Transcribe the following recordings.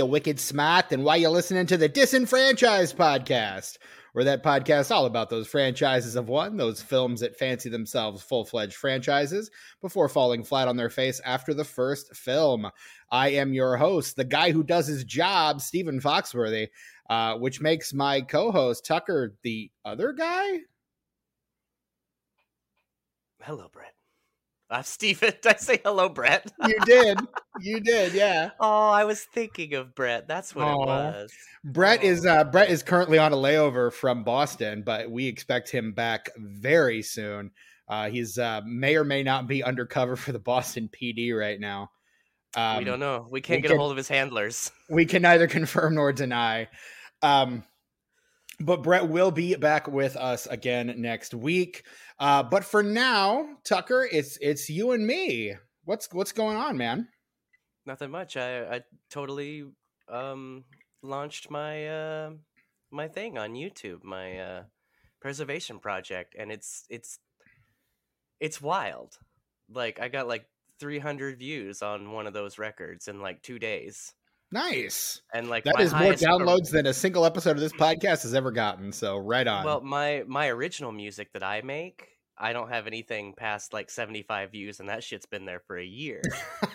You're wicked smart? Then why you listening to the Disenfranchised podcast? Where that podcast all about those franchises of one, those films that fancy themselves full-fledged franchises before falling flat on their face after the first film. I am your host, the guy who does his job, Stephen Foxworthy, uh, which makes my co-host Tucker the other guy. Hello, Brett. Uh, Steven, did I say hello, Brett? You did, you did, yeah. oh, I was thinking of Brett. That's what Aw. it was. Brett is uh, Brett is currently on a layover from Boston, but we expect him back very soon. Uh, he's uh, may or may not be undercover for the Boston PD right now. Um, we don't know. We can't we get can- a hold of his handlers. we can neither confirm nor deny. Um, but Brett will be back with us again next week. Uh, but for now, Tucker, it's it's you and me. What's what's going on, man? Nothing much. I, I totally um, launched my uh, my thing on YouTube, my uh, preservation project, and it's it's it's wild. Like I got like 300 views on one of those records in like two days, Nice. and like That is more downloads than a single episode of this podcast has ever gotten. So right on. Well, my my original music that I make, I don't have anything past like 75 views, and that shit's been there for a year.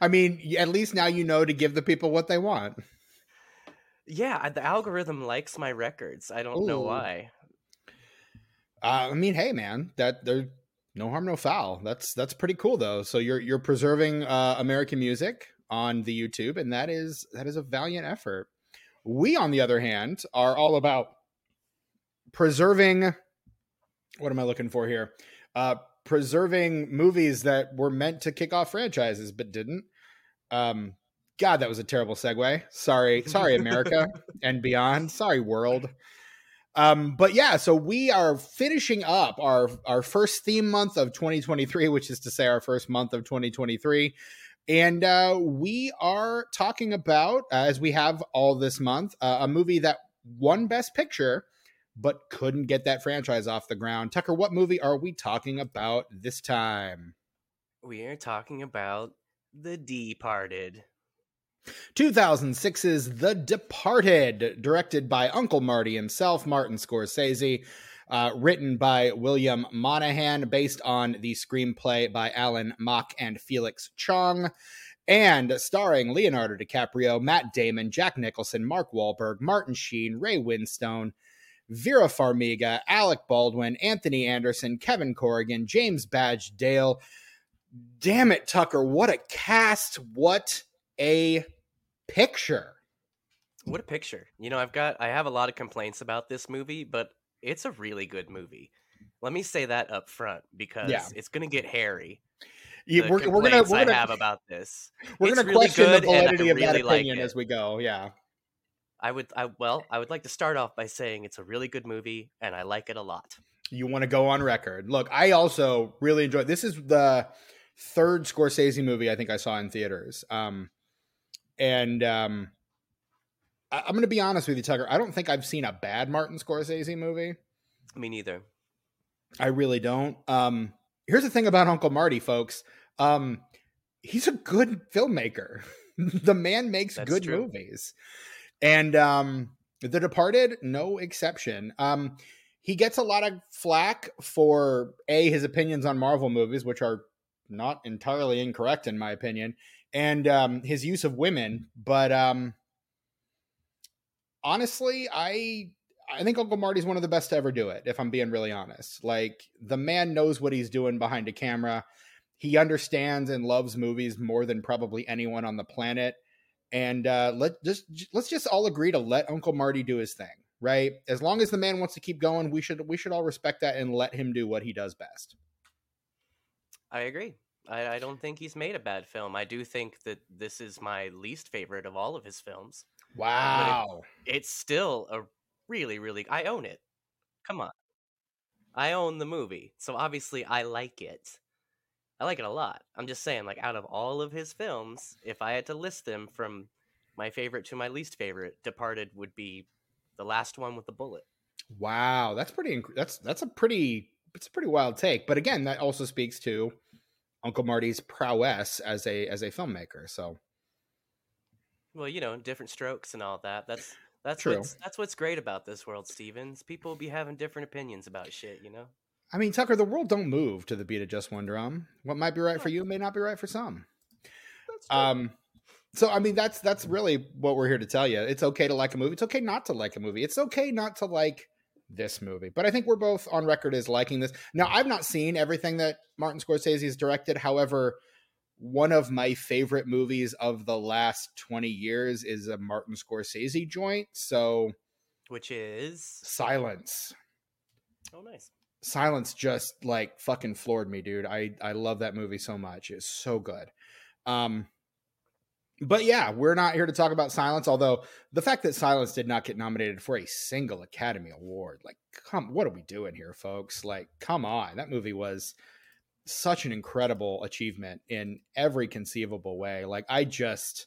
I mean, at least now you know to give the people what they want. yeah, the algorithm likes my records. I don't know why. Uh, I mean, hey, man, that there no harm, no foul. That's that's pretty cool though. So you're you're preserving uh, American music on the YouTube, and that is that is a valiant effort. We, on the other hand, are all about preserving. What am I looking for here? Uh, preserving movies that were meant to kick off franchises but didn't. Um, God, that was a terrible segue. Sorry, sorry, America and beyond. Sorry, world. Um, but yeah, so we are finishing up our our first theme month of 2023, which is to say our first month of 2023. And uh, we are talking about, uh, as we have all this month, uh, a movie that won Best Picture, but couldn't get that franchise off the ground. Tucker, what movie are we talking about this time? We are talking about The Departed. 2006's The Departed, directed by Uncle Marty himself, Martin Scorsese, uh, written by William Monahan, based on the screenplay by Alan Mak and Felix Chong, and starring Leonardo DiCaprio, Matt Damon, Jack Nicholson, Mark Wahlberg, Martin Sheen, Ray Winstone, Vera Farmiga, Alec Baldwin, Anthony Anderson, Kevin Corrigan, James Badge Dale. Damn it, Tucker. What a cast. What a picture. What a picture. You know, I've got I have a lot of complaints about this movie, but it's a really good movie. Let me say that up front because Yeah. it's going to get hairy. Yeah, we're, we're gonna we're gonna have about this. we're It's gonna really question good, the validity of that really like opinion it. as we go. Yeah. I would I well, I would like to start off by saying it's a really good movie and I like it a lot. You want to go on record. Look, I also really enjoyed this is the third Scorsese movie I think I saw in theaters. Um and um I, I'm gonna be honest with you, Tucker. I don't think I've seen a bad Martin Scorsese movie. Me neither. I really don't. Um, here's the thing about Uncle Marty, folks. Um, he's a good filmmaker. the man makes That's good true. movies, and um, The Departed, no exception. Um, he gets a lot of flack for a his opinions on Marvel movies, which are not entirely incorrect in my opinion, and um, his use of women. But um, honestly, I I think Uncle Marty's one of the best to ever do it, if I'm being really honest. Like the man knows what he's doing behind a camera. He understands and loves movies more than probably anyone on the planet. And uh, let just let's just all agree to let Uncle Marty do his thing, right? As long as the man wants to keep going, we should we should all respect that and let him do what he does best. I agree. I, I don't think he's made a bad film. I do think that this is my least favorite of all of his films. Wow. It's still a really, really I own it. Come on. I own the movie, so obviously I like it. I like it a lot. I'm just saying, like, out of all of his films, if I had to list them from my favorite to my least favorite, Departed would be the last one with the bullet. Wow, that's pretty. That's that's a pretty. It's a pretty wild take. But again, that also speaks to Uncle Marty's prowess as a as a filmmaker. So Well, you know, different strokes and all that. That's that's True. what's that's what's great about this world, Stevens. People be having different opinions about shit, you know. I mean, Tucker, the world don't move to the beat of just one drum. What might be right for you may not be right for some. Um, so I mean, that's that's really what we're here to tell you. It's okay to like a movie. It's okay not to like a movie. It's okay not to like this movie. But I think we're both on record as liking this. Now, I've not seen everything that Martin Scorsese has directed. However, one of my favorite movies of the last 20 years is a Martin Scorsese joint. So, Which is Silence. oh nice. Silence just like fucking floored me, dude. I I love that movie so much. It's so good. Um but yeah, we're not here to talk about Silence, although the fact that Silence did not get nominated for a single Academy Award, like come what are we doing here, folks? Like come on. That movie was such an incredible achievement in every conceivable way. Like I just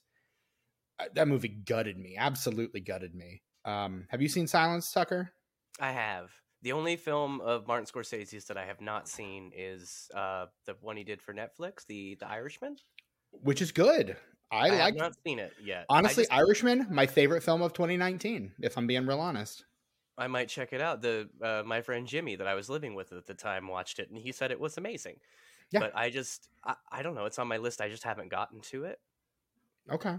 uh, that movie gutted me. Absolutely gutted me. Um have you seen Silence, Tucker? I have. The only film of Martin Scorsese's that I have not seen is uh, the one he did for Netflix, the The Irishman. Which is good. I, have like not seen it yet. Honestly, just- Irishman, my favorite film of 2019, if I'm being real honest. I might check it out. The uh, my friend Jimmy that I was living with at the time watched it, and he said it was amazing. Yeah. But I just I, I don't know. It's on my list. I just haven't gotten to it. Okay.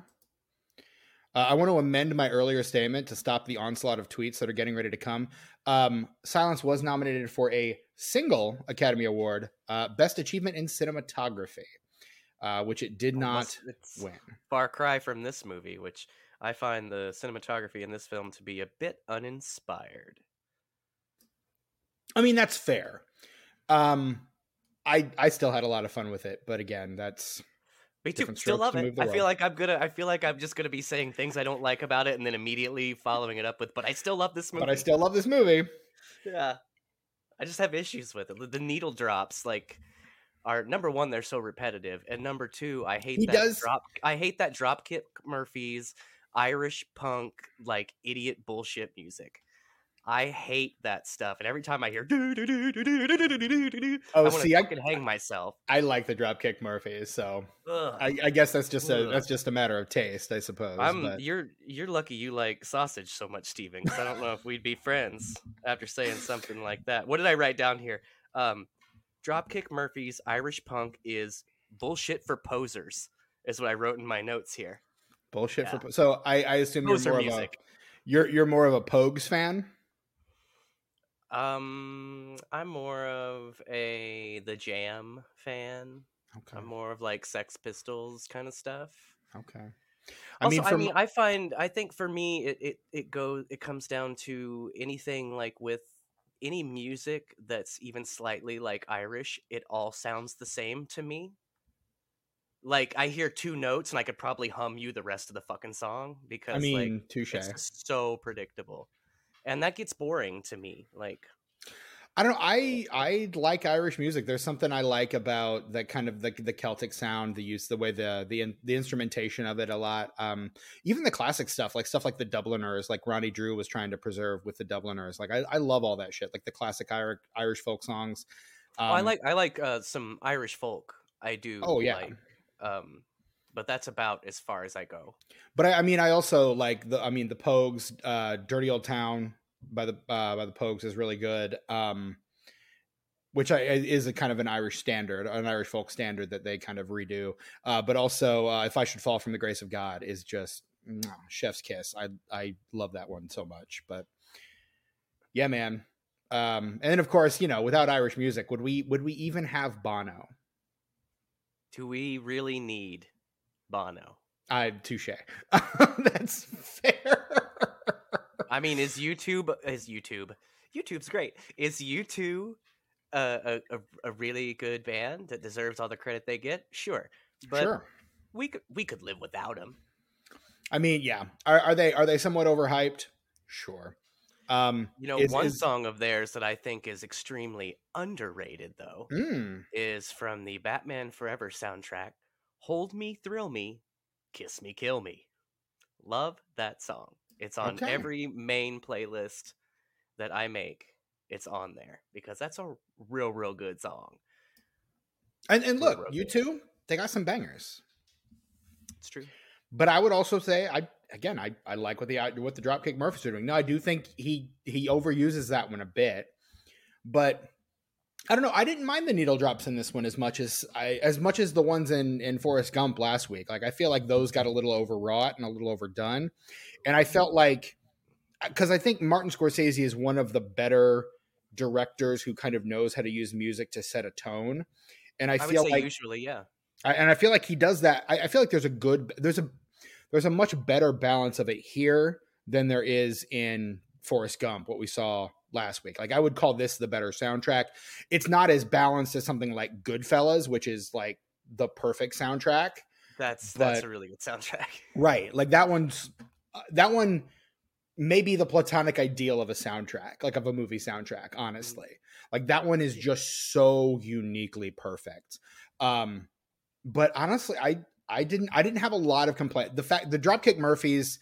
Uh, I want to amend my earlier statement to stop the onslaught of tweets that are getting ready to come. Um, Silence was nominated for a single Academy Award, uh, Best Achievement in Cinematography, uh, which it did not Almost- it's win. far cry from this movie, which I find the cinematography in this film to be a bit uninspired. I mean, that's fair. Um, I I still had a lot of fun with it, but again, that's Me too. Still love to it. I feel like I'm gonna. I feel like I'm just gonna be saying things I don't like about it, and then immediately following it up with, "But I still love this movie." but I still love this movie. yeah. I just have issues with it. The- needle drops, like, are number one, they're so repetitive, and number two, I hate He that does- drop. I hate that Dropkick Murphys Irish punk like idiot bullshit music. I hate that stuff, and every time I hear do do do do do do do do do do do, Oh, I see, I- fucking hang myself. I like the Dropkick Murphys, so. I, I guess that's just a Ugh. that's just a matter of taste, I suppose. I'm but- you're you're lucky you like sausage so much, Steven. 'cause I don't know if we'd be friends after saying something like that. What did I write down here? Um, Dropkick Murphys Irish punk is bullshit for posers. Is what I wrote in my notes here. Bullshit yeah. for so I, I assume you're more of a you're you're more of a Pogues fan. Um, I'm more of a the Jam fan. Okay, I'm more of like Sex Pistols kind of stuff. okay. I also, mean, I mean, I find, I think for me, it, it it goes, it comes down to anything like with any music that's even slightly like Irish, it all sounds the same to me. Like I hear two notes and I could probably hum you the rest of the fucking song because I mean, like touche. it's so predictable, and that gets boring to me. Like I don't. know, I I like Irish music. There's something I like about that kind of the the Celtic sound, the use, the way the the the instrumentation of it a lot. Um, even the classic stuff, like stuff like the Dubliners, like Ronnie Drew was trying to preserve with the Dubliners. Like I, I love all that shit, like the classic Irish Irish folk songs. Um, oh, I like I like uh, some Irish folk. I do. Oh, yeah. like, um, but that's about as far as I go. But I, I mean, I also like the. I mean, the Pogues, uh, "Dirty Old Town" by the uh, by the Pogues is really good. Um, which I, is a kind of an Irish standard, an Irish folk standard that they kind of redo. Uh, but also, uh, "If I Should Fall from the Grace of God" is just mwah, chef's kiss. I I love that one so much. But yeah, man. Um, and then of course, you know, without Irish music, would we would we even have Bono? Do we really need Bono? I touche. That's fair. I mean, is YouTube is YouTube? YouTube's great. Is U2 a, a, a, really good band that deserves all the credit they get? Sure, but sure. we could we could live without them. I mean, yeah. Are, are they are they somewhat overhyped? Sure. Um, You know, is- one is- song of theirs that I think is extremely underrated, though, mm, is from the Batman Forever soundtrack Hold Me, Thrill Me, Kiss Me, Kill Me. Love that song. It's on Okay. every main playlist that I make. It's on there because that's a real, real good song. and and look, U2, they got some bangers. It's true. But I would also say, I again, I, I like what the what the Dropkick Murphys are doing. No, I do think he he overuses that one a bit, but I don't know. I didn't mind the needle drops in this one as much as I as much as the ones in in Forrest Gump last week. Like I feel like those got a little overwrought and a little overdone, and I felt like uh, because I think Martin Scorsese is one of the better directors who kind of knows how to use music to set a tone, and I, I, feel like usually, yeah. I, and I feel like he does that. I, I feel like there's a good there's a there's a much better balance of it here than there is in Forrest Gump, what we saw last week. Like I would call this the better soundtrack. It's not as balanced as something like Goodfellas, which is like the perfect soundtrack. That's that's a really good soundtrack. Right. Like that one's uh, that one may be the platonic ideal of a soundtrack, like of a movie soundtrack, honestly. Like that one is just so uniquely perfect. Um but honestly, I I didn't I didn't have a lot of complaint. The fact the Dropkick Murphys,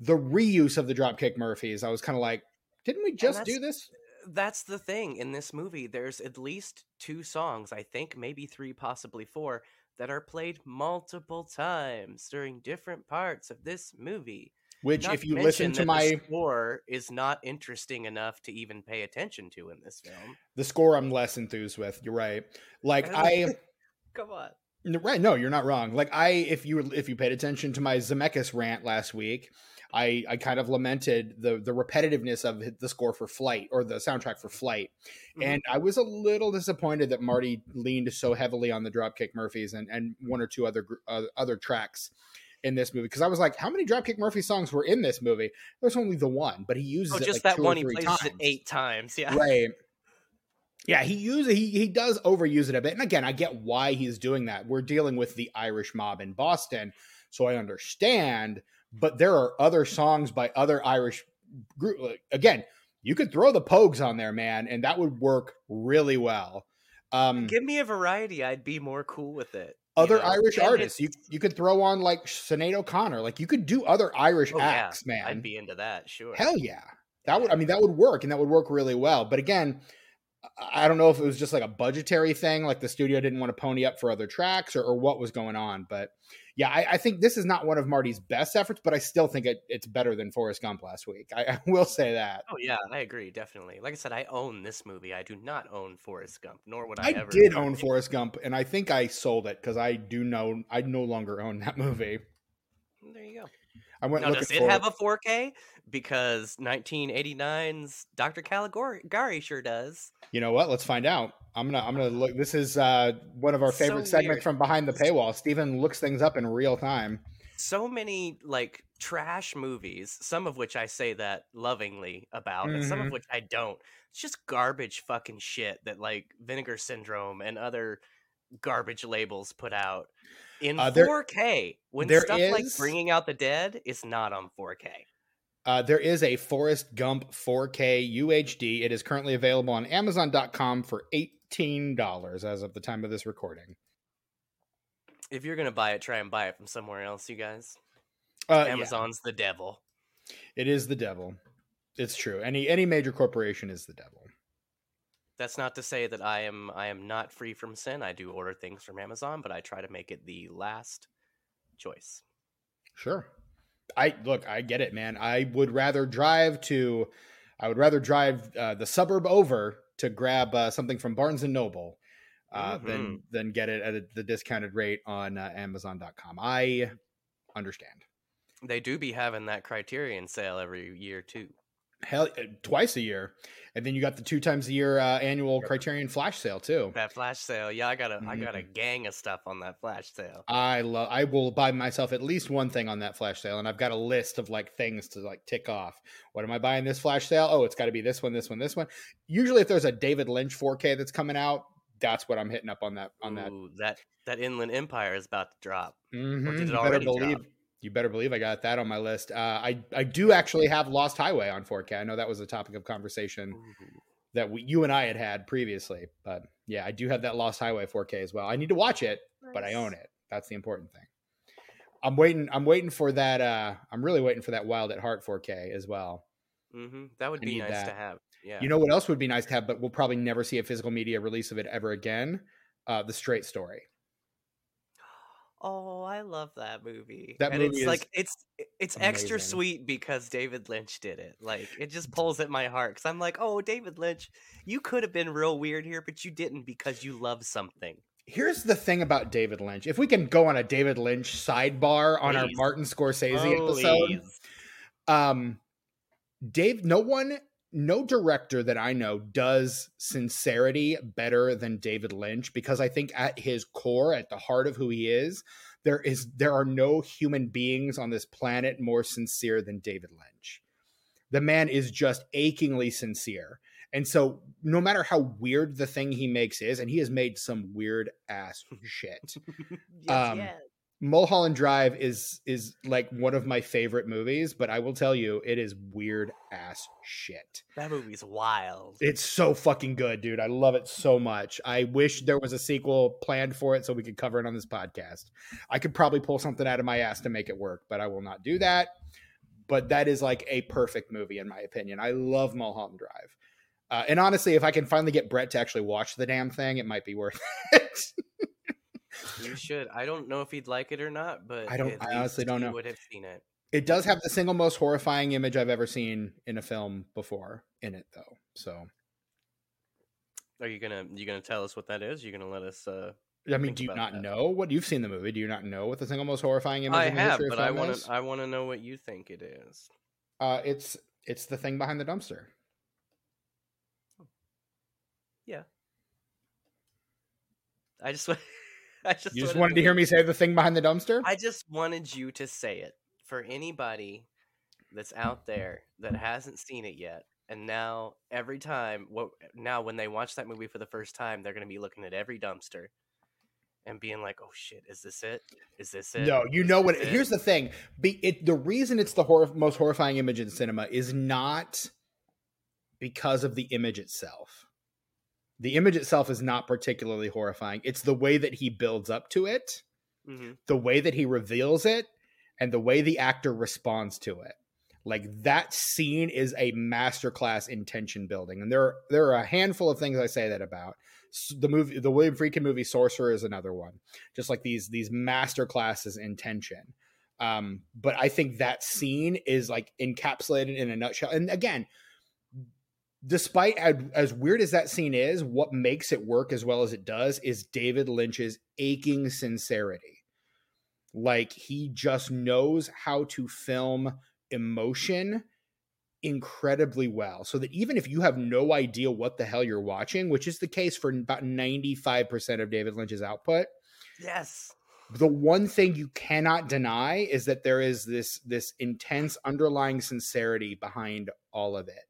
the reuse of the Dropkick Murphys, I was kind of like, didn't we just do this? That's the thing in this movie. There's at least two songs, I think, maybe three, possibly four, that are played multiple times during different parts of this movie. Which, Not if you listen to my score is not interesting enough to even pay attention to in this film. the score, I'm less enthused with. You're right. Like I. Come on. Right, no, you're not wrong. Like I, if you if you paid attention to my Zemeckis rant last week, I I kind of lamented the the repetitiveness of the score for Flight or the soundtrack for Flight, Mhm. and I was a little disappointed that Marty leaned so heavily on the Dropkick Murphys and and one or two other uh, other tracks in this movie because I was like, how many Dropkick Murphy songs were in this movie? There's only the one, but he uses Oh, it just like that one. He plays times. it eight times. Yeah. Right. Yeah, he uses he he does overuse it a bit. And again, I get why he's doing that. We're dealing with the Irish mob in Boston, so I understand, but there are other songs by other Irish group again, you could throw the Pogues on there, man, and that would work really well. Um Give me a variety. I'd be more cool with it. you other know? Irish And artists. You you could throw on like Sinead O'Connor. Like you could do other Irish Oh, yeah. acts, man. I'd be into that. Sure. Hell yeah. That would I mean that would work and that would work really well. But again, I don't know if it was just like a budgetary thing, like the studio didn't want to pony up for other tracks or, or what was going on. But yeah, I, I think this is not one of Marty's best efforts, but I still think it, it's better than Forrest Gump last week. I, I will say that. Oh yeah, I agree definitely. Like I said, I own this movie. I do not own Forrest Gump, nor would I, I ever. I did own own it. Forrest Gump, and I think I sold it because I do know I no longer own that movie. There you go. I went Now, does it have a 4K? Because 1989's Dr. Caligari sure does. You know what? Let's find out. I'm gonna I'm gonna look. This is uh, one of our So favorite segments weird. from behind the paywall. Steven looks things up in real time. So many like trash movies, some of which I say that lovingly about, and some of which I don't. It's just garbage fucking shit that like Vinegar Syndrome and other garbage labels put out in Uh, there- 4K. When stuff like Bringing Out the Dead is not on 4K. Uh, there is a Forrest Gump 4K UHD. It is currently available on Amazon.com for $18 as of the time of this recording. If you're gonna buy it, try and buy it from somewhere else, you guys. Uh, yeah, Amazon's the devil. it is the devil. It's true. Any any major corporation is the devil. That's not to say that I am I am not free from sin. I do order things from Amazon, but I try to make it the last choice. Sure. I look. I get it, man. I would rather drive to. I would rather drive uh, the suburb over to grab uh, something from Barnes and Noble uh, than than get it at a, the discounted rate on uh, Amazon.com. I understand. They do be having that Criterion sale every year too. Hell, uh, twice a year, and then you got the two times a year uh, annual Criterion Flash sale too. That flash sale, yeah, I got a I got a Mm-hmm. gang of stuff on that flash sale. I love. I will buy myself at least one thing on that flash sale, and I've got a list of like things to like tick off. What am I buying this flash sale? Oh, it's got to be this one, this one, this one. Usually, if there's a David Lynch 4K that's coming out, that's what I'm hitting up on that on that. Ooh, that that Inland Empire is about to drop. Mhm, did it you better already believe. drop? You better believe I got that on my list. Uh, I I do actually have Lost Highway on 4K. I know that was a topic of conversation that we, you and I had had previously, but yeah, I do have that Lost Highway 4K as well. I need to watch it, but I own it. That's the important thing. I'm waiting. I'm waiting for that. Uh, I'm really waiting for that Wild at Heart 4K as well. Mhm. That would I be nice to have. Yeah. You know what else would be nice to have, but we'll probably never see a physical media release of it ever again. Uh, the Straight Story. Oh, I love that movie. That and movie it's is like it's it's extra sweet because David Lynch did it. Like it just pulls at my heart cuz I'm like, "Oh, David Lynch, you could have been real weird here, but you didn't because you love something." Here's the thing about David Lynch. If we can go on a David Lynch sidebar on our Martin Scorsese episode, um dave no one no director that i know does sincerity better than david lynch because i think at his core at the heart of who he is there is there are no human beings on this planet more sincere than david lynch the man is just achingly sincere and so no matter how weird the thing he makes is and he has made some weird ass shit yes, Um, yes. Mulholland Drive is is like one of my favorite movies, but I will tell you, it is weird ass shit. That movie's wild. It's so fucking good, dude. I love it so much. I wish there was a sequel planned for it so we could cover it on this podcast. I could probably pull something out of my ass to make it work, but I will not do that. But that is like a perfect movie in my opinion. I love Mulholland Drive. Uh, and honestly, if I can finally get Brett to actually watch the damn thing, it might be worth it. You should. I don't know if he'd like it or not, but I don't- I honestly don't know. Would have seen it. It does have the single most horrifying image I've ever seen in a film before in it, though. So, Are you gonna you gonna tell us what that is? You gonna let us? uh I mean, do you not that. know what you've seen the movie? Do you not know what the single most horrifying image I have, but I want to. I want to know what you think it is. Uh, it's it's the thing behind the dumpster. Yeah. I just. I just. You just wanted to hear me say the thing behind the dumpster? I just wanted you to say it for anybody that's out there that hasn't seen it yet. And now every time, what now when they watch that movie for the first time, they're gonna be looking at every dumpster and being like, "Oh shit, is this it? Is this it?" No, you Is know what? it?" Here's the thing: Be, it, the reason it's the hor- most horrifying image in cinema is not because of the image itself. The image itself is not particularly horrifying. It's the way that he builds up to it, Mhm. the way that he reveals it, and the way the actor responds to it. Like that scene is a masterclass in tension building, and there are, there are a handful of things I say that about. The movie, the William Friedkin movie Sorcerer, is another one. Just like these these master classes in tension. Um, but I think that scene is like encapsulated in a nutshell. And again, despite as, as weird as that scene is, what makes it work as well as it does is David Lynch's aching sincerity. Like he just knows how to film emotion incredibly well so that even if you have no idea what the hell you're watching, which is the case for about 95% of David Lynch's output, Yes. the one thing you cannot deny is that there is this this intense underlying sincerity behind all of it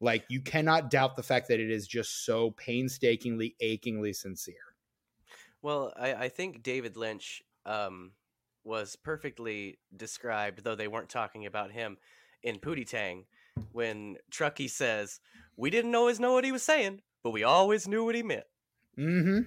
like you cannot doubt the fact that it is just so painstakingly achingly sincere Well, I, I think David Lynch um, was perfectly described, though they weren't talking about him, in Pootie Tang, when Trucky says, "We didn't always know what he was saying, but we always knew what he meant." mm-hmm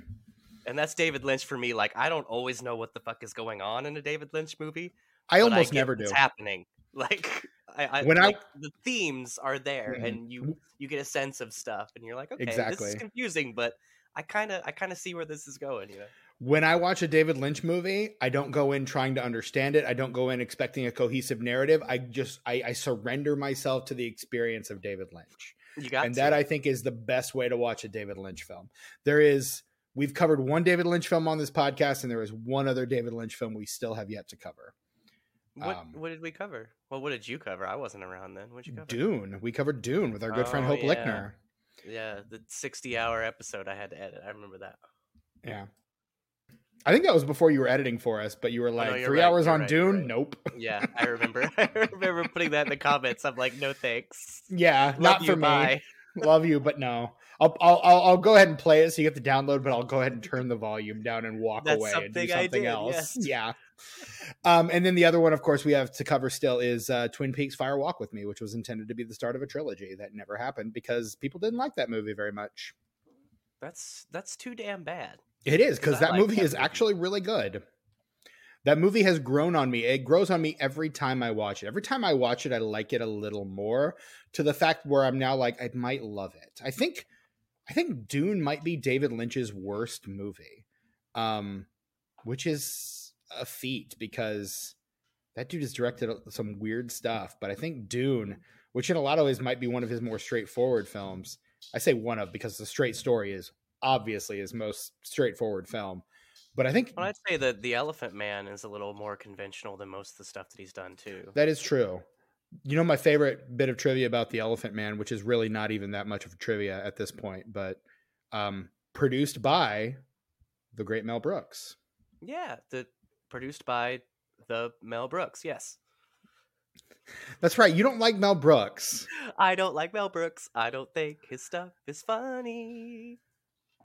And that's David Lynch for me. Like, I don't always know what the fuck is going on in a David Lynch movie. i almost get never do what's happening. Like, I, I When I- the themes are there, Mhm. and you you get a sense of stuff, and you're like, okay, this is confusing, but I kind of I kind of see where this is going. You know. when i watch a david lynch movie i don't go in trying to understand it i don't go in expecting a cohesive narrative i just i, I surrender myself to the experience of david lynch You got and to. that I think is the best way to watch a David Lynch film. There is we've covered one David Lynch film on this podcast, and there is one other David Lynch film we still have yet to cover. What Um, what did we cover? Well, what did you cover? I wasn't around then. What'd you cover? Dune. We covered Dune with our good friend Oh, Hope yeah. Lickner. Yeah, the sixty-hour episode I had to edit. I remember that. Yeah. I think that was before you were editing for us, but you were like you're three right, hours on right, Dune. right. Nope. Yeah, I remember. I remember putting that in the comments. I'm like, no thanks. Yeah, Love not you, for me. bye. Love you, but no. I'll, I'll I'll go ahead and play it so you get the download, but I'll go ahead and turn the volume down and walk That's away and do something did, else. yes. Yeah. Um, and then the other one, of course, we have to cover still is uh, Twin Peaks Fire Walk with Me, which was intended to be the start of a trilogy that never happened because people didn't like that movie very much. That's that's too damn bad. It is because that like movie that is movie. actually really good. That movie has grown on me. It grows on me every time I watch it. Every time I watch it, I like it a little more to the fact where I'm now like I might love it. I think I think Dune might be David Lynch's worst movie. Um which is a feat because that dude has directed some weird stuff, but I think Dune, which in a lot of ways might be one of his more straightforward films. I say one of because the straight story is obviously his most straightforward film. But I think Well, I'd say that the Elephant Man is a little more conventional than most of the stuff that he's done too. that is true. You know my favorite bit of trivia about the Elephant Man, which is really not even that much of trivia at this point, but um, produced by the great Mel Brooks. Yeah, the produced by the Mel Brooks. Yes, That's right. You don't like Mel Brooks. I don't like Mel Brooks. I don't think his stuff is funny.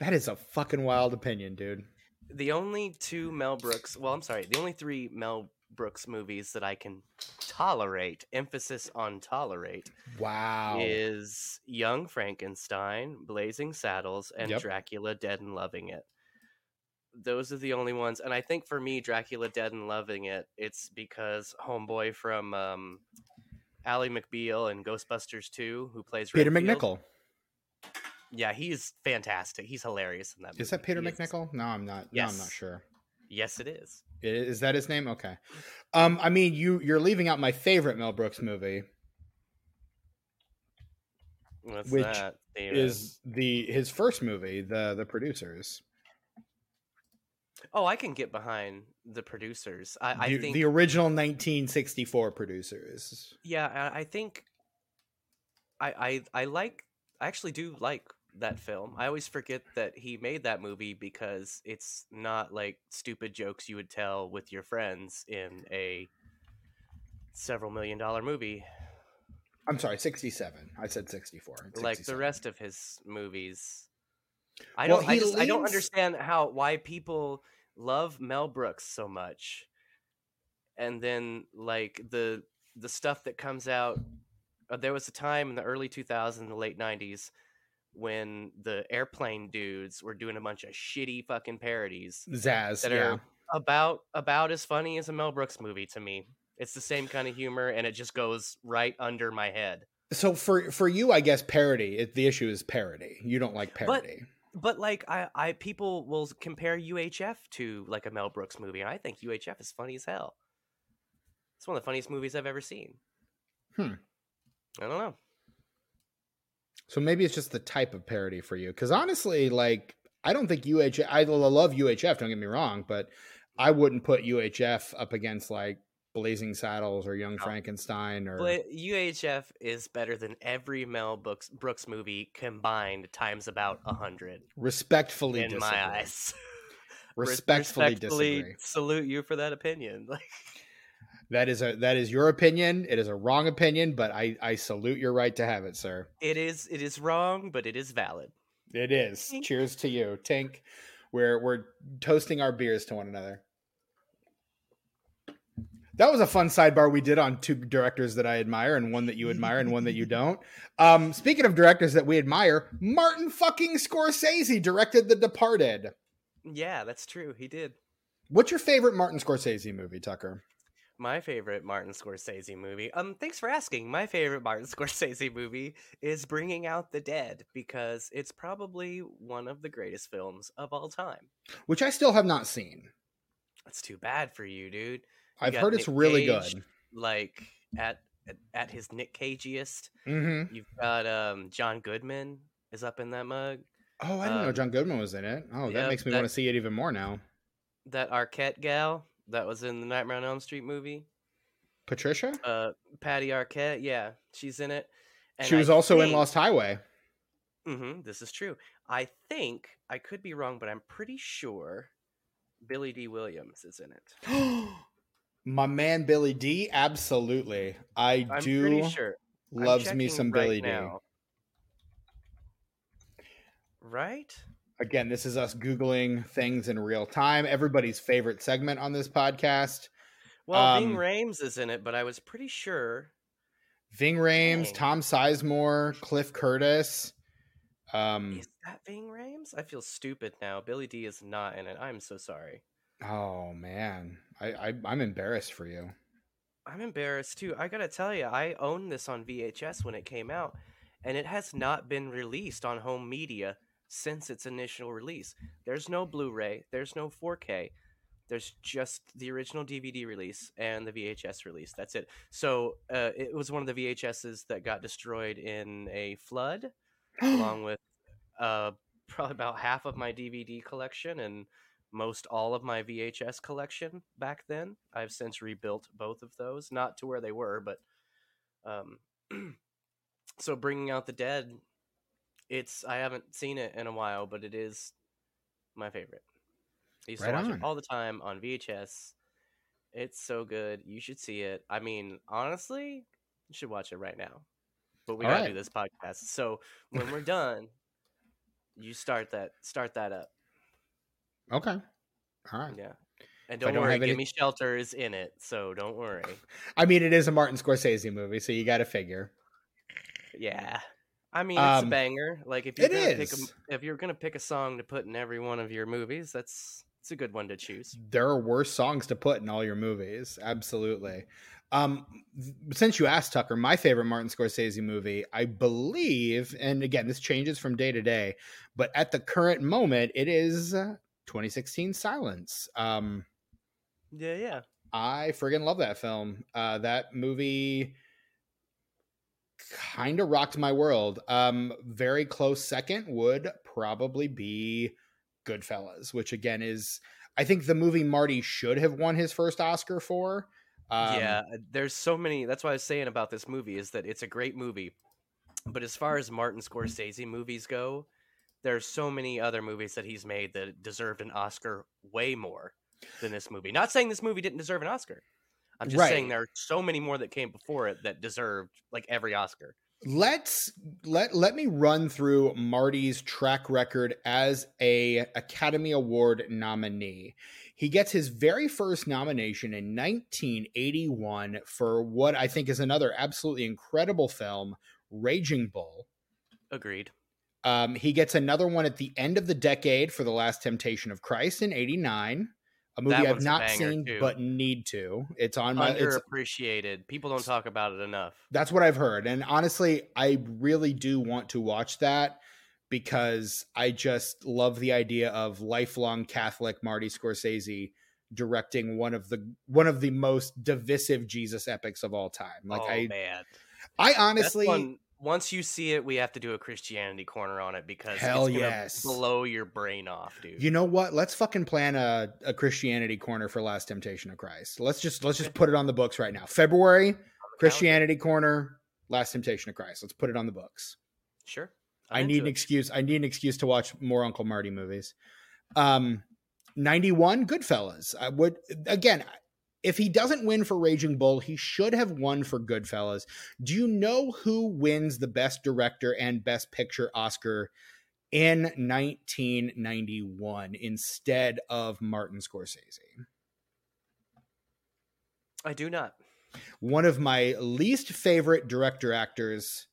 That is a fucking wild opinion, dude. The only two Mel Brooks, well, I'm sorry, the only three Mel Brooks movies that I can tolerate, emphasis on tolerate, Wow. is Young Frankenstein, Blazing Saddles, and Yep. Dracula Dead and Loving It. Those are the only ones. And I think for me, Dracula Dead and Loving It, it's because Homeboy from um, Ally McBeal and Ghostbusters 2, who plays Peter Redfield- MacNicol. Yeah, he's fantastic. He's hilarious in that movie. Is that Peter He is- MacNicol? No, I'm not. No, I'm not sure. Yes, it is. Is that his name? Okay. Um, I mean, you you're leaving out my favorite Mel Brooks movie What's Which that? Is the his first movie, the the producers. Oh, I can get behind the producers. I, I the, think the original 1964 producers. Yeah, I I think I I I like I actually do like that film. I always forget that he made that movie because it's not like stupid jokes you would tell with your friends in a several million dollar movie I'm sorry, 67. I said 64. It's like the rest of his movies. I don't I he just I don't understand how why people love Mel Brooks so much. And then like the the stuff that comes out uh, there was a time in the early 2000s the late 90s when the airplane dudes were doing a bunch of shitty fucking parodies Zaz. that yeah. are about about as funny as a Mel Brooks movie to me. It's the same kind of humor and it just goes right under my head. So for for you, I guess parody. It, the issue is parody. You don't like parody. But like I, I people will compare UHF to like a Mel Brooks movie, and I think UHF is funny as hell. It's one of the funniest movies I've ever seen. Hmm. I don't know. So maybe it's just the type of parody for you. Because honestly, like I don't think UHF. I love UHF. Don't get me wrong, but I wouldn't put UHF up against like Blazing Saddles or Young No. Frankenstein or. But UHF is better than every Mel Brooks Brooks movie combined times about a hundred respectfully in disagree. my eyes. Res- Respectfully, disagree. salute you for that opinion. Like That is a that is your opinion. It is a wrong opinion, but I I salute your right to have it, sir. it is it is wrong, but it is valid. It is. Cheers to you, Tink. We're we're toasting our beers to one another. That was a fun sidebar we did on two directors that I admire and one that you admire and one that you don't. Um, speaking of directors that we admire, Martin fucking Scorsese directed The Departed. Yeah, that's true. He did. What's your favorite Martin Scorsese movie, Tucker? My favorite Martin Scorsese movie. Um, thanks for asking. My favorite Martin Scorsese movie is Bringing Out the Dead because it's probably one of the greatest films of all time. Which I still have not seen. That's too bad for you, dude. I've heard it's really Cage. good. Like at at- his Nick Cageiest. Mm-hmm. You've got um John Goodman is up in that mug. Oh, I didn't know Um, John Goodman was in it. Oh, that makes me that- want to see it even more now. That Arquette gal that was in the Nightmare on Elm Street movie. Patricia? Uh, Patty Arquette. Yeah, she's in it. she was also in Lost Highway. hmm this is true. I think I could be wrong, but I'm pretty sure Billy Dee Williams is in it. My man Billy Dee, absolutely. I I'm do pretty sure. Loves me some right Billy Dee. Right? Again, this is us Googling things in real time. Everybody's favorite segment on this podcast. Well, Ving Um, Rhames is in it, but I was pretty sure. Ving Rhames, Dang. Tom Sizemore, Cliff Curtis. Um, Is that Ving Rhames? I feel stupid now. Billy Dee is not in it. I'm so sorry. Oh man, I, I I'm embarrassed for you. I'm embarrassed too. I gotta tell you, I owned this on VHS when it came out, and it has not been released on home media since its initial release. There's no Blu-ray. There's no 4K. There's just the original DVD release and the VHS release. That's it. So uh, it was one of the VHSs that got destroyed in a flood, along with uh, probably about half of my DVD collection and most all of my VHS collection back then. I've since rebuilt both of those, not to where they were, but um, so bringing out the dead. It's I haven't seen it in a while, but it is my favorite. I used Right to watch on. it all the time on VHS. It's so good. You should see it. I mean, honestly, you should watch it right now. But we All gotta right. do this podcast. So when we're done, you start that start that up. Okay, all right. Yeah. And don't, don't worry, any- Gimme Shelter is in it, so don't worry. I mean, it is a Martin Scorsese movie, so you got to figure. Yeah. I mean, it's Um, a banger. Like if you're gonna pick a, if you're gonna pick a song to put in every one of your movies, that's it's a good one to choose. There are worse songs to put in all your movies. Absolutely. Um, since you asked Tucker, my favorite Martin Scorsese movie, I believe, and again, this changes from day to day, but at the current moment, it is uh, 2016 Silence. Um, Yeah, yeah. I friggin' love that film. Uh, that movie kind of rocked my world. Um, very close second would probably be Goodfellas, which again is, I think the movie Marty should have won his first Oscar for. Um, yeah, uh, there's so many. That's what I was saying about this movie is that it's a great movie, but as far as Martin Scorsese movies go, there's so many other movies that he's made that deserved an Oscar way more than this movie. Not saying this movie didn't deserve an Oscar. I'm just saying Right. there are so many more that came before it that deserved like every Oscar. let's let let me run through Marty's track record as a Academy Award nominee. He gets his very first nomination in 1981 for what I think is another absolutely incredible film, Raging Bull. Agreed. Um, he gets another one at the end of the decade for The Last Temptation of Christ in 89, a movie I've not seen too. but need to. It's on my it's, Underappreciated. People don't talk about it enough. that's what I've heard. And honestly, I really do want to watch that because I just love the idea of lifelong Catholic Marty Scorsese directing one of the one of the most divisive Jesus epics of all time. Like oh I man, I honestly one- once you see it, we have to do a Christianity corner on it because Hell it's gonna yes. blow your brain off, dude. you know what? Let's fucking plan a, a Christianity corner for Last Temptation of Christ. Let's just let's just put it on the books right now. February, Christianity corner, Last Temptation of Christ. Let's put it on the books. Sure. I I'm need an it. excuse. I need an excuse to watch more Uncle Marty movies. Um, ninety one, Goodfellas. I would again. If he doesn't win for Raging Bull, he should have won for Goodfellas. Do you know who wins the Best Director and Best Picture Oscar in 1991 instead of Martin Scorsese? I do not. One of my least favorite director actors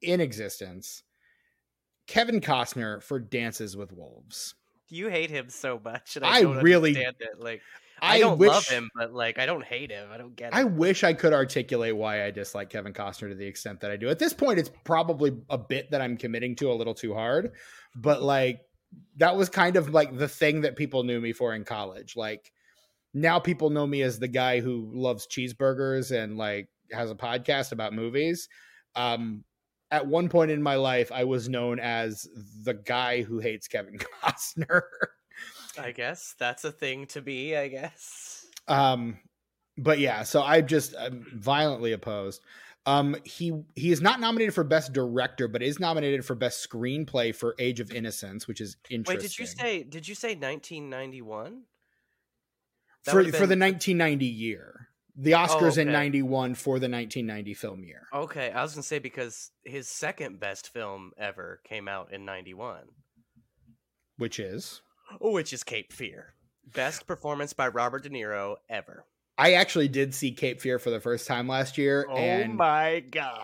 in existence, Kevin Costner for Dances with Wolves. You hate him so much, and I I, really- understand it. Like I, I don't wish- love him, but like I don't hate him. I don't get it. I wish I could articulate why I dislike Kevin Costner to the extent that I do. At this point, it's probably a bit that I'm committing to a little too hard, but like that was kind of like the thing that people knew me for in college. Like now people know me as the guy who loves cheeseburgers and like has a podcast about movies. Um at one point in my life, I was known as the guy who hates Kevin Costner. I guess that's a thing to be. I guess. Um, but yeah, so I just I'm violently opposed. Um, he he is not nominated for best director, but is nominated for best screenplay for Age of Innocence, which is interesting. Wait, did you say? Did you say 1991? That for for the 1990 year? The Oscars in okay. '91 for the 1990 film year. Okay, I was gonna say because his second best film ever came out in '91. which is which is Cape Fear. Best performance by Robert De Niro ever. I actually did see Cape Fear for the first time last year, and Oh my god!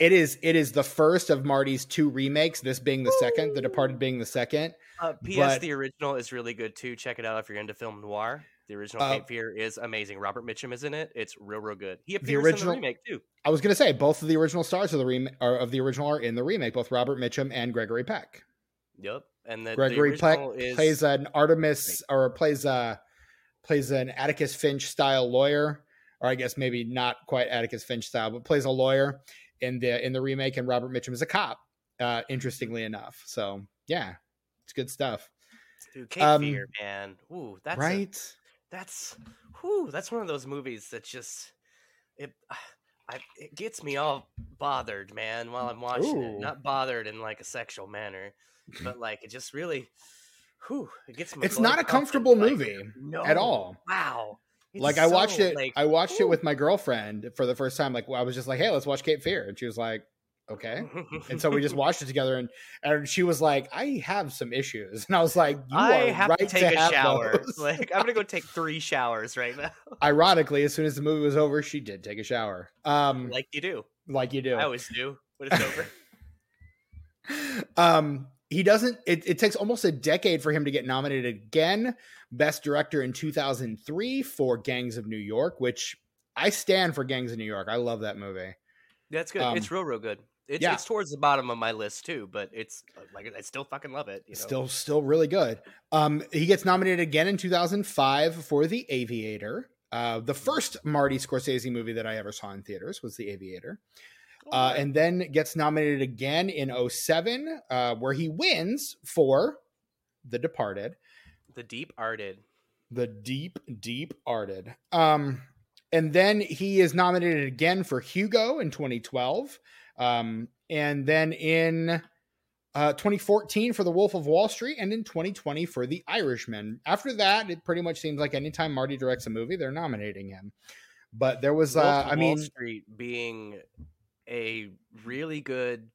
it is it is the first of Marty's two remakes. This being the second, The Departed being the second. Uh, P.S. but- the original is really good too. Check it out if you're into film noir. The original Uh, Cape Fear is amazing. Robert Mitchum is in it. It's real, real good. He appears original- in the remake too. I was gonna say both of the original stars of the remake of the original are in the remake, both Robert Mitchum and Gregory Peck. Yep. And the Gregory Peck is plays an Artemis or plays a plays an Atticus Finch style lawyer, or I guess maybe not quite Atticus Finch style, but plays a lawyer in the in the remake, and Robert Mitchum is a cop. Uh, interestingly enough, so yeah, it's good stuff, Dude, Cape um, Fear, man. Ooh, that's a- right? that's whew, that's one of those movies that just it I, it gets me all bothered, man, while I'm watching Ooh. it. Not bothered in like a sexual manner, but like it just really whew, it gets It's not a comfortable like, movie no, at all. Wow. It's like I watched so, it, like, I watched it with my girlfriend for the first time. Like I was just like, "Hey, let's watch Cape Fear," and she was like, "Okay." and so we just watched it together and and she was like i have some issues and i was like you I are have right to take a have shower. those. Like I'm gonna go take three showers right now, ironically as soon as the movie was over she did take a shower um like, like you do. Like you do I always do when it's over. um he doesn't it, it takes almost a decade for him to get nominated again best director in 2003 for gangs of new york which i stand for gangs of new york i love that movie That's good. Um, it's real, real good. It's, yeah. it's towards the bottom of my list too, but it's like I still fucking love it. You know? still still really good um he gets nominated again in 2005 for the aviator uh the first marty scorsese movie that i ever saw in theaters was the aviator uh, and then gets nominated again in 07 uh, where he wins for the departed. The deep arted. the deep deep arted. Um and then he is nominated again for hugo in 2012 um and then in uh 2014 for the wolf of wall street and in 2020 for the irishman. After that it pretty much seems like anytime marty directs a movie they're nominating him. But there was uh i Wall mean Street being a really good,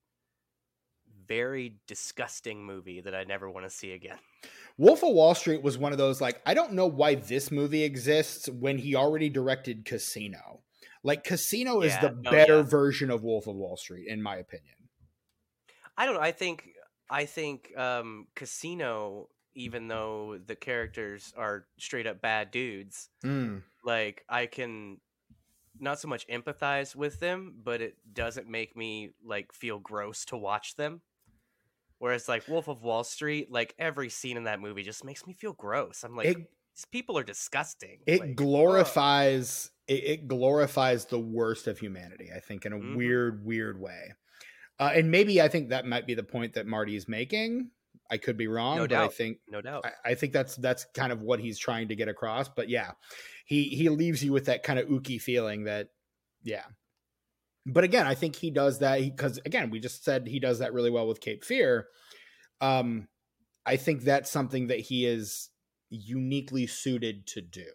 very disgusting movie that I never want to see again. Wolf of Wall Street was one of those like I don't know why this movie exists when he already directed Casino. Like Casino is Yeah, the no, better yeah. version of Wolf of Wall Street in my opinion. I don't know. I think I think um, Casino, even though the characters are straight up bad dudes, Mm. like I can not so much empathize with them, but it doesn't make me like feel gross to watch them. Whereas like Wolf of Wall Street, like every scene in that movie just makes me feel gross. I'm like, it these people are disgusting. it like, glorifies it, it glorifies the worst of humanity, I think, in a Mhm. weird, weird way. Uh, and maybe I think that might be the point that Marty is making. I could be wrong, No but I think no doubt. I, I think that's that's kind of what he's trying to get across. But yeah, he he leaves you with that kind of ooky feeling that yeah. But again, I think he does that because again, we just said he does that really well with Cape Fear. Um, I think that's something that he is uniquely suited to do.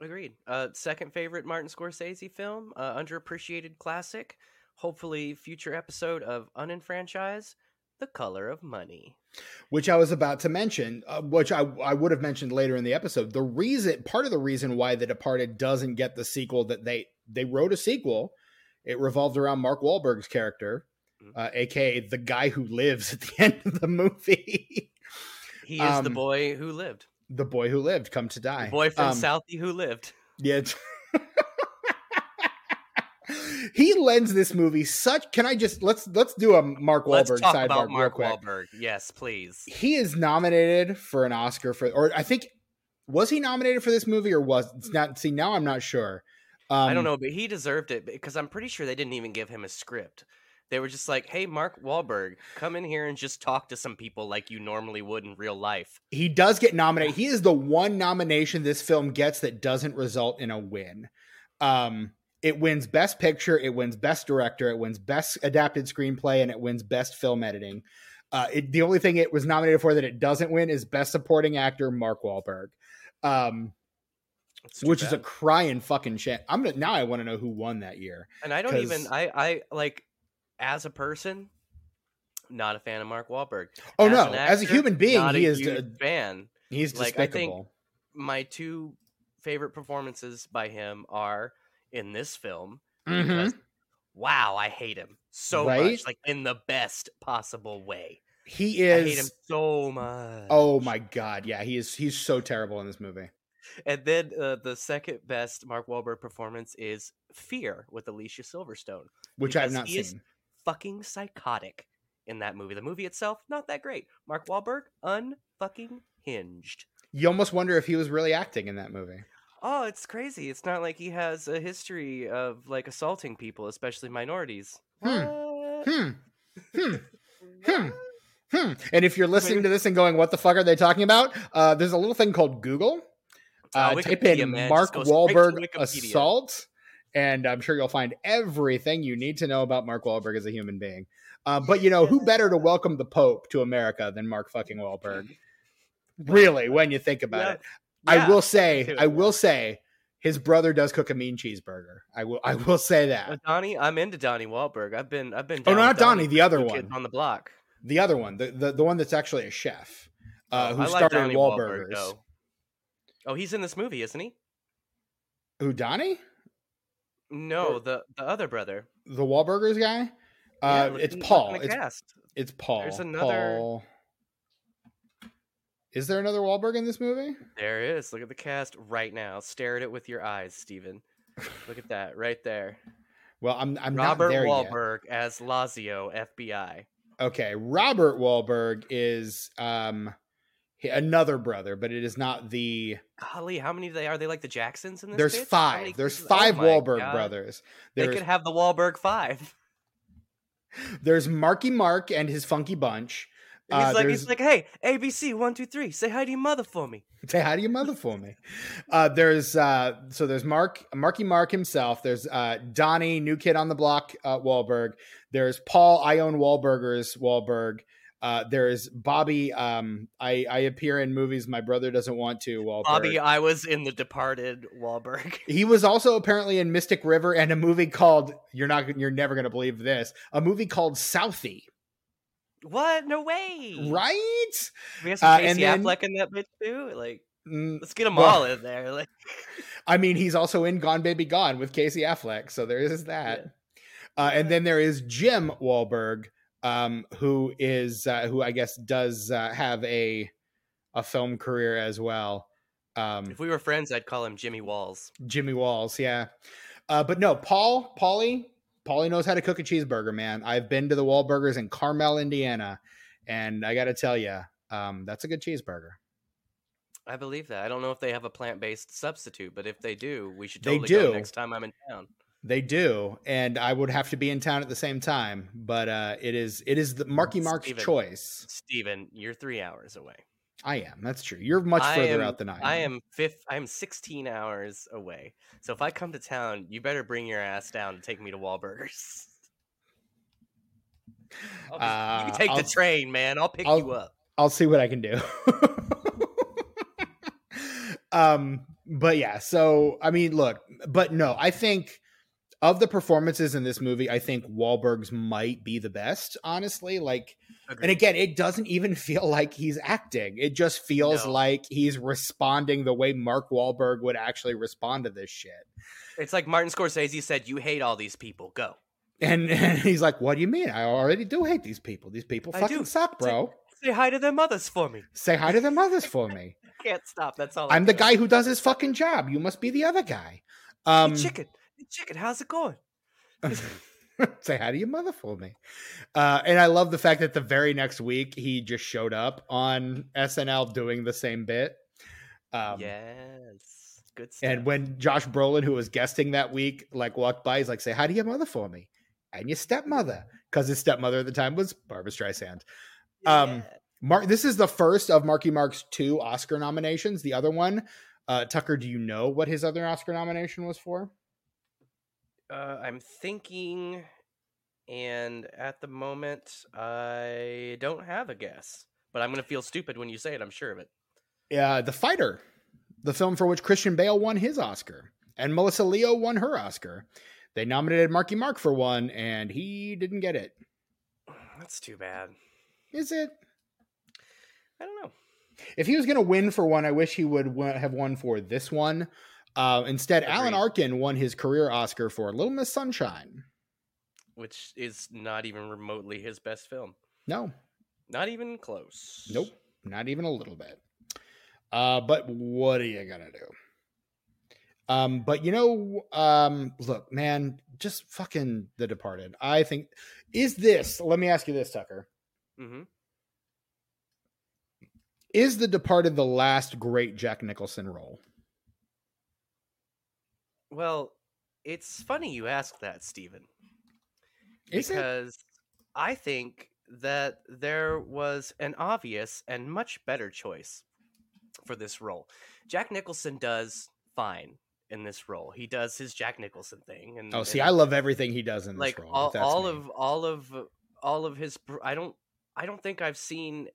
Agreed. Uh, second favorite Martin Scorsese film, uh, underappreciated classic. Hopefully, future episode of Unenfranchised, The Color of Money. which I was about to mention, uh, which I, I would have mentioned later in the episode. The reason, part of the reason why The Departed doesn't get the sequel that they they wrote a sequel, it revolved around Mark Wahlberg's character, Mhm. uh, aka the guy who lives at the end of the movie, He is the Um, boy who lived, the boy who lived, come to the die, boy from Um, Southie who lived. Yeah. He lends this movie such. Can I just let's let's do a Mark Wahlberg Let's talk sidebar about real Mark quick. Wahlberg. Yes, please. he is nominated for an Oscar for, or I think was he nominated for this movie or was it's not? See, now I'm not sure. Um, I don't know, but he deserved it because I'm pretty sure they didn't even give him a script. They were just like, "Hey, Mark Wahlberg, come in here and just talk to some people like you normally would in real life." He does get nominated. He is the one nomination this film gets that doesn't result in a win. Um, it wins Best Picture, it wins Best Director, it wins Best Adapted Screenplay, and it wins Best Film Editing. Uh, it, the only thing it was nominated for that it doesn't win is Best Supporting Actor, Mark Wahlberg. Um, which is a crying fucking shit. I'm gonna now. I want to know who won that year. and I don't even. I I like as a person Not a fan of Mark Wahlberg. Oh As no, an as a human being, he a is uh, fan. he's like, I despicable. think- My two favorite performances by him are in this film Mhm. because wow, I hate him so Right? much, like in the best possible way. He is I hate him so much. Oh my god, yeah, he is. He's so terrible in this movie. And then uh, the second best Mark Wahlberg performance is Fear with Alicia Silverstone. Which I have not he is- seen. Fucking psychotic in that movie. The movie itself, not that great. Mark Wahlberg, unfucking hinged. You almost wonder if he was really acting in that movie. Oh, it's crazy. It's not like he has a history of like assaulting people, especially minorities. Hmm. Hmm. Hmm. Hmm. Hmm. And if you're listening to this and going, "What the fuck are they talking about?" Uh, there's a little thing called Google. Uh, type in man. Mark Just go straight to Wahlberg assault, and I'm sure you'll find everything you need to know about Mark Wahlberg as a human being. Uh, but you know, who better to welcome the Pope to America than Mark fucking Wahlberg? Really, when you think about Yeah. it, I will say. I will say, his brother does cook a mean cheeseburger. I will, I will say that. Donnie, I'm into Donnie Wahlberg. I've been, I've been. Oh, down no, with not Donnie, the other one. On the block. The other one, the the, the one that's actually a chef, uh, Oh, who I like started Donnie Wahlberg, Wahlburgers. though. Oh, he's in this movie, isn't he? Who Donnie? No, Or- the the other brother. The Wahlburgers guy? Uh, look- it's Paul. It's it's Paul. There's another- Paul. Is there another Wahlberg in this movie? There is. Look at the cast right now. Stare at it with your eyes, Steven. Look at that right there. Well, I'm I'm Robert not there yet. Wahlberg as Lazio, FBI. Okay, Robert Wahlberg is um another brother, but it is not the. Golly, how many they are? They like the Jacksons in this? There's bitch? How many five. There's kids- oh five Wahlberg God. brothers. They could have the Wahlberg Five. there's Marky Mark and his Funky Bunch. He's Uh, like, he's like, hey, ABC one two three, say hi to your mother for me. Say hi to your mother for me. Uh, there's uh, so there's Mark Marky Mark himself. There's uh, Donnie, new kid on the block, uh, Wahlberg. There's Paul, I own Wahlburgers, Wahlberg. Uh, there's Bobby. Um, I, I appear in movies my brother doesn't want to. Wahlberg. Bobby, I was in The Departed. Wahlberg. He was also apparently in Mystic River and a movie called you're not you're never gonna believe this a movie called Southie. What? No way. Right? We have some Uh, Casey then- Affleck in that bitch too. Like, Mm, let's get them Well- all in there. Like, I mean, he's also in Gone Baby Gone with Casey Affleck, so there is that. Uh, and then there is Jim Wahlberg, um, who is uh, who I guess does uh, have a a film career as well. Um, if we were friends, I'd call him Jimmy Walls. Jimmy Walls, yeah. Uh, but no, Paul, Paulie, Paulie knows how to cook a cheeseburger, man. I've been to the Wahlburgers in Carmel, Indiana, and I got to tell you, um, that's a good cheeseburger. I believe that. I don't know if they have a plant based substitute, but if they do, we should They totally go do. next time I'm in town. They do, and I would have to be in town at the same time. But uh, it is it is the Marky Mark's Steven. choice. Steven, you're three hours away. I am. That's true. You're much further am- out than I am. I am fifth. I am 16 hours away. So if I come to town, you better bring your ass down to take me to Wahlburgers. Just- Uh, you can take I'll- the train, man. I'll pick I'll- you up. I'll see what I can do. um, but yeah, so I mean, look, but no, I think of the performances in this movie, I think Wahlberg's might be the best, honestly. Like, and again, it doesn't even feel like he's acting. It just feels No. like he's responding the way Mark Wahlberg would actually respond to this shit. It's like Martin Scorsese said, "You hate all these people. Go." And, and he's like, "What do you mean? I already do hate these people. These people I fucking do. suck, bro. Say hi to their mothers for me. Say hi to their mothers for me. Can't stop. That's all. I'm the guy who does his fucking job. You must be the other guy. Hey, Um, chicken. Hey, chicken. How's it going? say how do your mother for me. Uh, and I love the fact that the very next week he just showed up on SNL doing the same bit. Um, yes. Good stuff. And when Josh Brolin, who was guesting that week, like walked by, he's like, "Say hi to your mother for me, and your stepmother," because his stepmother at the time was Barbra Streisand. um, Mark, this is the first of Marky Mark's two Oscar nominations. The other one, uh, Tucker, do you know what his other Oscar nomination was for? Uh, I'm thinking, and at the moment, I don't have a guess. But I'm gonna feel stupid when you say it. I'm sure of it. Uh, the Fighter, the film for which Christian Bale won his Oscar, and Melissa Leo won her Oscar. They nominated Marky Mark for one, and he didn't get it. That's too bad. Is it? I don't know. If he was going to win for one, I wish he would have won for this one. Uh, instead, Alan Arkin won his career Oscar for Little Miss Sunshine. Which is not even remotely his best film. No, Not even close. nope, not even a little bit. Uh, but what are you gonna do? Um, but you know, um, look, man, just fucking The Departed. I think is this. Let me ask you this, Tucker. Mm-hmm. Is The Departed the last great Jack Nicholson role? Well, it's funny you ask that, Stephen. Is it? because I think that there was an obvious and much better choice for this role. Jack Nicholson does fine in this role. He does his Jack Nicholson thing, and Oh, see, and, I love everything he does in this like role. all, all me. of all of all of his. I don't. I don't think I've seen.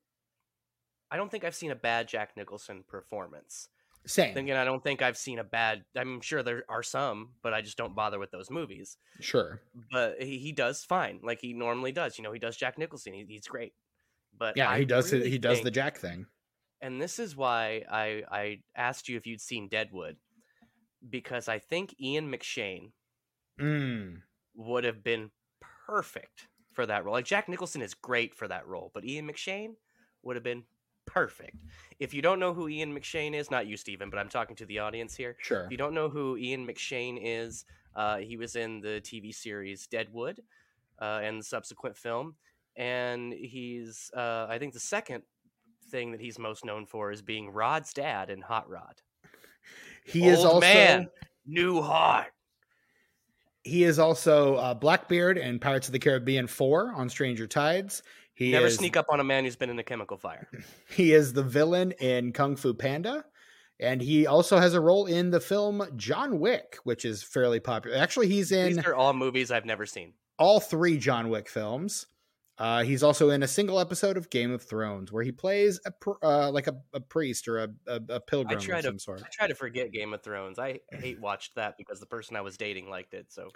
I don't think I've seen a bad Jack Nicholson performance. Same. Again, I don't think I've seen a bad. I'm sure there are some, but I just don't bother with those movies. Sure. But he, he does fine, like he normally does. You know, he does Jack Nicholson. He, he's great. But Yeah, I he does. really he does the Jack thing. and this is why I I asked you if you'd seen Deadwood, because I think Ian McShane Mm. would have been perfect for that role. Like Jack Nicholson is great for that role, but Ian McShane would have been perfect. If you don't know who Ian McShane is, not you, Stephen, but I'm talking to the audience here. Sure. If you don't know who Ian McShane is, uh, he was in the TV series Deadwood uh, and the subsequent film. And he's, uh, I think, the second thing that he's most known for is being Rod's dad in Hot Rod. He is Old also man, new heart. he is also uh, Blackbeard in Pirates of the Caribbean Four on Stranger Tides. He Never is, sneak up on a man who's been in a chemical fire. He is the villain in Kung Fu Panda, and he also has a role in the film John Wick, which is fairly popular. Actually, he's in These are all movies I've never seen. all three John Wick films. Uh, he's also in a single episode of Game of Thrones where he plays a pr- uh, like a, a priest or a, a, a pilgrim try of to- some sort. I try to forget Game of Thrones. I hate watched that because the person I was dating liked it. So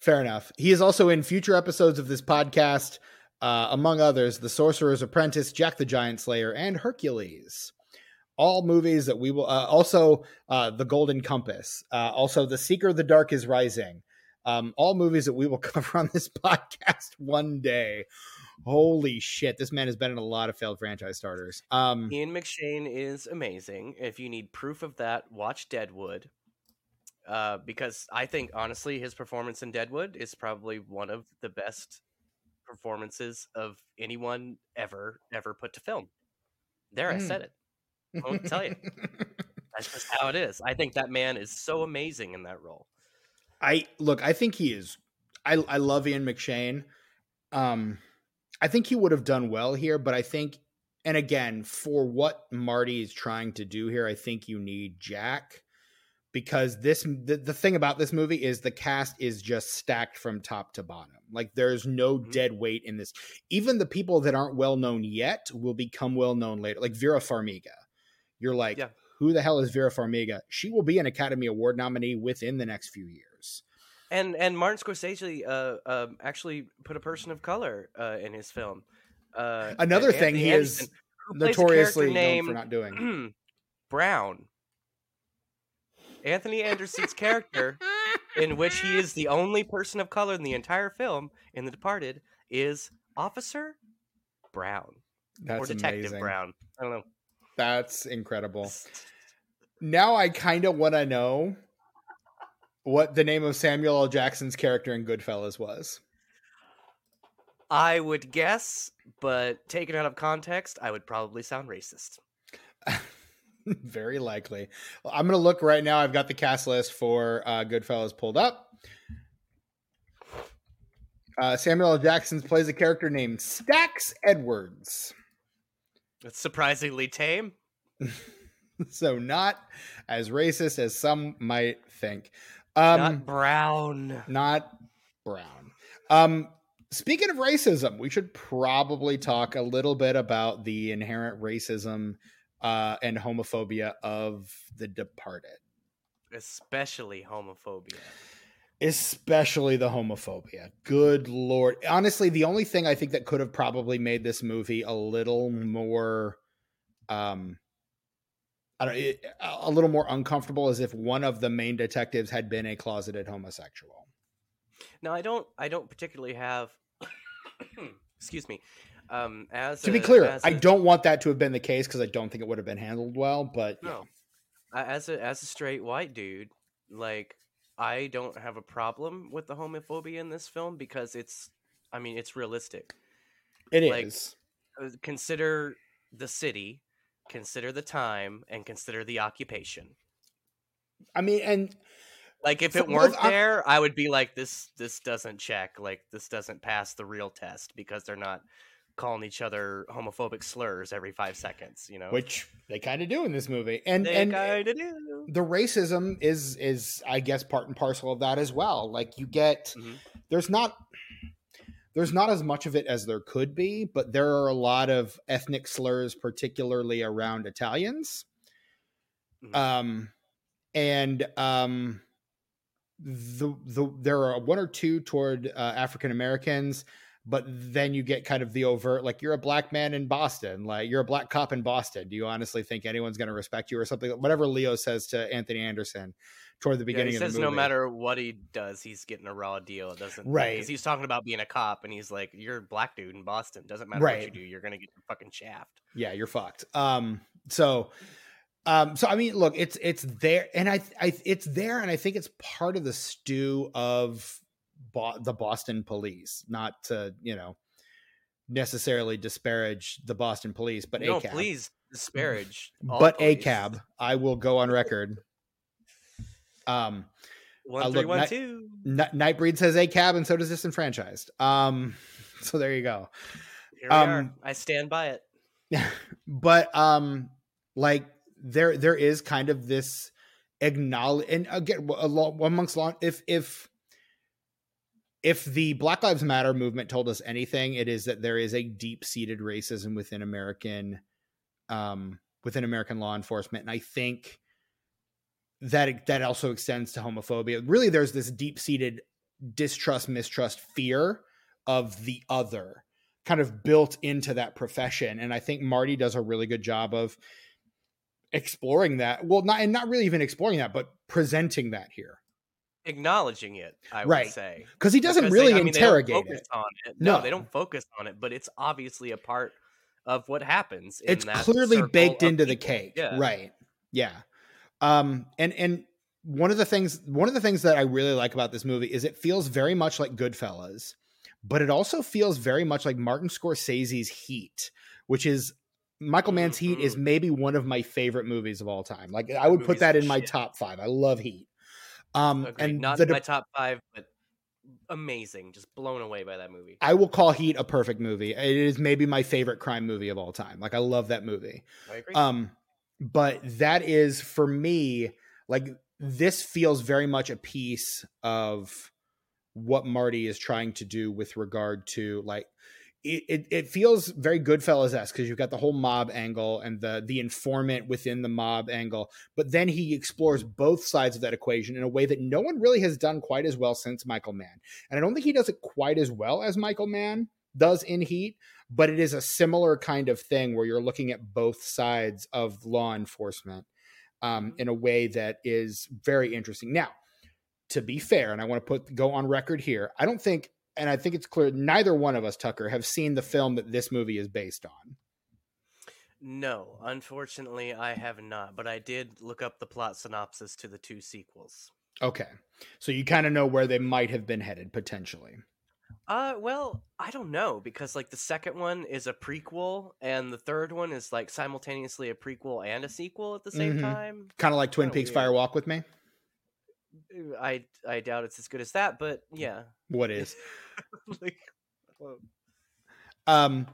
Fair enough. He is also in future episodes of this podcast, uh, among others, The Sorcerer's Apprentice, Jack the Giant Slayer, and Hercules. All movies that we will uh, also uh, The Golden Compass, uh, also The Seeker, of The Dark is Rising. Um, all movies that we will cover on this podcast one day. Holy shit! This man has been in a lot of failed franchise starters. Um, Ian McShane is amazing. If you need proof of that, watch Deadwood. Uh, because I think honestly, his performance in Deadwood is probably one of the best performances of anyone ever ever put to film. There, I Mm. said it. I won't tell you. That's just how it is. I think that man is so amazing in that role. I look, I think he is I I love Ian McShane. Um I think he would have done well here, but I think and again, for what Marty is trying to do here, I think you need Jack because this the, the thing about this movie is the cast is just stacked from top to bottom. Like there's no Mhm. dead weight in this. Even the people that aren't well known yet will become well known later. Like Vera Farmiga. You're like, Yeah. who the hell is Vera Farmiga? She will be an Academy Award nominee within the next few years. And and Martin Scorsese uh, um actually put a person of color uh, in his film. Uh, Another An- thing Anthony he is Anderson, who plays a character notoriously known for not doing. Brown. Anthony Anderson's character, in which he is the only person of color in the entire film in The Departed, is Officer Brown That's or Detective amazing. Brown. I don't know. That's incredible. Now I kind of want to know what the name of Samuel L. Jackson's character in Goodfellas was. I would guess, but taken out of context, I would probably sound racist. Very likely. Well, I'm going to look right now. I've got the cast list for uh, Goodfellas pulled up. Uh, Samuel L. Jackson plays a character named Stacks Edwards. That's surprisingly tame. So not as racist as some might think. Um, Not brown. not brown. Um, speaking of racism, we should probably talk a little bit about the inherent racism uh, and homophobia of The Departed. Especially homophobia. especially the homophobia. Good lord. Honestly, the only thing I think that could have probably made this movie a little more um I don't it, a little more uncomfortable is if one of the main detectives had been a closeted homosexual. Now I don't I don't particularly have excuse me. Um as To a, be clear, I a- don't want that to have been the case because I don't think it would have been handled well, but. No. I- as a as a straight white dude, like I don't have a problem with the homophobia in this film because it's I mean it's realistic. it is. like, Uh, Consider the city, consider the time, and consider the occupation. I mean, and Like if it weren't oc- there, I would be like this this doesn't check. Like this doesn't pass the real test because they're not calling each other homophobic slurs every 5 seconds, you know. which they kind of do in this movie. And they and kind of do. the racism is is I guess part and parcel of that as well. Like you get Mhm. there's not there's not as much of it as there could be, but there are a lot of ethnic slurs, particularly around Italians. Mhm. Um, and um, the the there are one or two toward uh, African Americans, but then you get kind of the overt like you're a black man in Boston, like you're a black cop in Boston. Do you honestly think anyone's going to respect you or something? Whatever Leo says to Anthony Anderson toward the Yeah, beginning he of the says no matter what he does, he's getting a raw deal. It doesn't Right. because he's talking about being a cop, and he's like, "You're a black dude in Boston. Doesn't matter what you do, you're gonna get your fucking shaft." yeah you're fucked um so um so i mean look it's it's there and i i it's there and i think it's part of the stew of Bo- the boston police not to you know necessarily disparage the boston police but no, ACAB. please disparage. all but police. ACAB, I will go on record. Um, one three Ni- one two. N- Nightbreed says ACAB, and so does Disenfranchised. Um, so there you go. Here we are. um, I stand by it. but um like there there is kind of this acknowledge and again a lot amongst law if if if the black lives matter movement told us anything it is that there is a deep-seated racism within american um within american law enforcement. And i think that that also extends to homophobia. Really there's this deep-seated distrust mistrust fear of the other kind of built into that profession. And i think marty does a really good job of exploring that. Well not and not really even exploring that but presenting that here Acknowledging it, I Right. would say. because he doesn't Because they- really I mean, they interrogate it on it. No, No. they don't focus on it, but it's obviously a part of what happens. in it's clearly baked into the cake Yeah. right yeah um and and one of the things one of the things that i really like about this movie is it feels very much like goodfellas but it also feels very much like martin scorsese's heat which is michael mann's heat is Mhm. maybe one of my favorite movies of all time like i would put that in my shit. top five i love heat um Agreed. and Not the in my top five, but amazing. Just blown away by that movie. I will call Heat a perfect movie. It is maybe my favorite crime movie of all time. Like I love that movie. I agree. Um, but that is for me like this feels very much a piece of what Marty is trying to do with regard to like it, it, it feels very Goodfellas esque because you've got the whole mob angle and the the informant within the mob angle, but then he explores both sides of that equation in a way that no one really has done quite as well since Michael Mann, and I don't think he does it quite as well as Michael Mann does in Heat, but it is a similar kind of thing where you're looking at both sides of law enforcement um, in a way that is very interesting. Now, to be fair, and I want to put go on record here, I don't think, and I think it's clear, neither one of us, Tucker, have seen the film that this movie is based on. no, unfortunately, I have not. But I did look up the plot synopsis to the two sequels. Okay, so you kind of know where they might have been headed potentially. Uh, well, I don't know because like the second one is a prequel, and the third one is like simultaneously a prequel and a sequel at the same Mhm. time. Kind of like Twin Peaks weird. Fire Walk with Me. I I doubt it's as good as that, but yeah, What is? like, well, Um,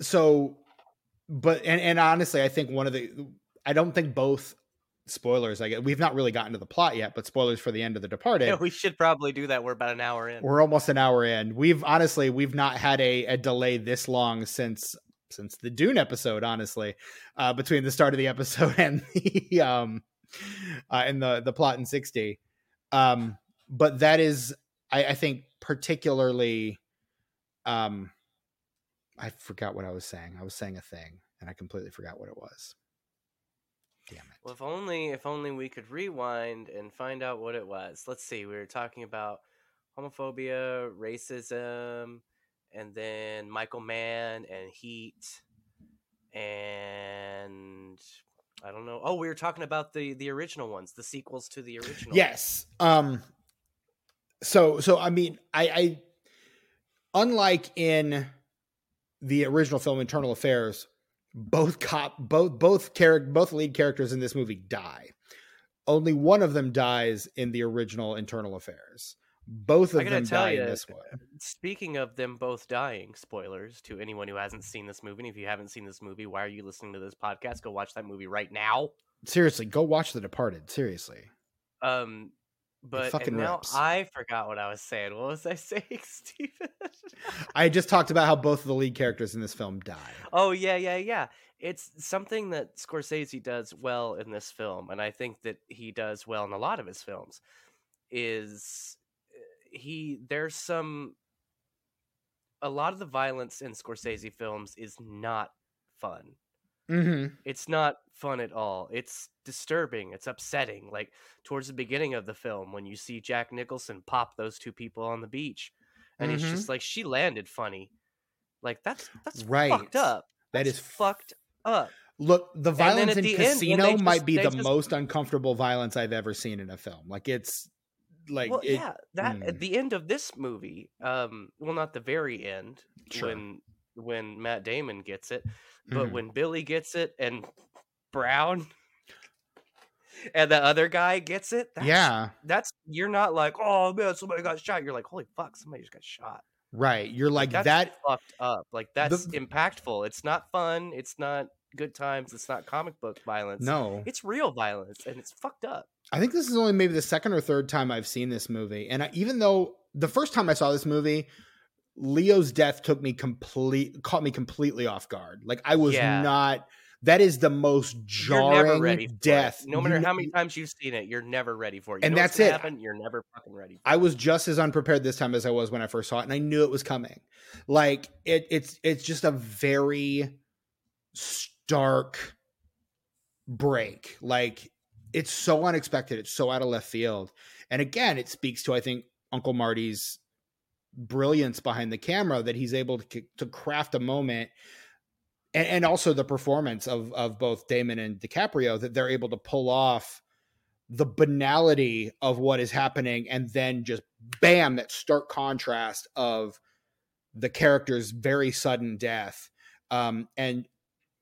so, but and and honestly, I think one of the I don't think both spoilers. I get we've not really gotten to the plot yet, but spoilers for the end of the Departed. yeah, we should probably do that. We're about an hour in. We're almost an hour in. We've honestly we've not had a, a delay this long since since the Dune episode. Honestly, uh, between the start of the episode and the um uh, and the the plot in sixty. Um, but that is I, I think particularly um I forgot what I was saying. I was saying a thing and I completely forgot what it was. Damn it. Well, if only if only we could rewind and find out what it was. Let's see. We were talking about homophobia, racism, and then Michael Mann and Heat, and I don't know. Oh, we were talking about the the original ones, the sequels to the original. Yes. Um so so I mean I I unlike in the original film Internal Affairs, both cop both both character both lead characters in this movie die. Only one of them dies in the original Internal Affairs. Both of them tell die ya, in this one. Speaking of them both dying, spoilers to anyone who hasn't seen this movie. And if you haven't seen this movie, why are you listening to this podcast? Go watch that movie right now. Seriously, go watch The Departed. Seriously. Um, but and now rips. I forgot what I was saying. What was I saying, Steven? I just talked about how both of the lead characters in this film die. oh yeah, yeah, yeah. It's something that Scorsese does well in this film, and I think that he does well in a lot of his films. Is he? There's some. A lot of the violence in Scorsese films is not fun. Mm-hmm. it's not fun at all. It's disturbing. It's upsetting. Like towards the beginning of the film, when you see Jack Nicholson pop those two people on the beach, and it's Mhm. just like she landed funny. Like that's that's Right. fucked up. That That's is fucked up. Look, the violence in the end, Casino just- might be the just- most uncomfortable violence I've ever seen in a film. Like it's like well, it, yeah, that mm. at the end of this movie, um, well, not the very end Sure. when when Matt Damon gets it, but Mhm. when Billy gets it and Brown and the other guy gets it, that's, yeah, that's you're not like, oh man, somebody got shot. You're like, holy fuck, somebody just got shot. right. You're like that's that. fucked up. Like that's impactful. It's not fun. It's not good times. It's not comic book violence. No, it's real violence, and it's fucked up. I think this is only maybe the second or third time I've seen this movie, and I, even though the first time I saw this movie, Leo's death took me complete caught me completely off guard. Like I was Yeah. not. That is the most jarring death. It. No matter You- how many times you've seen it, you're never ready for it. You And that's it. Happen, you're never fucking ready. For I was just as unprepared this time as I was when I first saw it, and I knew it was coming. Like it, it's it's just a very stark break. Like it's so unexpected. It's so out of left field. And again, it speaks to I think Uncle Marty's brilliance behind the camera that he's able to to craft a moment. And, and also the performance of of both Damon and DiCaprio that they're able to pull off the banality of what is happening and then just bam that stark contrast of the character's very sudden death um, and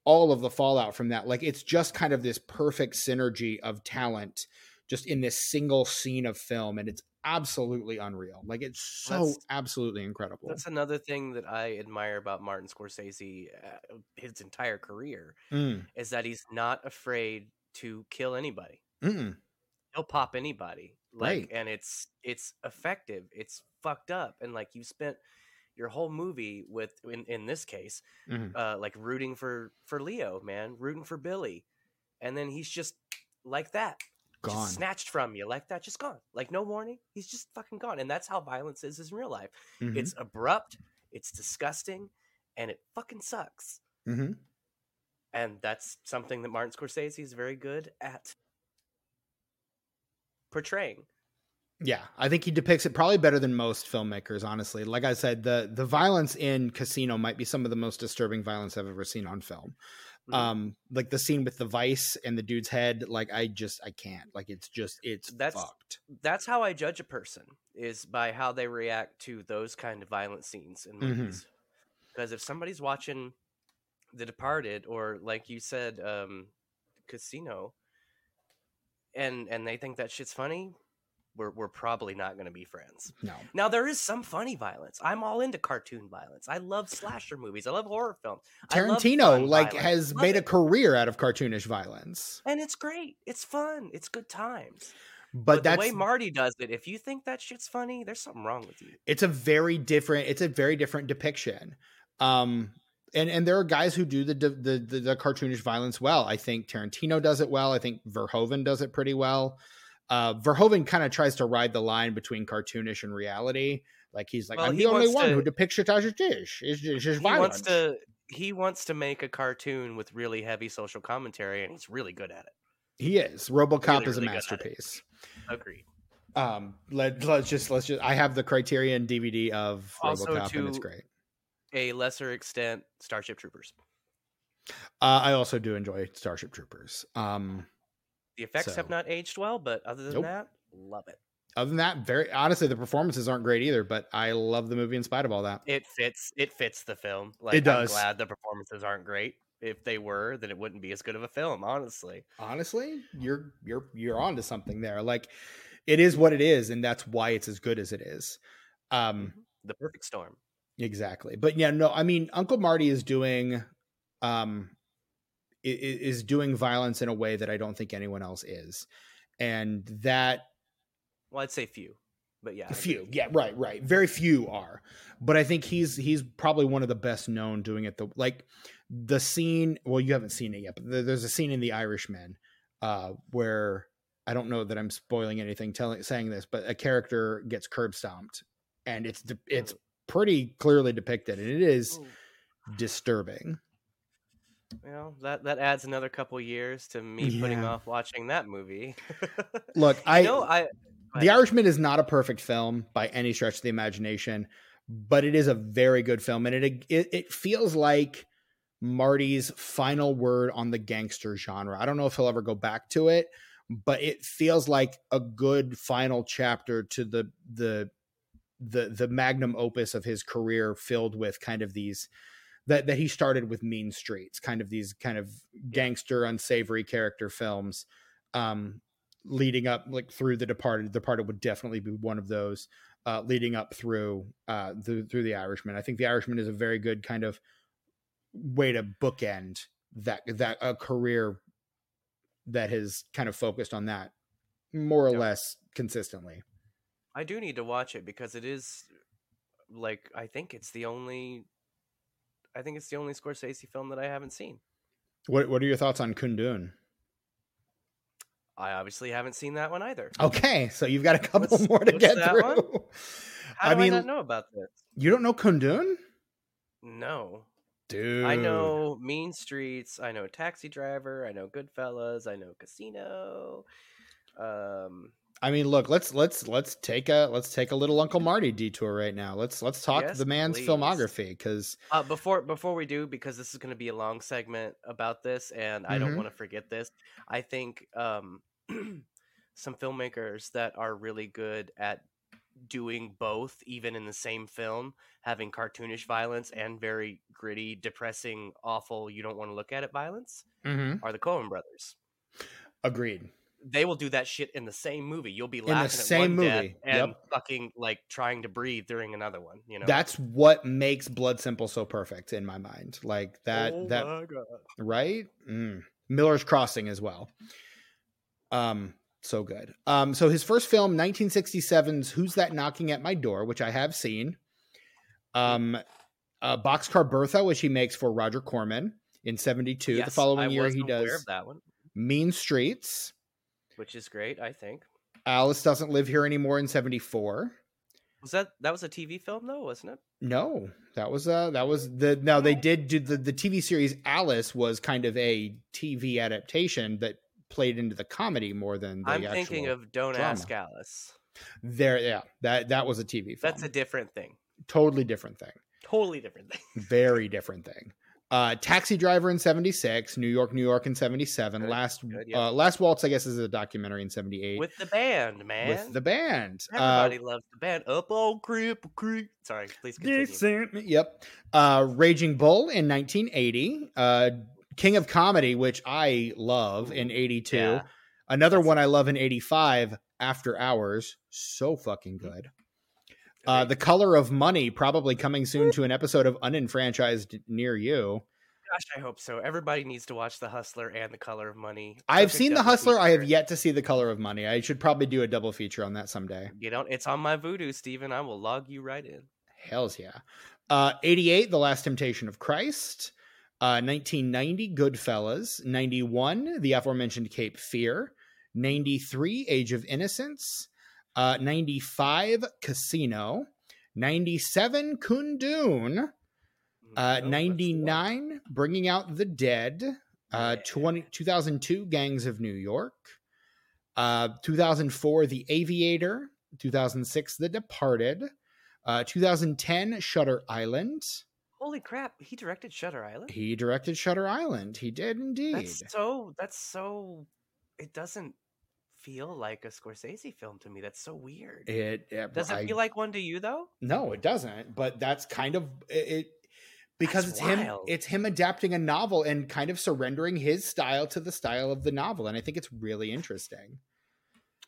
all of the fallout from that like it's just kind of this perfect synergy of talent just in this single scene of film and it's absolutely unreal like it's so That's- absolutely incredible That's another thing that I admire about Martin Scorsese, uh, his entire career, Mm, is that he's not afraid to kill anybody. mm-mm. He'll pop anybody, like, Right. and it's it's effective. It's fucked up, and like you spent your whole movie with, in in this case, Mhm. uh, like rooting for for Leo, man, rooting for Billy, and then he's just like that, gone just snatched from you like that, just gone, like no warning. He's just fucking gone, and that's how violence is in real life. Mhm. It's abrupt, it's disgusting, and it fucking sucks. Mhm. And that's something that Martin Scorsese is very good at portraying. Yeah, I think he depicts it probably better than most filmmakers, honestly. Like I said, the the violence in Casino might be some of the most disturbing violence I've ever seen on film. Mhm. Um, like the scene with the vice and the dude's head, like I just I can't. Like it's just it's That's- fucked. That's how I judge a person is by how they react to those kind of violent scenes in Mhm. movies. Because if somebody's watching The Departed or like you said, um, Casino, and and they think that shit's funny, we're we're probably not going to be friends. No. Now there is some funny violence. I'm all into cartoon violence. I love slasher movies. I love horror films. Tarantino like violence. has made a career out of cartoonish violence. and it's great. It's fun. It's good times. But, But, the way Marty does it, if you think that shit's funny, there's something wrong with you. it's a very different it's a very different depiction um and and there are guys who do the the the, the cartoonish violence well i think tarantino does it well i think verhoeven does it pretty well Uh, Verhoeven kind of tries to ride the line between cartoonish and reality. Like he's like, Well, I'm he the only one to- who depicts it is. It's, it's just he violence. wants to he wants to make a cartoon with really heavy social commentary, and he's really good at it. He is. RoboCop Really, is a really good at it. masterpiece. Agreed. Um, let let's just let's just. I have the Criterion DVD of Also RoboCop, and it's great. A lesser extent, Starship Troopers. Uh, I also do enjoy Starship Troopers. Um, The effects have not aged well, but other than Nope. that, love it. other than that, very honestly, the performances aren't great either. But I love the movie in spite of all that. It fits. It fits the film. Like, It does. I'm glad the performances aren't great. If they were, then it wouldn't be as good of a film. Honestly, honestly you're you're you're onto something there like it is what it is and that's why it's as good as it is um the perfect storm. exactly but yeah no i mean uncle marty is doing um is doing violence in a way that i don't think anyone else is. And that Well, I'd say few, but yeah, few yeah right right. Very few are. But i think he's he's probably one of the best known doing it the like the scene well you haven't seen it yet but there's a scene in the irishman uh where i don't know that i'm spoiling anything telling saying this but a character gets curb stomped and it's de- it's pretty clearly depicted and it is Ooh. Disturbing know that that adds another couple years to me putting off watching that movie. look i no, I The Irishman is not a perfect film by any stretch of the imagination, but it is a very good film, and it it, it feels like Marty's final word on the gangster genre. I don't know if he'll ever go back to it, but it feels like a good final chapter to the the the the magnum opus of his career, filled with kind of these that that he started with Mean Streets, kind of these kind of gangster, unsavory character films. Um, leading up like through the departed the departed would definitely be one of those uh leading up through uh through, through the irishman i think the irishman is a very good kind of way to bookend that that a career that has kind of focused on that more or Yeah. less consistently I do need to watch it because it is like I think it's the only I think it's the only Scorsese film that I haven't seen. what what are your thoughts on kundun I obviously haven't seen that one either. okay so you've got a couple What's- more to get that through one? How I do mean- I not know about this? you don't know kundun No. dude I know Mean Streets, I know Taxi Driver, I know Goodfellas, I know Casino. Um I mean, look, let's let's let's take a let's take a little Uncle Marty detour right now. Let's let's talk Yes, the man's please. filmography because Uh, before before we do, because this is going to be a long segment about this, and I don't Mhm. want to forget this. I think um, some filmmakers that are really good at doing both, even in the same film, having cartoonish violence and very gritty, depressing, awful, you don't want to look at it violence, are the Coen brothers. agreed. They will do that shit in the same movie. You'll be the laughing same at one death movie, and yep. fucking like trying to breathe during another one. You know, That's what makes Blood Simple so perfect in my mind. Like that Oh that my God. right? Mm. Miller's Crossing as well. Um, so good. Um, so his first film, 1967's "Who's That Knocking at My Door," which I have seen. Um, uh, Boxcar Bertha, which he makes for Roger Corman in '72. the following I year, he does that one. Mean Streets. Which is great. I think Alice doesn't live here anymore in '74. was that that was a TV film though, wasn't it? No, that was uh that was the now they did do the the TV series Alice was kind of a TV adaptation that played into the comedy more than the I'm actual. thinking of Don't drama. Ask Alice. there. Yeah, that that was a TV film. That's a different thing. totally different thing. Totally different thing. Very different thing. Uh, Taxi Driver in '76, New York, New York in '77. Good, Last good, yeah. uh, Last Waltz, I guess, is a documentary in '78 With the band, man. with the band. Uh, Everybody loves the band. Up on Cripple Creek. Sorry, please continue. Yep. Uh, Raging Bull in 1980. Uh, King of Comedy, which I love in 82. Yeah. Another That's- one I love in 85, After Hours. So fucking good. Uh, the Color of Money, probably coming soon to an episode of Unenfranchised near you. Gosh, I hope so. Everybody needs to watch The Hustler and The Color of Money. I've seen The Hustler. I have yet to see The Color of Money. I should probably do a double feature on that someday. You know, it's on my Vudu, Steven. I will log you right in. Hells yeah. Uh, 88, The Last Temptation of Christ. Uh, 1990, Goodfellas. 91, the aforementioned Cape Fear. 93 Age of Innocence, uh, 95 Casino, 97 Kundun, uh, Nope, that's 99 Bringing Out the Dead, uh, Yeah. 20, 2002 Gangs of New York, uh, 2004 The Aviator, 2006 The Departed, uh, 2010 Shutter Island. Holy crap! He directed Shutter Island. He directed Shutter Island. He did indeed. That's so. That's so. It doesn't feel like a Scorsese film to me. That's so weird. It, it Does it feel like one to you though? No, it doesn't. But that's kind of it. because That's it's him. It's him adapting a novel and kind of surrendering his style to the style of the novel, and I think it's really interesting.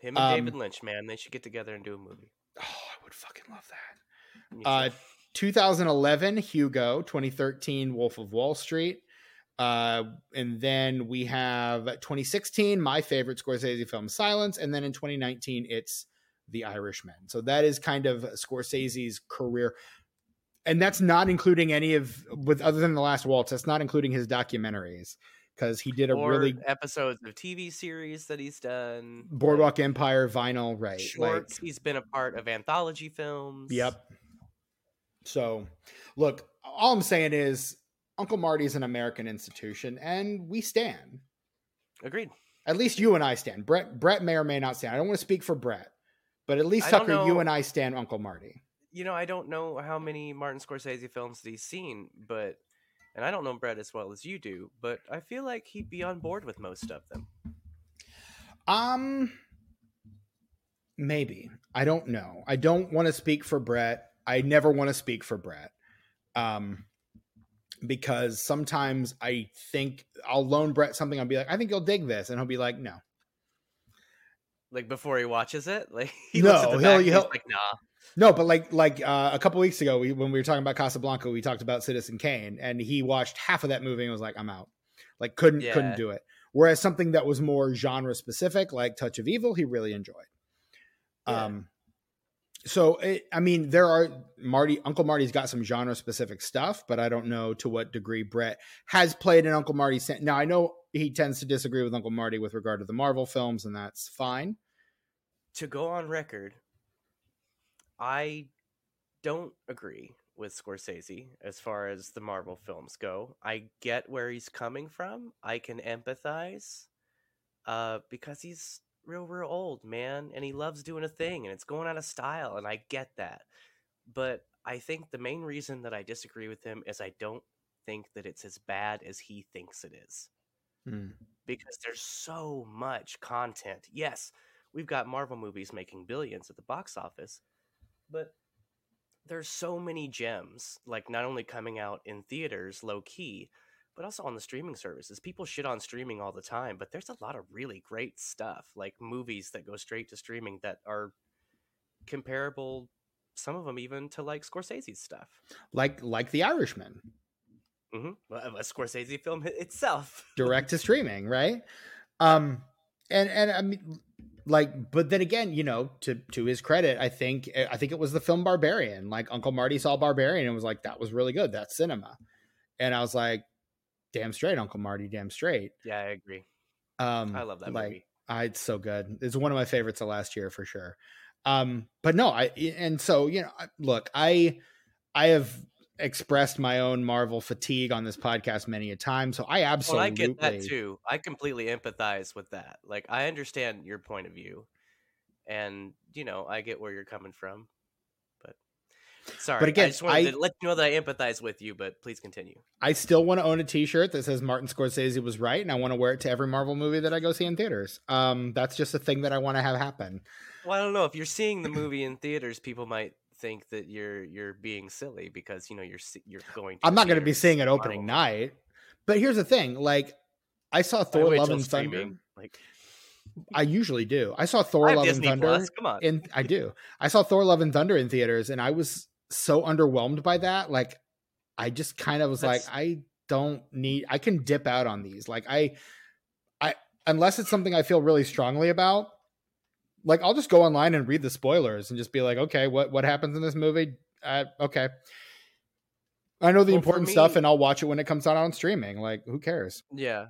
Him and Um, David Lynch, man, they should get together and do a movie. Oh, I would fucking love that. Uh, 2011 Hugo, 2013 Wolf of Wall Street. Uh, and then we have 2016, my favorite Scorsese film, Silence. And then in 2019, it's The Irishman. So that is kind of Scorsese's career. And that's not including any of, with other than The Last Waltz, that's not including his documentaries because he did a or really episodes of TV series that he's done. Boardwalk Empire vinyl, right? like, he's been a part of anthology films. Yep. So, look, all I'm saying is Uncle Marty's an American institution, and we stand. Agreed. At least you and I stand. Brett, Brett may or may not stand. I don't want to speak for Brett, but at least Tucker, you and I stand Uncle Marty. You know, I don't know how many Martin Scorsese films that he's seen, but and I don't know Brett as well as you do, but I feel like he'd be on board with most of them. Um, maybe I don't know. I don't want to speak for Brett. I never want to speak for Brett. Um, because sometimes I think I'll loan Brett something. I'll be like, I think you'll dig this, and he'll be like, No. Like before he watches it, like he No, looks at the he'll- back he'll- like, nah. No, but like like uh, a couple weeks ago, we, when we were talking about Casablanca, we talked about Citizen Kane, and he watched half of that movie and was like, "I'm out." Like couldn't Yeah. couldn't do it. Whereas something that was more genre specific, like Touch of Evil, he really enjoyed. Yeah. Um, so it, I mean, there are Marty Uncle Marty's got some genre specific stuff, but I don't know to what degree Brett has played in Uncle Marty. sen- Now I know he tends to disagree with Uncle Marty with regard to the Marvel films, and that's fine. to go on record, I don't agree with Scorsese as far as the Marvel films go. I get where he's coming from. I can empathize uh, because he's real, real old, man, and he loves doing a thing and it's going out of style, and I get that. But I think the main reason that I disagree with him is I don't think that it's as bad as he thinks it is Hmm. because there's so much content. Yes, we've got Marvel movies making billions at the box office, but there's so many gems, like not only coming out in theaters low key, but also on the streaming services. People shit on streaming all the time, but there's a lot of really great stuff, like movies that go straight to streaming that are comparable some of them even to like Scorsese's stuff. Like like The Irishman. Well, a Scorsese film itself. direct to streaming, right? Um, and and I mean, like, but then again, you know, to to his credit, I think I think it was the film Barbarian. Like Uncle Marty saw Barbarian and was like, that was really good. That's cinema, and I was like, damn straight, Uncle Marty, damn straight. yeah, I agree. Um, I love that like, movie. I, it's so good. It's one of my favorites of last year for sure. Um, but no, I and so you know, look, I I have expressed my own Marvel fatigue on this podcast many a time, so I Well, absolutely I get that too. I completely empathize with that. Like, I understand your point of view, and you know, I get where you're coming from. Sorry, but again, I just wanted I- to let you know that I empathize with you. But please continue. I still want to own a T-shirt that says Martin Scorsese was right, and I want to wear it to every Marvel movie that I go see in theaters. Um, that's just a thing that I want to have happen. Well, I don't know if you're seeing the movie in theaters, people might think that you're you're being silly because you know you're you're going. To I'm not going to be seeing it opening night, but here's the thing: like, I saw Thor: Love and Thunder. Like, I usually do. I saw Thor: I Love Disney and Thunder. Plus. Come on. In I do. I saw Thor: Love and Thunder in theaters, and I was so underwhelmed by that. Like, I just kind of was That's- like, I don't need. I can dip out on these. Like, I, I unless it's something I feel really strongly about. Like, I'll just go online and read the spoilers and just be like, okay, what what happens in this movie? Uh, okay. I know the Well, important stuff, and I'll watch it when it comes out on streaming. Like, who cares? Yeah.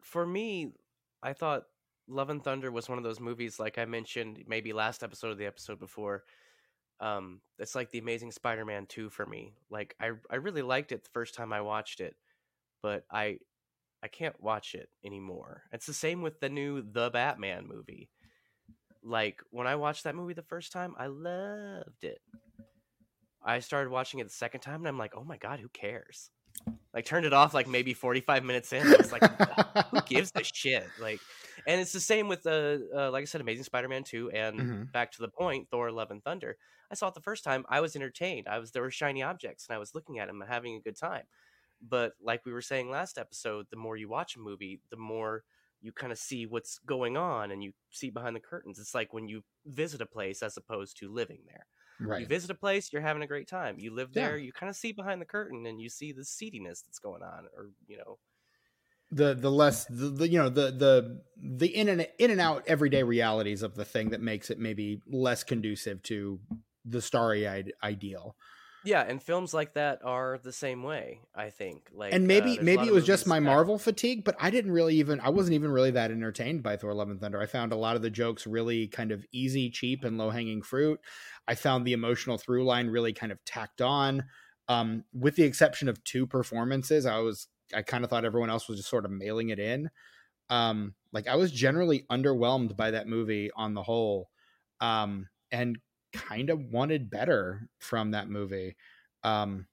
For me, I thought Love and Thunder was one of those movies, like I mentioned, maybe last episode of the episode before. Um, it's like the Amazing Spider-Man two for me. Like I, I really liked it the first time I watched it, but I, I can't watch it anymore. It's the same with the new The Batman movie. Like when I watched that movie the first time, I loved it. I started watching it the second time, and I'm like, oh my god, who cares? Like turned it off like maybe 45 minutes in. I was like, who gives a shit? Like, and it's the same with the uh, like I said, Amazing Spider-Man 2 and Mhm. back to the point, Thor: Love and Thunder. I saw it the first time. I was entertained. I was there were shiny objects, and I was looking at them and having a good time. But like we were saying last episode, the more you watch a movie, the more you kind of see what's going on and you see behind the curtains. It's like when you visit a place as opposed to living there. You visit a place, you're having a great time. You live Yeah. there, you kind of see behind the curtain and you see the seediness that's going on, or you know, the the less the, the you know the the the in and in and out everyday realities of the thing that makes it maybe less conducive to the starry eyed ideal. yeah. And films like that are the same way. I think. Like, and uh, maybe a maybe it was just my that- Marvel fatigue, but I didn't really even I wasn't even really that entertained by Thor: Love and Thunder. I found a lot of the jokes really kind of easy, cheap, and low hanging fruit. I found the emotional through line really kind of tacked on. Um, with the exception of two performances, I was I kind of thought everyone else was just sort of mailing it in. Um, like I was generally underwhelmed by that movie on the whole, um, and kind of wanted better from that movie. Um,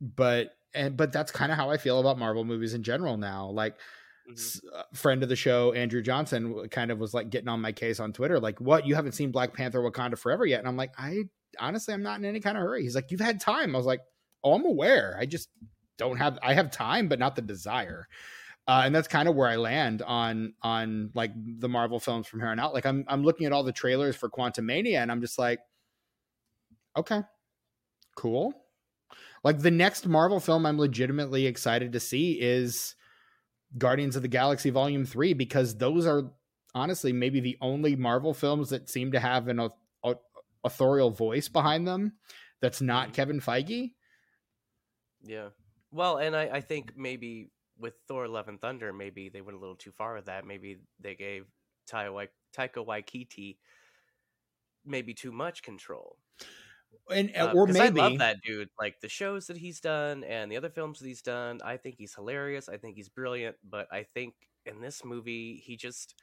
but and but that's kind of how I feel about Marvel movies in general now. Like Mhm. s- uh, friend of the show Andrew Johnson kind of was like getting on my case on Twitter like what you haven't seen Black Panther Wakanda Forever yet and I'm like I honestly I'm not in any kind of hurry. He's like you've had time. I was like oh I'm aware. I just don't have I have time but not the desire. Uh, and that's kind of where I land on on like the Marvel films from here on out. Like I'm I'm looking at all the trailers for Quantumania and I'm just like okay. Cool. Like the next Marvel film I'm legitimately excited to see is Guardians of the Galaxy Volume 3 because those are honestly maybe the only Marvel films that seem to have an au- au- authorial voice behind them that's not Mhm. Kevin Feige. Yeah. Well, and I, I think maybe with Thor: Love and Thunder, maybe they went a little too far with that. Maybe they gave Taika, Wai- Taika Waititi maybe too much control. And Uh, or 'cause maybe I love that dude. Like the shows that he's done and the other films that he's done, I think he's hilarious. I think he's brilliant. But I think in this movie, he just,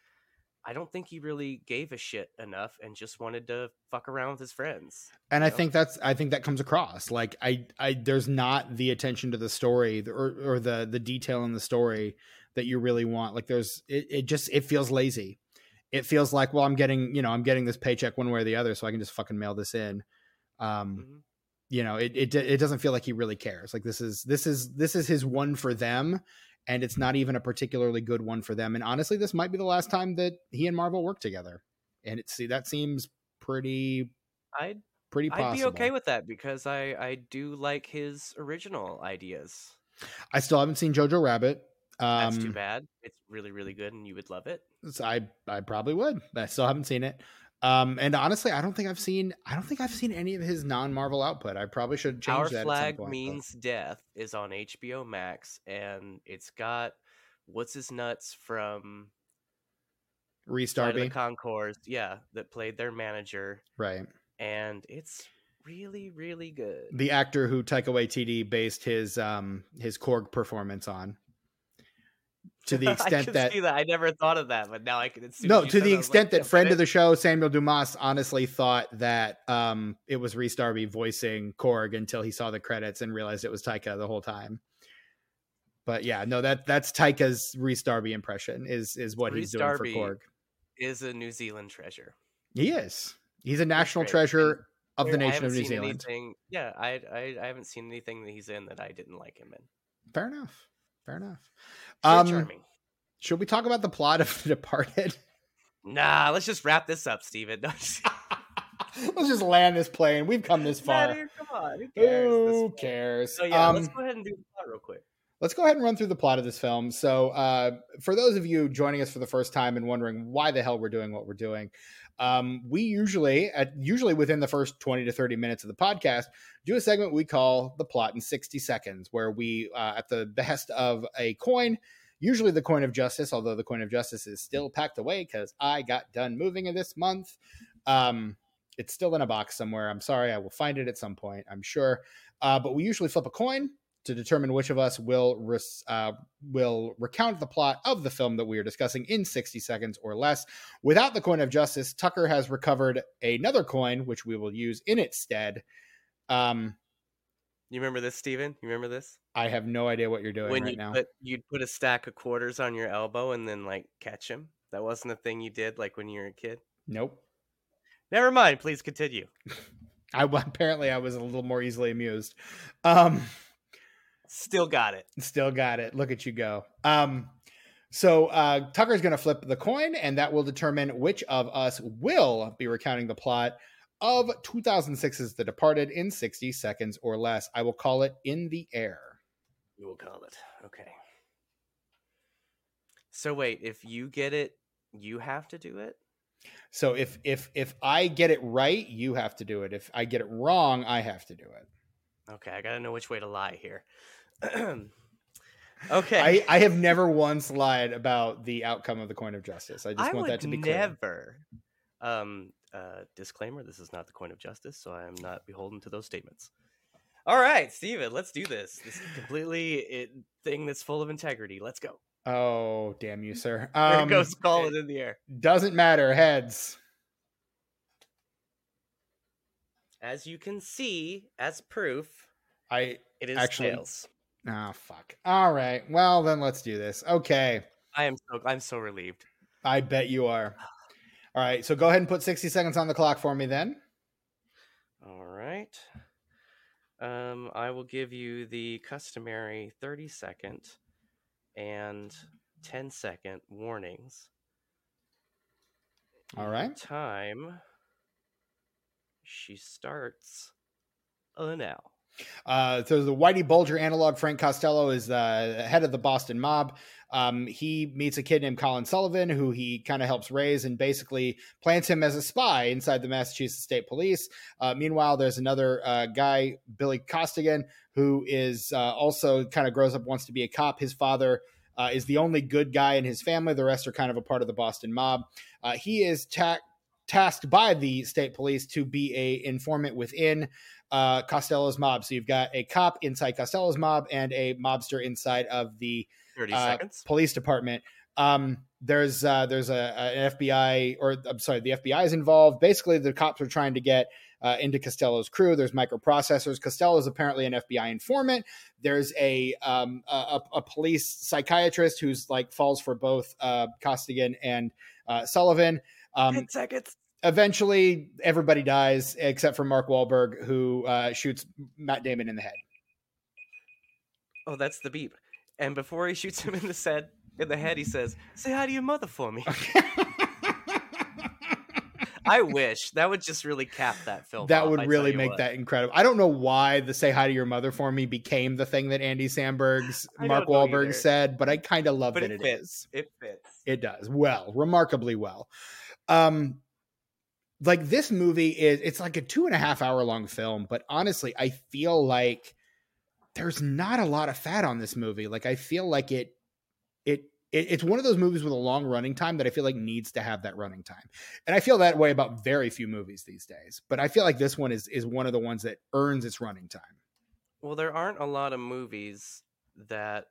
I don't think he really gave a shit enough and just wanted to fuck around with his friends. and I know? think that's I think that comes across. Like I I there's not the attention to the story or or the the detail in the story that you really want. Like there's it, it just it feels lazy. It feels like well I'm getting, you know, I'm getting this paycheck one way or the other so I can just fucking mail this in. Um Mhm. you know it, it it doesn't feel like he really cares like this is this is this is his one for them and it's not even a particularly good one for them and honestly this might be the last time that he and marvel work together and it's see that seems pretty I'd pretty possible I'd be okay with that because I I do like his original ideas. i still haven't seen jojo rabbit That's too um bad. It's really really good and you would love it. i i probably would i still haven't seen it um and honestly i don't think i've seen i don't think i've seen any of his non-marvel output i probably should change Our that flag point, but- means death is on HBO Max and it's got what's his nuts from Rhys Flight of darby the Concords, yeah, that played their manager, right and it's really, really good. the actor who Taika Waititi based his um his Korg performance on. To the extent can that see that I never thought of that, but now I can. as soon no, to the it, I was extent like, that yeah, friend of the show Samuel Dumas honestly thought that um it was Rhys Darby voicing Korg until he saw the credits and realized it was Taika the whole time. But yeah, no, that that's Taika's Rhys Darby impression is is what Rhys he's doing Darby for Korg. is a New Zealand treasure. He is. He's a national treasure of the nation of New Zealand. Anything, yeah, I, I I haven't seen anything that he's in that I didn't like him in. Fair enough. Fair enough. Um, charming. should we talk about the plot of The Departed? Nah, let's just wrap this up, Steven. Let's just land this plane. We've come this Nah, far. dude, come on, who cares? Who cares? So yeah, Um, let's go ahead and do the plot real quick. let's go ahead and run through the plot of this film. So, uh, for those of you joining us for the first time and wondering why the hell we're doing what we're doing, um, we usually, at usually within the first twenty to thirty minutes of the podcast, do a segment we call the plot in sixty seconds, where we, uh, at the behest of a coin, usually the Coin of Justice, although the Coin of Justice is still packed away because I got done moving it this month. Um, it's still in a box somewhere. I'm sorry. I will find it at some point, I'm sure. Uh, but we usually flip a coin to determine which of us will res- uh, will recount the plot of the film that we are discussing in 60 seconds or less. Without the coin of justice, Tucker has recovered another coin, which we will use in its stead. Um, You remember this, Steven? You remember this? I have no idea what you're doing when right you now. put you'd put a stack of quarters on your elbow and then like catch him. That wasn't a thing you did like when you were a kid. nope. Never mind. Please continue. I apparently I was a little more easily amused. Um, Still got it. Still got it. Look at you go. Um, so uh, Tucker's going to flip the coin, and that will determine which of us will be recounting the plot of 2006's The Departed in 60 seconds or less. I will call it In the Air. We will call it. Okay. So wait, if you get it, you have to do it. So if if if I get it right, you have to do it. If I get it wrong, I have to do it. Okay, I gotta know which way to lie here. okay, I, I have never once lied about the outcome of the coin of justice. I just I want that to be clear. never. Um, uh, disclaimer: This is not the coin of justice, so I am not beholden to those statements. All right, Steven, let's do this. This is completely it, thing that's full of integrity. Let's go. Oh, damn you, sir. There Um, goes call it in the air. Doesn't matter. Heads. As you can see, as proof, I it is Actually- tails. Ah, fuck. All right. Well, then let's do this. Okay. I am so I'm so relieved. I bet you are. All right. So go ahead and put 60 seconds on the clock for me then. All right. Um, I will give you the customary 30 second and 10 second warnings. All right. Time. She starts now. Uh, so the Whitey Bulger analog, Frank Costello, is uh, head of the Boston mob. Um, he meets a kid named Colin Sullivan, who he kind of helps raise and basically plants him as a spy inside the Massachusetts State Police. Uh, meanwhile, there's another uh, guy, Billy Costigan, who is uh, also kind of grows up, wants to be a cop. His father uh, is the only good guy in his family. The rest are kind of a part of the Boston mob. Uh, he is ta- tasked by the state police to be a informant within uh, Costello's mob. So you've got a cop inside Costello's mob and a mobster inside of the 30 uh, seconds. police department. Um, there's uh, there's a, a- an FBI or I'm sorry, the FBI is involved. Basically, the cops are trying to get uh, into Costello's crew. There's microprocessors. Costello is apparently an FBI informant. There's a um, a, a- a police psychiatrist who's like falls for both uh, Costigan and uh, Sullivan. Um, 10 seconds. Eventually, everybody dies except for Mark Wahlberg, who uh, shoots Matt Damon in the head. Oh, that's the beep. And before he shoots him in the head, in the head, he says, "Say hi to your mother for me." I wish that would just really cap that film. that off, would I really make what. that incredible. I don't know why the "Say Hi to Your Mother" for me became the thing that Andy Samberg's Mark Wahlberg either. said, but I kind of love But that it it fits. is. It fits. It does well, remarkably well. Um, like this movie is it's like a two and a half hour long film, but honestly, I feel like there's not a lot of fat on this movie. Like I feel like it, it, it it's one of those movies with a long running time that I feel like needs to have that running time, and I feel that way about very few movies these days. But I feel like this one is is one of the ones that earns its running time. Well, there aren't a lot of movies that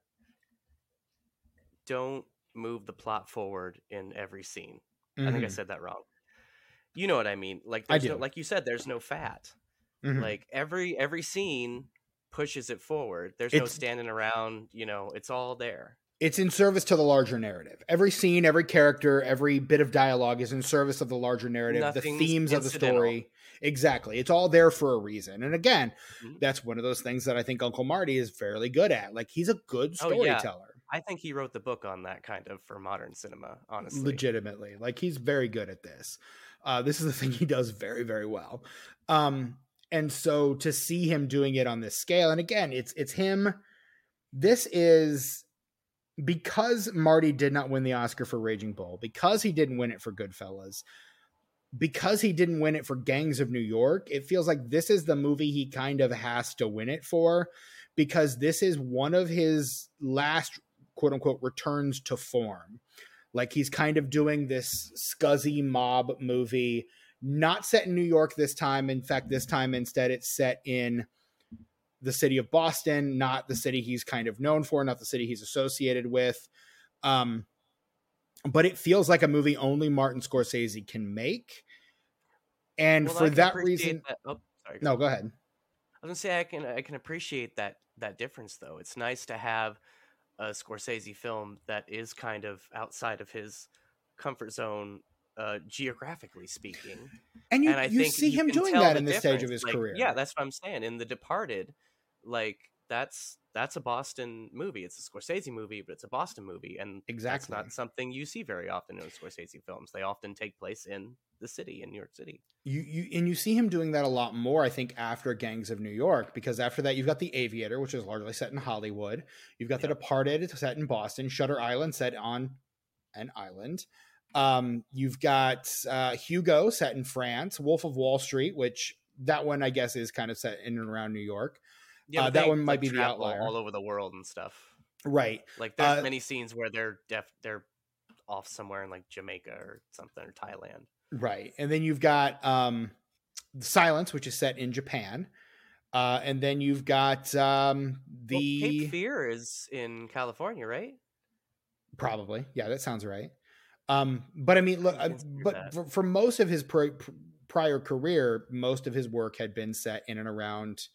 don't move the plot forward in every scene. I think I Mhm. said that wrong. You know what I mean? Like there's no, like you said, there's no fat. Mhm. Like every every scene pushes it forward. There's no standing around. You know, it's all there. it's in service to the larger narrative. Every scene, every character, every bit of dialogue is in service of the larger narrative, Nothing's the themes of the story. Exactly. It's all there for a reason. And again, Mhm. that's one of those things that I think Uncle Marty is fairly good at. Like he's a good Oh, yeah. storyteller. I think he wrote the book on that kind of for modern cinema. Honestly, legitimately like he's very good at this uh this is the thing he does very very well um and so to see him doing it on this scale and again it's it's him this is because marty did not win the oscar for raging bull because he didn't win it for goodfellas because he didn't win it for gangs of new york it feels like this is the movie he kind of has to win it for because this is one of his last quote unquote returns to form. Like he's kind of doing this scuzzy mob movie, not set in New York this time. In fact, this time instead it's set in the city of Boston, not the city he's kind of known for, not the city he's associated with. Um, but it feels like a movie only Martin Scorsese can make. And Well, for that reason, that- oh, sorry. no, go ahead. I was gonna say I can I can appreciate that that difference though. It's nice to have a Scorsese film that is kind of outside of his comfort zone, uh, geographically speaking. And you, and I you think see you him doing that the in this stage of his Like, career. Yeah, that's what I'm saying. In The Departed, like that's that's a Boston movie. It's a Scorsese movie, but it's a Boston movie, and Exactly. that's not something you see very often in Scorsese films. They often take place in the city in New York City. you, you and you see him doing that a lot more, I think, after Gangs of New York, because after that you've got The Aviator, which is largely set in Hollywood. You've got The Yep. Departed set in Boston, Shutter Island set on an island. Um, you've got uh, Hugo set in France, Wolf of Wall Street, which that one I guess is kind of set in and around New York. Uh, that one might like, be the outlier. all over the world and stuff. Right. Like there's Uh, many scenes where they're def they're off somewhere in like Jamaica or something or Thailand. Right. And then you've got um Silence, which is set in Japan. Uh, and then you've got um Well, the Cape Fear is in California, right? Probably, yeah, that sounds right. Um, but I mean, look, I uh, but for, for most of his pr- prior career, most of his work had been set in and around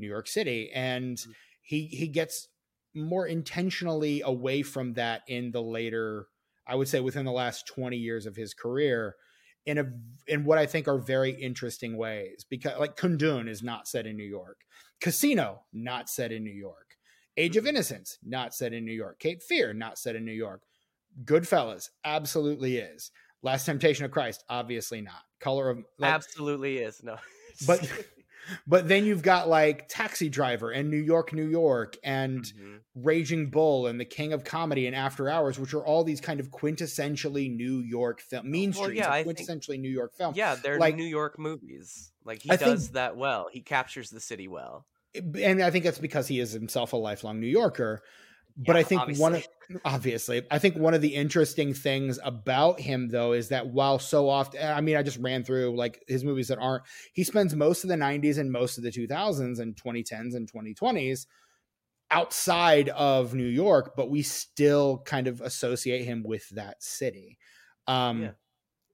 New York City, and Mhm. he he gets more intentionally away from that in the later, I would say, within the last twenty years of his career, in a in what I think are very interesting ways. Because like Kundun is not set in New York, Casino not set in New York, Age of Mhm. Innocence not set in New York, Cape Fear not set in New York. Goodfellas absolutely is. Last Temptation of Christ obviously not. Color of like, Absolutely is. No. but but then you've got like Taxi Driver and New York, New York and Mhm. Raging Bull and The King of Comedy and After Hours, which are all these kind of quintessentially New York film. Mean Well, Streets, yeah, I think- quintessentially New York film. yeah, they're like- New York movies. Like he I think- does that well. He captures the city well. and I think that's because he is himself a lifelong New Yorker. But I Yeah, think one of obviously, I think one of the interesting things about him though is that while so often, I mean, I just ran through like his movies that aren't. He spends most of the '90s and most of the 2000s and 2010s and 2020s outside of New York, but we still kind of associate him with that city. Um, Yeah.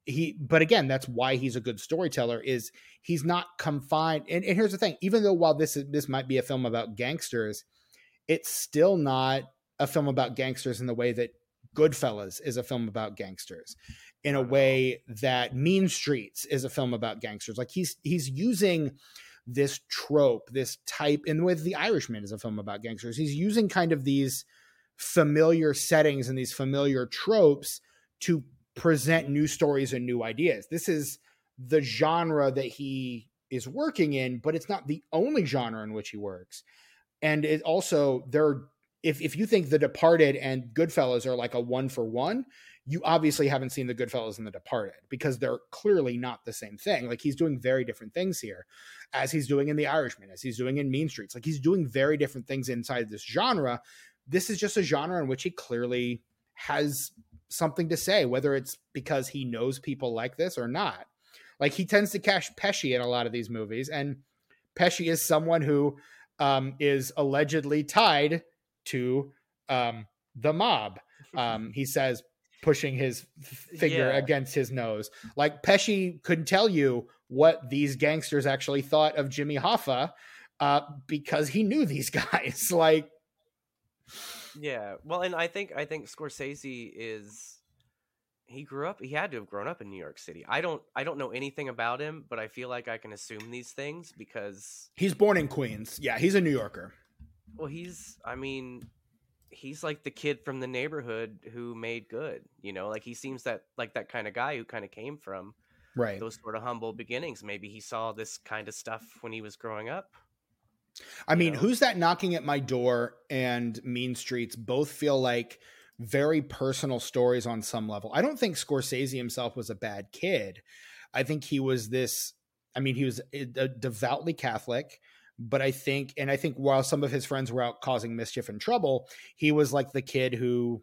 He, but again, that's why he's a good storyteller. Is he's not confined. And, and here's the thing: even though while this is this might be a film about gangsters, it's still not a film about gangsters in the way that Goodfellas is a film about gangsters, in a way that Mean Streets is a film about gangsters. Like he's he's using this trope, this type, in and with The Irishman is a film about gangsters. He's using kind of these familiar settings and these familiar tropes to present new stories and new ideas. This is the genre that he is working in, but it's not the only genre in which he works. And it also there if if you think The Departed and Goodfellas are like a one for one, you obviously haven't seen The Goodfellas and The Departed because they're clearly not the same thing. Like he's doing very different things here, as he's doing in The Irishman, as he's doing in Mean Streets. Like he's doing very different things inside this genre. This is just a genre in which he clearly has something to say, whether it's because he knows people like this or not. Like he tends to cash Pesci in a lot of these movies, and Pesci is someone who um, is allegedly tied to um, the mob. Um, he says, pushing his finger Yeah. against his nose. Like Pesci couldn't tell you what these gangsters actually thought of Jimmy Hoffa uh, because he knew these guys. like, Yeah. Well, and I think I think Scorsese is he grew up he had to have grown up in New York City. I don't I don't know anything about him, but I feel like I can assume these things because he's born in Queens. Yeah, he's a New Yorker. well, he's I mean, he's like the kid from the neighborhood who made good, you know? Like he seems that like that kind of guy who kind of came from Right. those sort of humble beginnings. Maybe he saw this kind of stuff when he was growing up. I mean, know? Who's That Knocking at My Door and Mean Streets both feel like very personal stories on some level. I don't think Scorsese himself was a bad kid. I think he was this, I mean, he was devoutly Catholic, but I think, and I think while some of his friends were out causing mischief and trouble, he was like the kid who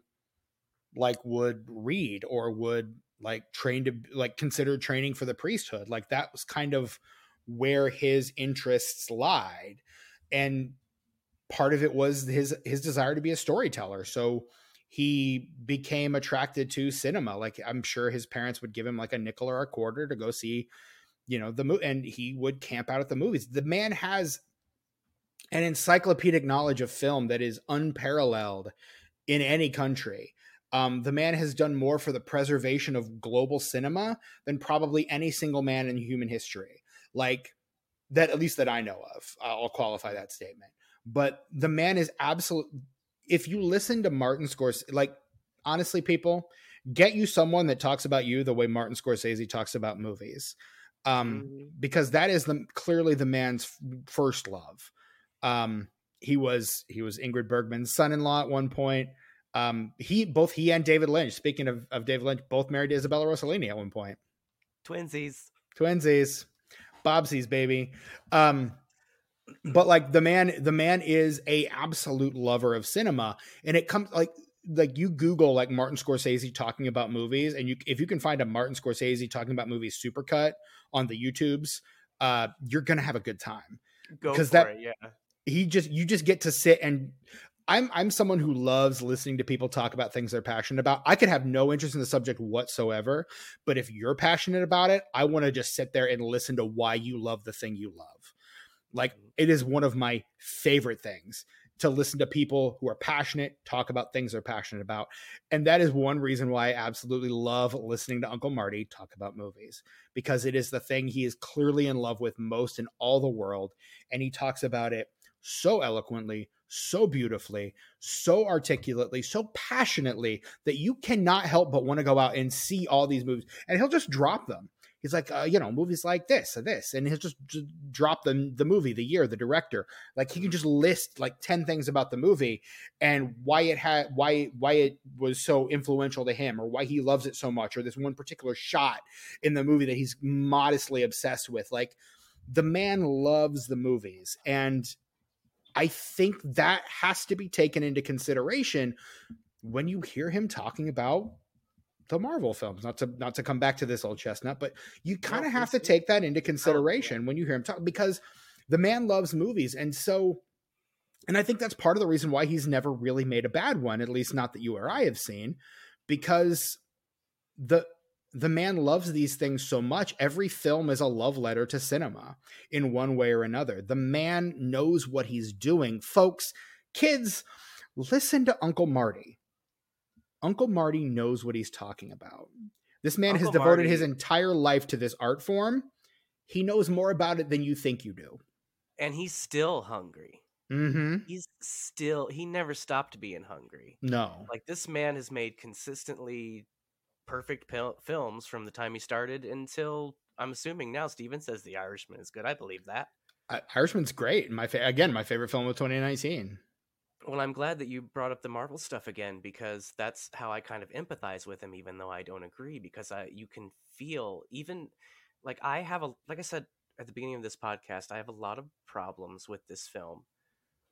like would read or would like train to like consider training for the priesthood. Like that was kind of where his interests lied. And part of it was his his desire to be a storyteller. So he became attracted to cinema. Like I'm sure his parents would give him like a nickel or a quarter to go see, you know, the movie, and he would camp out at the movies. The man has an encyclopedic knowledge of film that is unparalleled in any country. Um, the man has done more for the preservation of global cinema than probably any single man in human history. Like that, at least that I know of. I'll qualify that statement. But the man is absolute. If you listen to Martin Scorsese, like honestly, people get you someone that talks about you the way Martin Scorsese talks about movies, um, mm-hmm. because that is the clearly the man's first love. Um, he was he was Ingrid Bergman's son-in-law at one point. Um, he both he and David Lynch. Speaking of, of David Lynch, both married to Isabella Rossellini at one point. Twinsies, twinsies, Bobsies, baby. Um, but like the man, the man is a absolute lover of cinema, and it comes like like you Google like Martin Scorsese talking about movies, and you if you can find a Martin Scorsese talking about movies supercut on the YouTubes, uh, you're gonna have a good time. Because that, it, yeah. He just you just get to sit and I'm I'm someone who loves listening to people talk about things they're passionate about. I could have no interest in the subject whatsoever, but if you're passionate about it, I want to just sit there and listen to why you love the thing you love. Like mm-hmm. it is one of my favorite things to listen to people who are passionate talk about things they're passionate about. And that is one reason why I absolutely love listening to Uncle Marty talk about movies because it is the thing he is clearly in love with most in all the world and he talks about it so eloquently, so beautifully, so articulately, so passionately that you cannot help but want to go out and see all these movies. And he'll just drop them. He's like, uh, you know, movies like this or this, and he'll just, just drop the the movie, the year, the director. Like he can just list like ten things about the movie and why it had, why why it was so influential to him, or why he loves it so much, or this one particular shot in the movie that he's modestly obsessed with. Like the man loves the movies, and I think that has to be taken into consideration when you hear him talking about the Marvel films. Not to not to come back to this old chestnut, but you kind of no, have to take that into consideration oh, when you hear him talk because the man loves movies, and so. And I think that's part of the reason why he's never really made a bad one, at least not that you or I have seen, because the the man loves these things so much. Every film is a love letter to cinema in one way or another. The man knows what he's doing. Folks, kids, listen to Uncle Marty. Uncle Marty knows what he's talking about. This man Uncle has devoted Marty, his entire life to this art form. He knows more about it than you think you do. And he's still hungry. Mm-hmm. He's still, he never stopped being hungry. No. Like this man has made consistently perfect pil- films from the time he started until I'm assuming now Steven says The Irishman is good. I believe that. Uh, Irishman's great. My fa- again, my favorite film of 2019. Well, I'm glad that you brought up the Marvel stuff again because that's how I kind of empathize with him, even though I don't agree. Because I, you can feel even like I have a, like I said at the beginning of this podcast, I have a lot of problems with this film,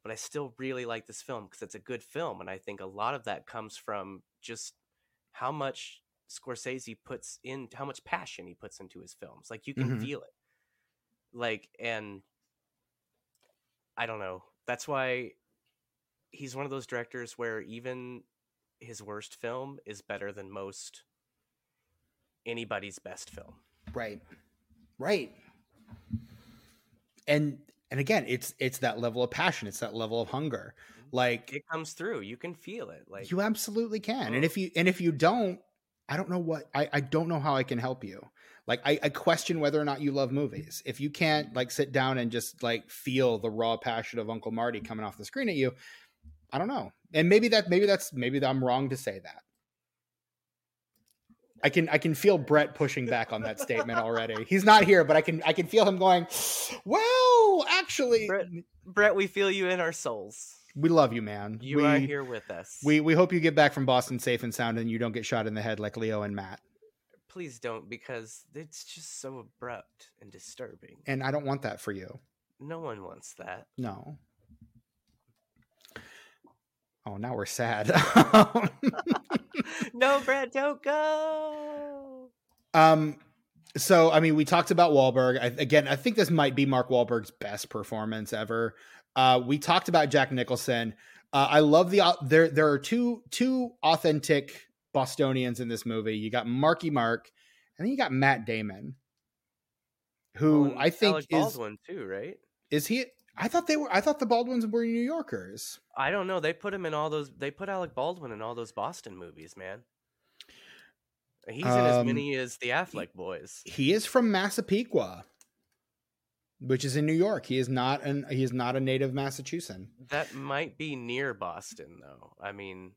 but I still really like this film because it's a good film, and I think a lot of that comes from just how much Scorsese puts in how much passion he puts into his films. Like you can mm-hmm. feel it. Like and I don't know. That's why he's one of those directors where even his worst film is better than most anybody's best film. Right. Right. And and again, it's it's that level of passion, it's that level of hunger. Mm-hmm. Like it comes through. You can feel it. Like you absolutely can. And if you and if you don't, I don't know what I, I don't know how I can help you. Like I, I question whether or not you love movies. If you can't like sit down and just like feel the raw passion of Uncle Marty coming off the screen at you, I don't know. And maybe that maybe that's maybe I'm wrong to say that. I can I can feel Brett pushing back on that statement already. He's not here, but I can I can feel him going, "Well, actually, Brett, Brett we feel you in our souls." we love you, man. You we, are here with us. We we hope you get back from Boston safe and sound, and you don't get shot in the head like Leo and Matt. Please don't, because it's just so abrupt and disturbing. And I don't want that for you. No one wants that. No. Oh, now we're sad. no, Brad, don't go. um, so I mean, we talked about Wahlberg. I, again, I think this might be Mark Wahlberg's best performance ever. Uh, we talked about Jack Nicholson. Uh, I love the au- there. There are two two authentic Bostonians in this movie. You got Marky Mark, and then you got Matt Damon, who Well, I think Alec is Baldwin too, right? is he. I thought they were. I thought the Baldwins were New Yorkers. I don't know. They put him in all those. They put Alec Baldwin in all those Boston movies, man. He's in as Um, many as the Affleck boys. He is from Massapequa, which is in New York. He is not an. He is not a native Massachusetts. That might be near Boston, though. I mean,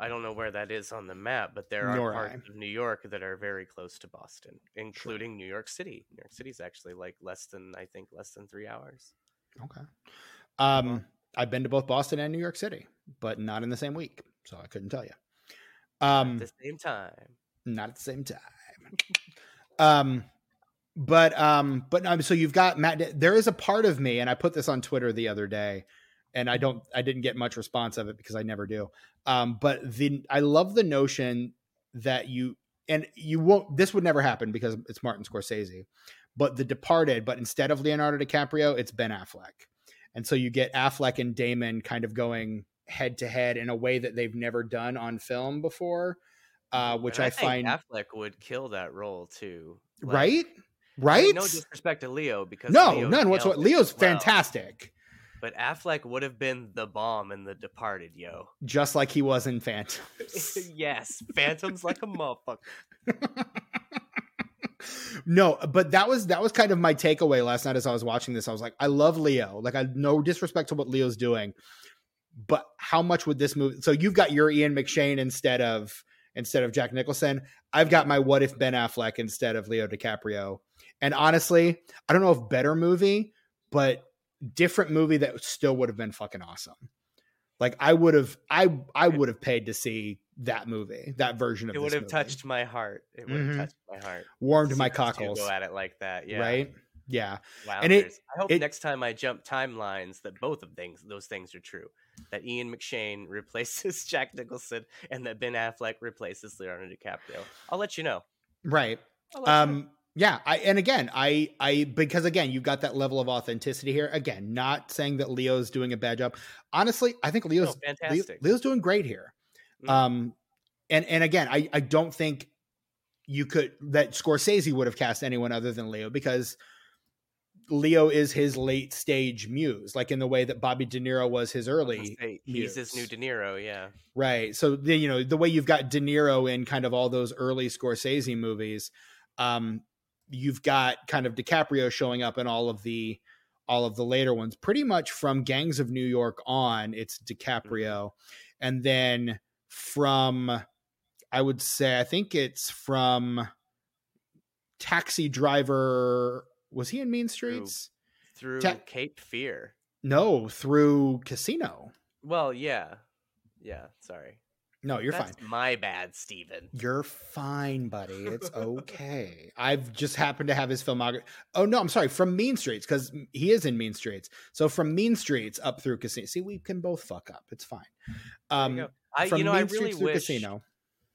I don't know where that is on the map, but there are Nor parts I. of New York that are very close to Boston, including New York City. New York City is actually like less than I think less than three hours. Okay. Um, I've been to both Boston and New York City, but not in the same week, so I couldn't tell you. Um, At the same time, not at the same time. um, but um, but um, so you've got Matt. There is a part of me, and I put this on Twitter the other day, and I don't, I didn't get much response of it because I never do. Um, but the I love the notion that you and you won't. This would never happen because it's Martin Scorsese. But The Departed, but instead of Leonardo DiCaprio, it's Ben Affleck, and so you get Affleck and Damon kind of going head to head in a way that they've never done on film before. Uh, which and I, think find Affleck would kill that role too. Like, right I right mean, no disrespect to Leo because no Leo none whatsoever leo's well, fantastic but Affleck would have been the bomb in The Departed, yo. just like he was in phantom yes, Phantom's like a motherfucker. no but that was that was kind of my takeaway last night as i was watching this i was like i love leo like i no disrespect to what leo's doing but how much would this movie? so you've got your ian mcshane instead of instead of jack nicholson i've got my what if ben affleck instead of leo dicaprio and honestly i don't know if better movie but different movie that still would have been fucking awesome like i would have i i would have paid to see that movie that version of It would have movie. touched my heart. It would have Mhm. touched my heart. warmed my See those two cockles Go at it like that, yeah. right yeah Wow. And it- I hope it- next time I jump timelines that both of things those things are true. That Ian McShane replaces Jack Nicholson and that Ben Affleck replaces Leonardo DiCaprio. I'll let you know. right I'll let you know. Yeah i and again i i because again you've got that level of authenticity here again not saying that leo's doing a bad job honestly i think No, leo's Leo- fantastic. leo's doing great here Mhm. um and and again i i don't think you could that scorsese would have cast anyone other than leo because leo is his late stage muse like in the way that bobby de niro was his early say, he's his new. De Niro, yeah. Right. So the you know the way you've got De Niro in kind of all those early Scorsese movies, um, you've got kind of DiCaprio showing up in all of the all of the later ones. Pretty much from Gangs of New York on, it's DiCaprio, mm-hmm. and then from I would say I think it's from Taxi Driver. Was he in Mean Streets? Through Ta- Cape Fear. No, through Casino. Well, yeah. Yeah, sorry. No, you're That's fine. my bad, Steven. You're fine, buddy. It's okay. I've just happened to have his filmography. Oh no, I'm sorry. From Mean Streets because he is in Mean Streets. So from Mean Streets up through Casino. See, we can both fuck up. It's fine. There you Um. I, from you know, Mean I really Streets through wish Casino.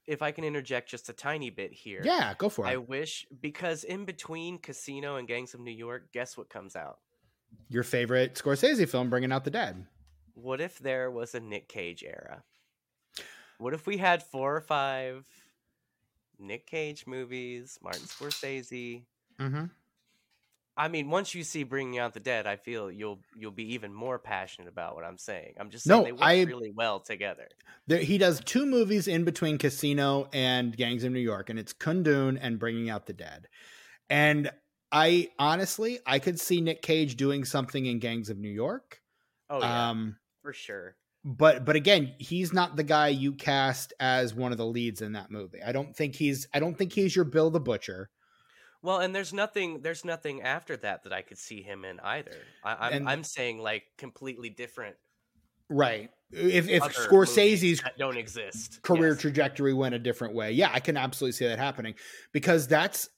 if I can interject just a tiny bit here. Yeah, go for it. I wish because in between Casino and Gangs of New York, guess what comes out? Your favorite Scorsese film, Bringing Out the Dead. What if there was a Nick Cage era? What if we had four or five Nick Cage movies, Martin Scorsese? Mm-hmm. I mean, once you see Bringing Out the Dead, I feel you'll you'll be even more passionate about what I'm saying. I'm just saying No, they work I- really well together. There, he does two movies in between Casino and Gangs of New York, and it's Kundun and Bringing Out the Dead. And I honestly, I could see Nick Cage doing something in Gangs of New York. Oh yeah, Um, for sure. But but again, he's not the guy you cast as one of the leads in that movie. I don't think he's I don't think he's your Bill the Butcher. Well, and there's nothing there's nothing after that that I could see him in either. I, I'm And- I'm saying like completely different Right. If if Scorsese's don't exist. career Yes. trajectory went a different way. Yeah, I can absolutely see that happening because that's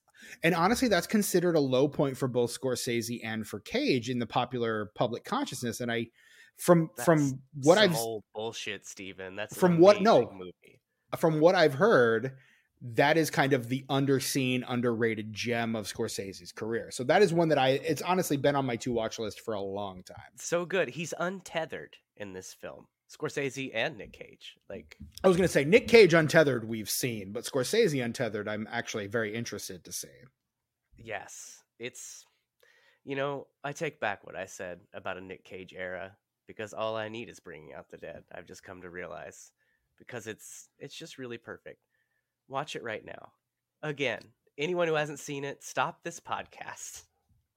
And honestly, that's considered a low point for both Scorsese and for Cage in the popular public consciousness. And I, from That's from what I've bullshit, Steven. That's From what- no. movie. from what I've heard, that is kind of the underseen, underrated gem of Scorsese's career. So that is one that I. It's honestly been on my to watch list for a long time. So good. He's untethered in this film. Scorsese and Nick Cage. Like I was going to say Nick Cage untethered we've seen, but Scorsese untethered I'm actually very interested to see. Yes, it's you know, I take back what I said about a Nick Cage era because all I need is bringing out the dead. I've just come to realize because it's it's just really perfect. Watch it right now. Again, anyone who hasn't seen it, stop this podcast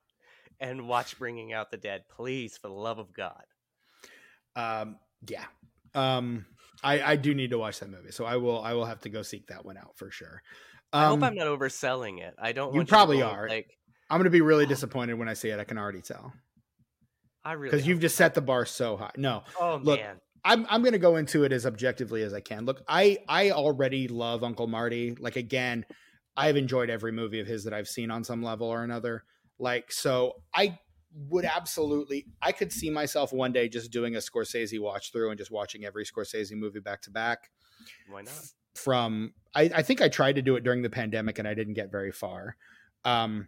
and watch Bringing Out the Dead, please, for the love of God. Um, yeah. Um, I I do need to watch that movie, so I will I will have to go seek that one out for sure. Um, I hope I'm not overselling it. I don't. you want to probably are. Like I'm going to be really disappointed when I see it. I can already tell I really because you've just set the bar so high. No, Oh look, man, I'm I'm gonna go into it as objectively as I can. Look, I I already love Uncle Marty. Like again, I've enjoyed every movie of his that I've seen on some level or another. Like so, I would absolutely I could see myself one day just doing a Scorsese watch through and just watching every Scorsese movie back to back. why not? From I, I think I tried to do it during the pandemic and I didn't get very far. Um,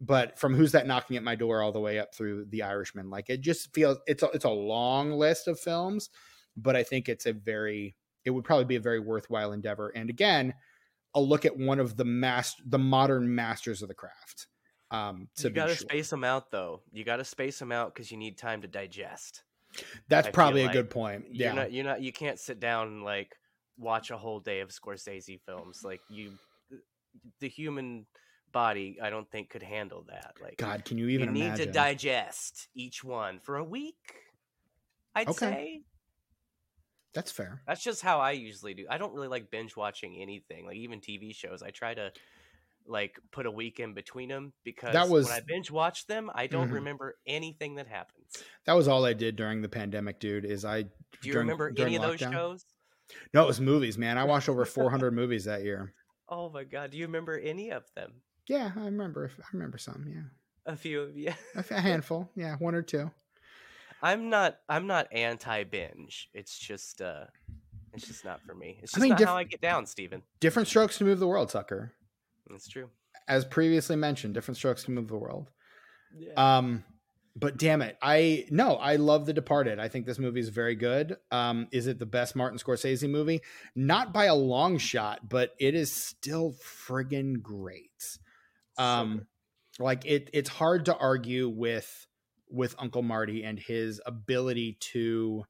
but from who's that knocking at my door all the way up through the Irishman, like it just feels it's a, it's a long list of films, but I think it's a very it would probably be a very worthwhile endeavor. And again, a look at one of the master the modern masters of the craft. Um, to you gotta sure. space them out though. You gotta space them out because you need time to digest. That's I probably a like good point. Yeah, You're not. You're not. You can't sit down and like watch a whole day of Scorsese films. Like you, the human body, I don't think could handle that. Like God, can you even you need imagine? to digest each one for a week. I'd Okay. say That's fair. that's just how I usually do. I don't really like binge watching anything, like even TV shows. I try to like put a week in between them because that was- when I binge watch them, I don't Mhm. remember anything that happens. That was all I did during the pandemic, dude. Is I Do you during- remember during any of those shows? No, it was movies, man. I watched over 400 movies that year. Oh my god, do you remember any of them? Yeah, I remember. I remember some. Yeah, A few of you. a handful. Yeah, one or two. I'm not I'm not anti binge. It's just uh it's just not for me. It's I just mean, not diff- how I get down, Stephen. Different strokes to move the world, sucker. It's true. As previously mentioned, different strokes to move the world. Yeah. Um, but damn it, I no, I love The Departed. I think this movie is very good. Um, is it the best Martin Scorsese movie? Not by a long shot, but it is still friggin' great. Um, like it, it's hard to argue with with Uncle Marty and his ability to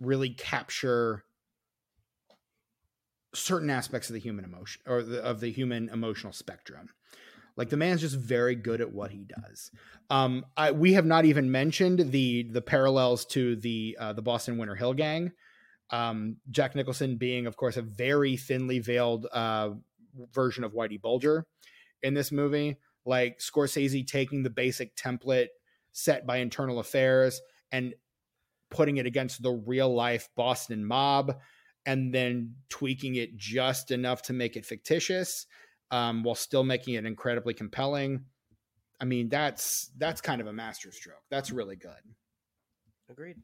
really capture certain aspects of the human emotion or the, of the human emotional spectrum. Like the man's just very good at what he does. Um, I, we have not even mentioned the the parallels to the uh, the Boston Winter Hill Gang. Um, Jack Nicholson being, of course, a very thinly veiled uh, version of Whitey Bulger in this movie. Like Scorsese taking the basic template set by Internal Affairs and putting it against the real life Boston mob, and then tweaking it just enough to make it fictitious um, while still making it incredibly compelling. I mean, that's that's kind of a masterstroke. That's really good. Agreed.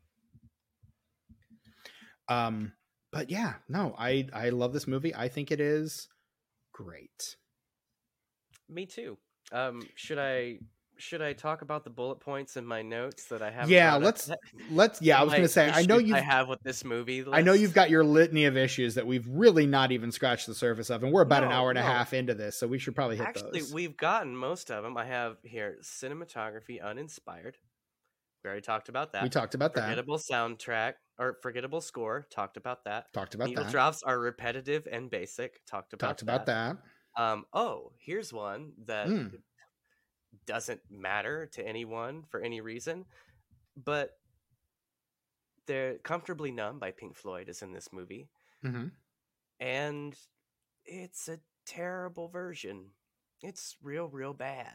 Um, but yeah, no, I I love this movie. I think it is great. Me too. Um should I should I talk about the bullet points in my notes that I have? Yeah, let's- Let's. Yeah, I was gonna say. I know you. I have with this movie. I know you've got your litany of issues that we've really not even scratched the surface of, and we're about an hour and a half into this, so we should probably hit Actually, those. we've gotten most of them. I have here cinematography uninspired. We already talked about that. We talked about that. forgettable soundtrack or forgettable score. Talked about that. Talked about Needle that. drops are repetitive and basic. Talked about that. Talked about that. Um, oh, here's one that Mm. doesn't matter to anyone for any reason, but they're comfortably numb by Pink Floyd is in this movie, hmm and it's a terrible version. It's real, real bad.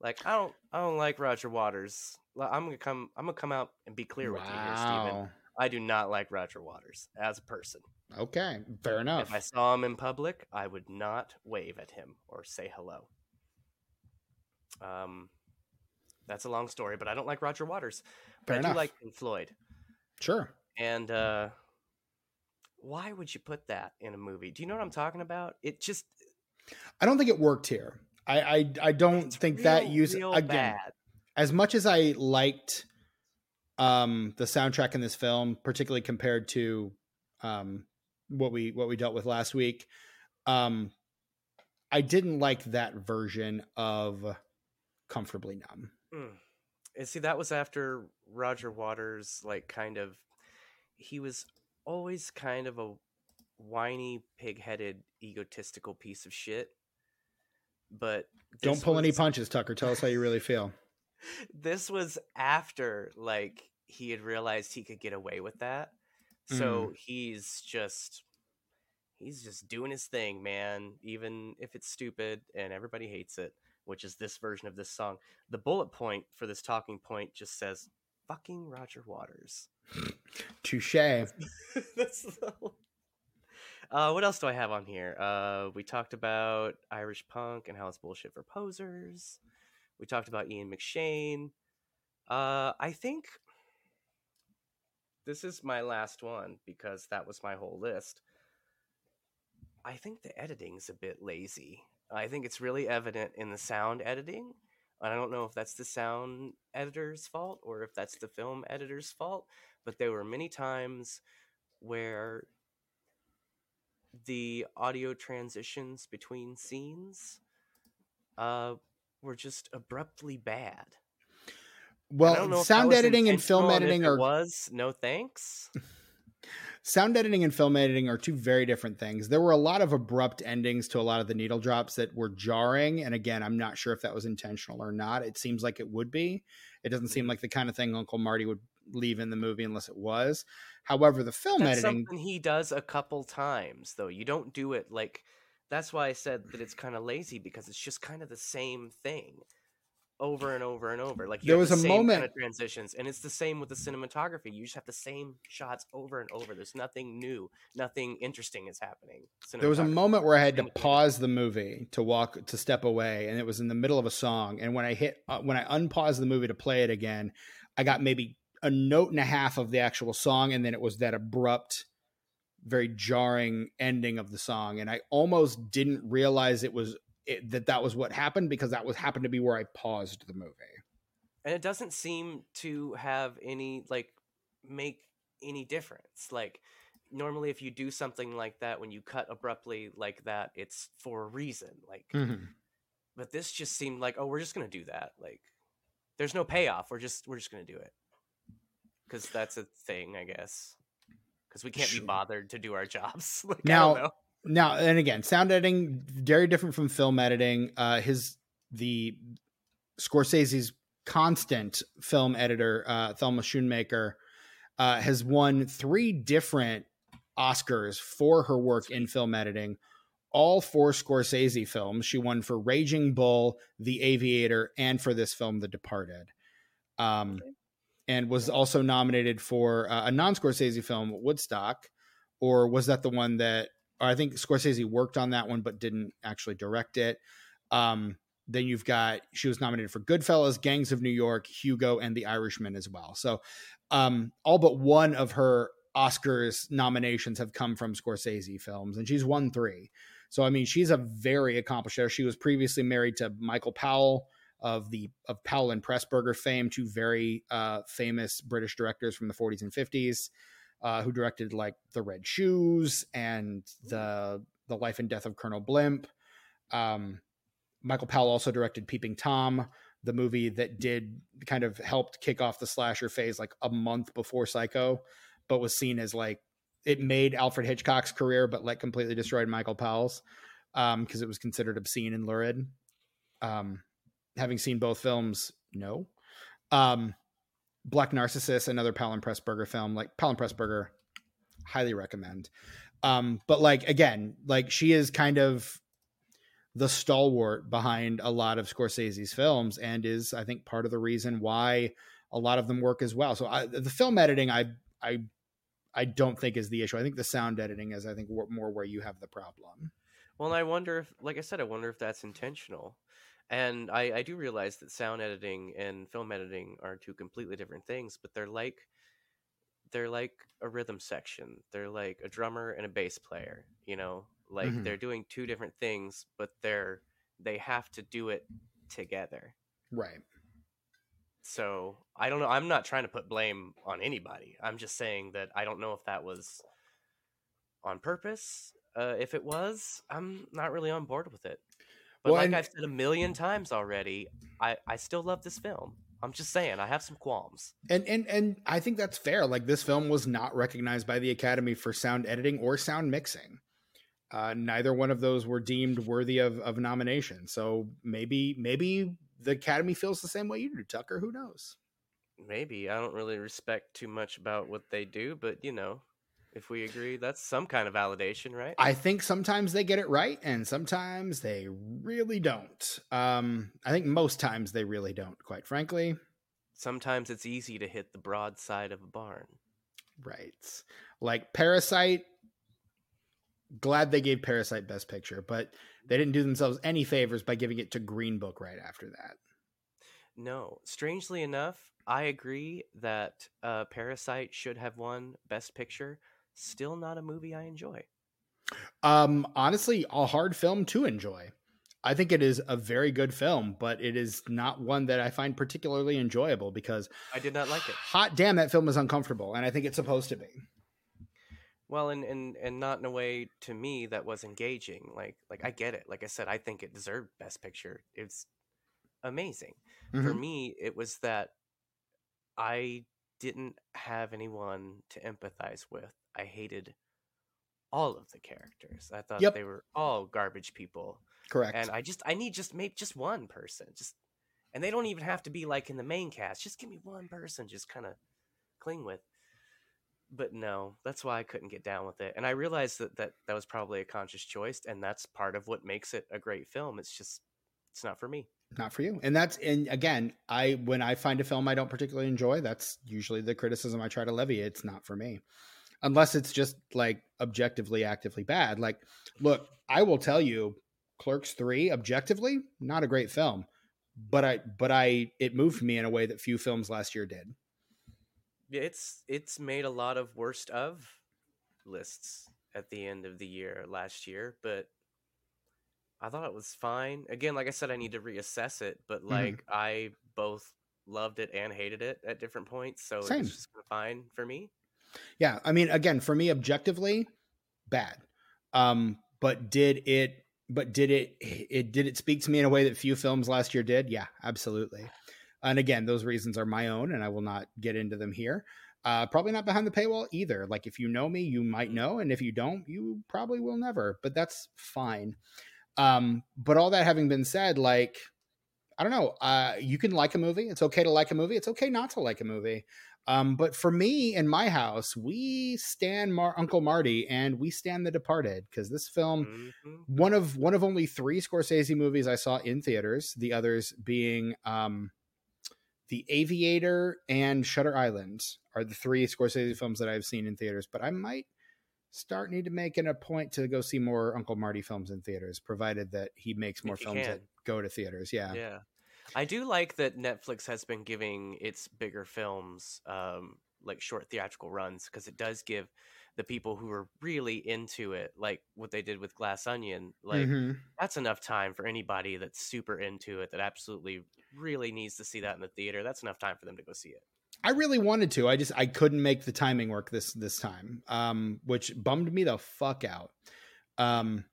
Like I don't, I don't like Roger Waters. I'm gonna come, I'm gonna come out and be clear with you here, Stephen. I do not like Roger Waters as a person. Okay, fair enough. If I saw him in public, I would not wave at him or say hello. Um, that's a long story, but I don't like Roger Waters. But Fair I enough. do like Pink Floyd. Sure. And uh, why would you put that in a movie? Do you know what I'm talking about? It just I don't think it worked here. I I, I don't it's think that real, use again. bad. as much as I liked um the soundtrack in this film, particularly compared to um what we what we dealt with last week, um I didn't like that version of Comfortably Numb. Mm. And see, that was after Roger Waters, like, kind of, he was always kind of a whiny, pig-headed, egotistical piece of shit. But Don't pull any punches, Tucker. Tell us how you really feel. This was after, like, he had realized he could get away with that. Mm. So he's just, he's just doing his thing, man. Even if it's stupid and everybody hates it, which is this version of this song. The bullet point for this talking point just says fucking Roger Waters. Touche. That's the whole- uh, what else do I have on here? Uh, we talked about Irish punk and how it's bullshit for posers. We talked about Ian McShane. Uh, I think this is my last one because that was my whole list. I think the editing's a bit lazy. I think it's really evident in the sound editing. And I don't know if that's the sound editor's fault or if that's the film editor's fault, but there were many times where the audio transitions between scenes uh, were just abruptly bad. Well, know if that sound editing and film intentional, and if editing are was no thanks. sound editing and film editing are two very different things. There were a lot of abrupt endings to a lot of the needle drops that were jarring. And again, I'm not sure if that was intentional or not. It seems like it would be. It doesn't seem like the kind of thing Uncle Marty would leave in the movie unless it was. However, the film That's editing, something he does a couple times, though. You don't do it like. That's why I said that it's kind of lazy because it's just kind of the same thing over and over and over. Like There was the a same moment- kind of transitions, and it's the same with the cinematography. You just have the same shots over and over. There's nothing new, nothing interesting is happening. there was a moment where I had to pause the movie to walk to step away, and it was in the middle of a song. And when I hit uh, when I unpaused the movie to play it again, I got maybe a note and a half of the actual song, and then it was that abrupt, very jarring ending of the song, and I almost didn't realize it was it, that that was what happened because that was happened to be where I paused the movie. and it doesn't seem to have any like make any difference. Like normally if you do something like that when you cut abruptly like that it's for a reason like mm-hmm. but this just seemed like oh we're just gonna do that like there's no payoff. We're just we're just gonna do it because that's a thing i guess because we can't be bothered to do our jobs like, I Now-. Now, and again, sound editing very different from film editing. Uh, his the Scorsese's constant film editor, uh, Thelma Schoonmaker, uh, has won three different Oscars for her work in film editing. All four Scorsese films. She won for Raging Bull, The Aviator, and for this film, The Departed. Um, Okay. And was also nominated for uh, a non-Scorsese film, Woodstock, or was that the one that I think Scorsese worked on that one but didn't actually direct it. Um, then you've got she was nominated for Goodfellas, Gangs of New York, Hugo, and The Irishman as well. So um, all but one of her Oscars nominations have come from Scorsese films, and she's won three. So I mean, she's a very accomplished. She was previously married to Michael Powell of the of Powell and Pressburger fame, two very uh, famous British directors from the 40s and 50s uh, who directed like The Red Shoes and the the Life and Death of Colonel Blimp. Um, Michael Powell also directed Peeping Tom, the movie that did kind of helped kick off the slasher phase like a month before Psycho, but was seen as like it made Alfred Hitchcock's career, but like completely destroyed Michael Powell's because it was considered obscene and lurid. Um, having seen both films, no. Um, Black Narcissus, another and Pressburger film, like and Pressburger, highly recommend. Um, but like again, like she is kind of the stalwart behind a lot of Scorsese's films, and is I think part of the reason why a lot of them work as well. So I, the film editing, I I I don't think is the issue. I think the sound editing is I think more where you have the problem. Well, I wonder if, like I said, I wonder if that's intentional. And I, I do realize that sound editing and film editing are two completely different things, but they're like they're like a rhythm section. They're like a drummer and a bass player. You know, like mm-hmm. they're doing two different things, but they're they have to do it together. Right. So I don't know. I'm not trying to put blame on anybody. I'm just saying that I don't know if that was on purpose. Uh, if it was, I'm not really on board with it. But well, like I've said a million times already, I, I still love this film. I'm just saying, I have some qualms. And and and I think that's fair. Like this film was not recognized by the Academy for sound editing or sound mixing. Uh, neither one of those were deemed worthy of, of nomination. So maybe maybe the Academy feels the same way you do, Tucker. Who knows? Maybe I don't really respect too much about what they do, but you know, if we agree, that's some kind of validation, right? I think sometimes they get it right, and sometimes they really don't. Um, I think most times they really don't. Quite frankly, sometimes it's easy to hit the broad side of a barn. Right, like Parasite. Glad they gave Parasite Best Picture, but they didn't do themselves any favors by giving it to Green Book right after that. No, strangely enough, I agree that uh, Parasite should have won Best Picture. Still not a movie I enjoy. Um, honestly, a hard film to enjoy. I think it is a very good film, but it is not one that I find particularly enjoyable because I did not like it. Hot damn, that film is uncomfortable, and I think it's supposed to be. Well, and, and and not in a way to me that was engaging. Like like I get it. Like I said, I think it deserved Best Picture. It's amazing. Mm-hmm. For me, it was that I didn't have anyone to empathize with. I hated all of the characters. I thought yep. they were all garbage people. Correct. And I just I need just maybe just one person. Just and they don't even have to be like in the main cast. Just give me one person just kind of cling with but no, that's why I couldn't get down with it. And I realized that, that that was probably a conscious choice, and that's part of what makes it a great film. It's just it's not for me. Not for you. And that's and again, I when I find a film I don't particularly enjoy, that's usually the criticism I try to levy. It's not for me. Unless it's just like objectively actively bad. Like, look, I will tell you, Clerks 3, objectively, not a great film. But I but I it moved me in a way that few films last year did it's it's made a lot of worst of lists at the end of the year last year, but I thought it was fine. Again, like I said, I need to reassess it, but mm-hmm. like mm-hmm. I both loved it and hated it at different points, so Same. it's just fine for me. Yeah, I mean, again, for me, objectively, bad. Um, but did it? But did it? It did it speak to me in a way that few films last year did? Yeah, absolutely. And again, those reasons are my own, and I will not get into them here. Uh, probably not behind the paywall either. Like if you know me, you might know, and if you don't, you probably will never. But that's fine. Um, but all that having been said, like I don't know, uh, you can like a movie. It's okay to like a movie. It's okay not to like a movie. Um, but for me in my house, we stand Mar- Uncle Marty and we stand The Departed because this film, mm-hmm. one of one of only three Scorsese movies I saw in theaters. The others being um, the Aviator and Shutter Island are the three Scorsese films that I've seen in theaters, but I might start need to make it a point to go see more Uncle Marty films in theaters, provided that he makes more films can. that go to theaters. Yeah. Yeah. I do like that Netflix has been giving its bigger films um, like short theatrical runs because it does give the people who are really into it, like what they did with Glass Onion, like mm-hmm. that's enough time for anybody that's super into it that absolutely really needs to see that in the theater. That's enough time for them to go see it. I really wanted to. I just I couldn't make the timing work this this time, um, which bummed me the fuck out. Um,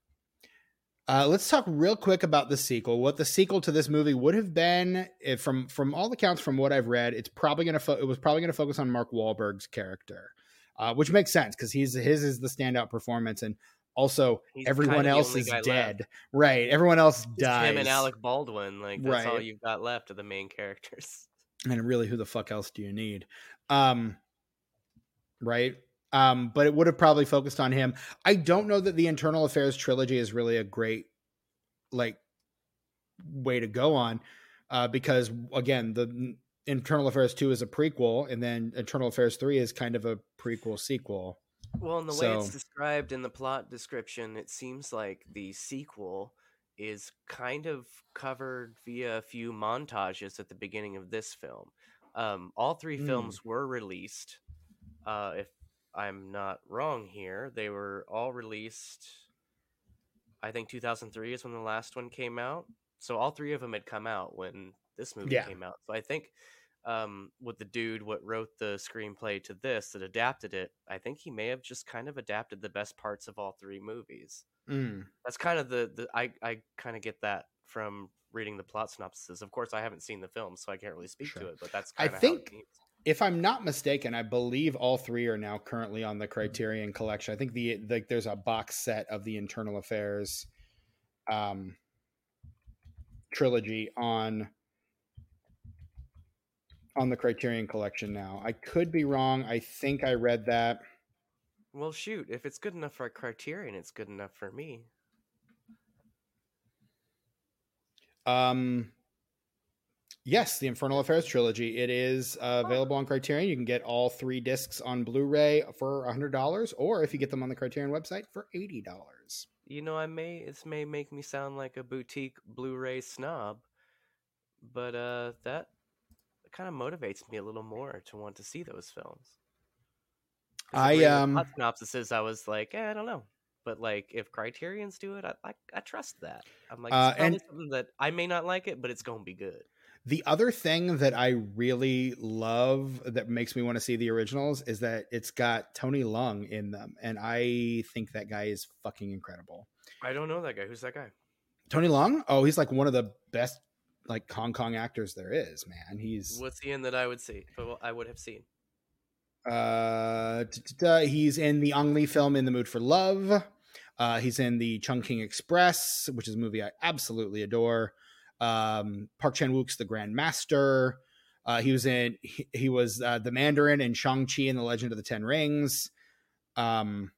uh, let's talk real quick about the sequel. What the sequel to this movie would have been, if from from all accounts, from what I've read, it's probably gonna fo- it was probably gonna focus on Mark Wahlberg's character uh, which makes sense because he's his is the standout performance, and also he's everyone else is dead. Left. Right, everyone else it's dies. Him and Alec Baldwin, like that's right. all you've got left of the main characters. And really, who the fuck else do you need? Um, right. Um, but it would have probably focused on him. I don't know that the Internal Affairs trilogy is really a great like way to go on, uh, because again, the Internal Affairs 2 is a prequel, and then Internal Affairs 3 is kind of a prequel sequel. Well, in the way it's described in the plot description, it seems like the sequel is kind of covered via a few montages at the beginning of this film. Um, all three Mm. films were released. Uh, if I'm not wrong here, they were all released. I think 2003 is when the last one came out. So all three of them had come out when this movie Yeah. came out. So I think um, with the dude what wrote the screenplay to this that adapted it, I think he may have just kind of adapted the best parts of all three movies. Mm. That's kind of the, the I I kind of get that from reading the plot synopses. Of course, I haven't seen the film, so I can't really speak Sure. to it. But that's I kind of think- how it seems. If I'm not mistaken, I believe all three are now currently on the Criterion Collection. I think the like there's a box set of the Internal Affairs um, trilogy on on the Criterion Collection now. I could be wrong. I think I read that. Well, shoot, if it's good enough for Criterion, it's good enough for me. Um, yes, the Infernal Affairs trilogy. It is uh, available on Criterion. You can get all three discs on Blu-ray for hundred dollars, or if you get them on the Criterion website for eighty dollars. You know, I may this may make me sound like a boutique Blu-ray snob, but uh, that kind of motivates me a little more to want to see those films. I, um, plot synopsises, I was like, eh, I don't know, but like if Criterion's do it, I I, I trust that. I'm like, Uh, and- something that I may not like it, but it's gonna be good. The other thing that I really love that makes me want to see the originals is that it's got Tony Leung in them, and I think that guy is fucking incredible. I don't know that guy. Who's that guy? Tony Leung, oh, he's like one of the best like Hong Kong actors there is, man. He's What's he in that I would see? But I would have seen. Uh, he's in the Ang Lee film In the Mood for Love. Uh, he's in the Chungking Express, which is a movie I absolutely adore. Um, Park Chan Wook's The Grand Master. Uh, he was in he, he was uh, the Mandarin in Shang Chi and the Legend of the Ten Rings. Um,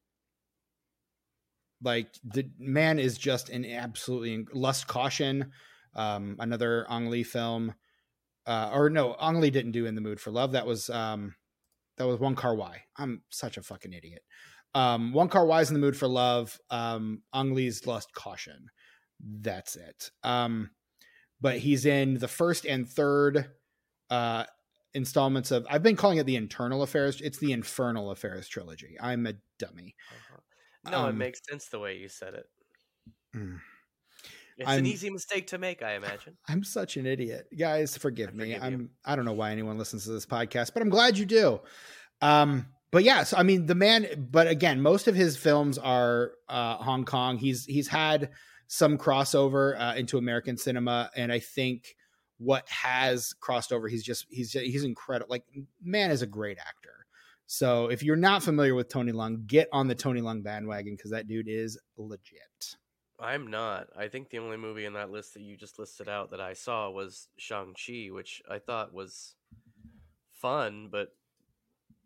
like the man is just an absolutely Lust Caution, um, another Ang Lee film. Uh, or no, Ang Lee didn't do In the Mood for Love. That was um, that was One Car I'm such a fucking idiot. Um, Wong Kar-wai is in the mood for love. Um, Ang Lee's Lust Caution. That's it. Um, but he's in the first and third uh, installments of. I've been calling it the Internal Affairs. It's the Infernal Affairs trilogy. I'm a dummy. Uh-huh. No, it Um, makes sense the way you said it. Mm. It's I'm- an easy mistake to make, I imagine. I'm such an idiot. Guys, forgive me. you. I'm I don't know why anyone listens to this podcast, but I'm glad you do. Um but yeah, so I mean the man but again, most of his films are uh Hong Kong. He's he's had some crossover uh, into American cinema and I think what has crossed over he's just he's he's incredible. Like man is a great actor. So if you're not familiar with Tony Leung, get on the Tony Leung bandwagon cuz that dude is legit. I'm not. I think the only movie in that list that you just listed out that I saw was Shang-Chi, which I thought was fun, but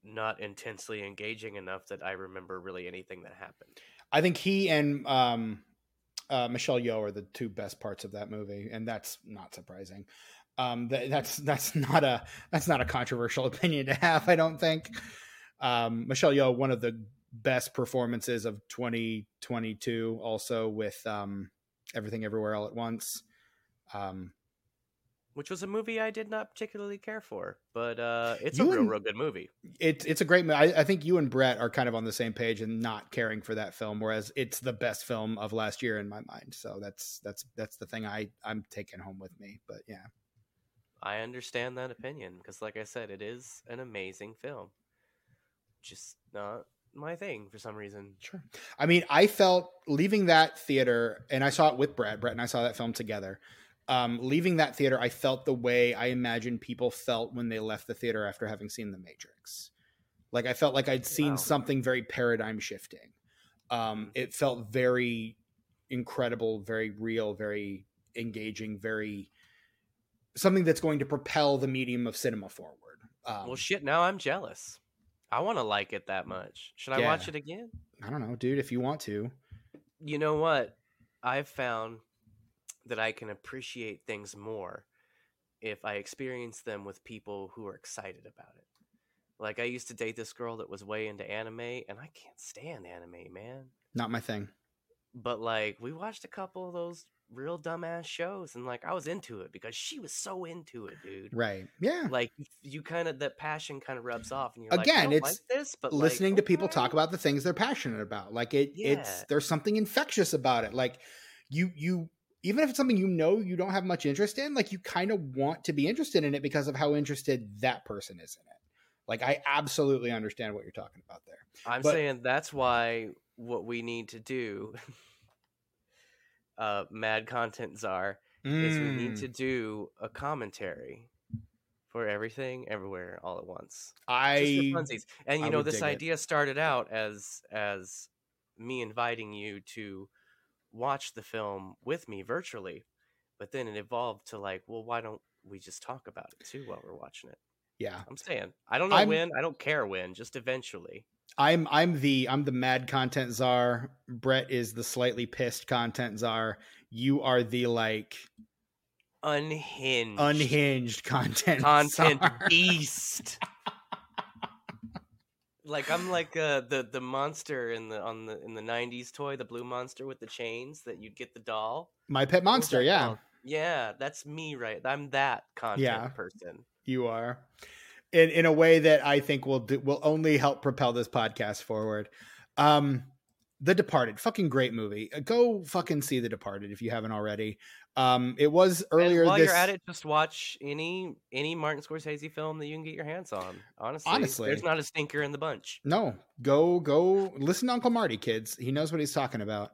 not intensely engaging enough that I remember really anything that happened. I think he and um, uh, Michelle Yeoh are the two best parts of that movie, and that's not surprising. Um, that, that's that's not a that's not a controversial opinion to have. I don't think. Um, Michelle Yeoh, one of the best performances of 2022, also with um, Everything Everywhere All at Once. Um, Which was a movie I did not particularly care for, but uh, it's You a real, and- real good movie. it's it's a great. mo- I, I think you and Brett are kind of on the same page and not caring for that film, whereas it's the best film of last year in my mind. So that's that's that's the thing I I'm taking home with me. But yeah, I understand that opinion because, like I said, it is an amazing film. Just not my thing for some reason. sure. I mean, I felt leaving that theater, and I saw it with Brett. Brett and I saw that film together. Um, leaving that theater, I felt the way I imagine people felt when they left the theater after having seen The Matrix. Like I felt like I'd seen Wow. something very paradigm shifting. Um, it felt very incredible, very real, very engaging, very something that's going to propel the medium of cinema forward. Um, well, shit. Now I'm jealous. I want to like it that much. Should I watch it again? I don't know, dude. If you want to, you know what? I've found that I can appreciate things more if I experience them with people who are excited about it. Like I used to date this girl that was way into anime, and I can't stand anime, man. Not my thing. But like we watched a couple of those real dumbass shows, and like I was into it because she was so into it, dude. Right. Yeah. Like you kind of that passion kind of rubs off, and you're Again, like, it's like this, but Listening like, to people talk about the things they're passionate about. Like it it's there's something infectious about it. Like you you even if it's something you know you don't have much interest in, like you kind of want to be interested in it because of how interested that person is in it. Like I absolutely understand what you're talking about there. I'm But- saying that's why what we need to do, uh, Mad Content Czar, is we need Mm, to do a commentary for everything, everywhere, all at once. I funsies. And I you know, this dig it. idea started out as as me inviting you to watch the film with me virtually, but then it evolved to like, well, why don't we just talk about it too while we're watching it? yeah. I'm saying, I don't know I'm- when, I don't care when, just eventually. I'm I'm the I'm the mad content czar. Brett is the slightly pissed content czar. You are the like Unhinged, unhinged content content czar. beast. Like I'm like uh, the the monster in the on the in the '90s toy, the blue monster with the chains that you'd get the doll. My pet monster, yeah. called? Yeah, that's me, right? I'm that content Yeah. person. You are. In in a way that I think will do, will only help propel this podcast forward. Um The Departed, fucking great movie. Uh, Go fucking see The Departed if you haven't already. Um it was And earlier while this you're at it, just watch any any Martin Scorsese film that you can get your hands on. Honestly, Honestly. there's not a stinker in the bunch. No, go go listen to Uncle Marty, kids. He knows what he's talking about.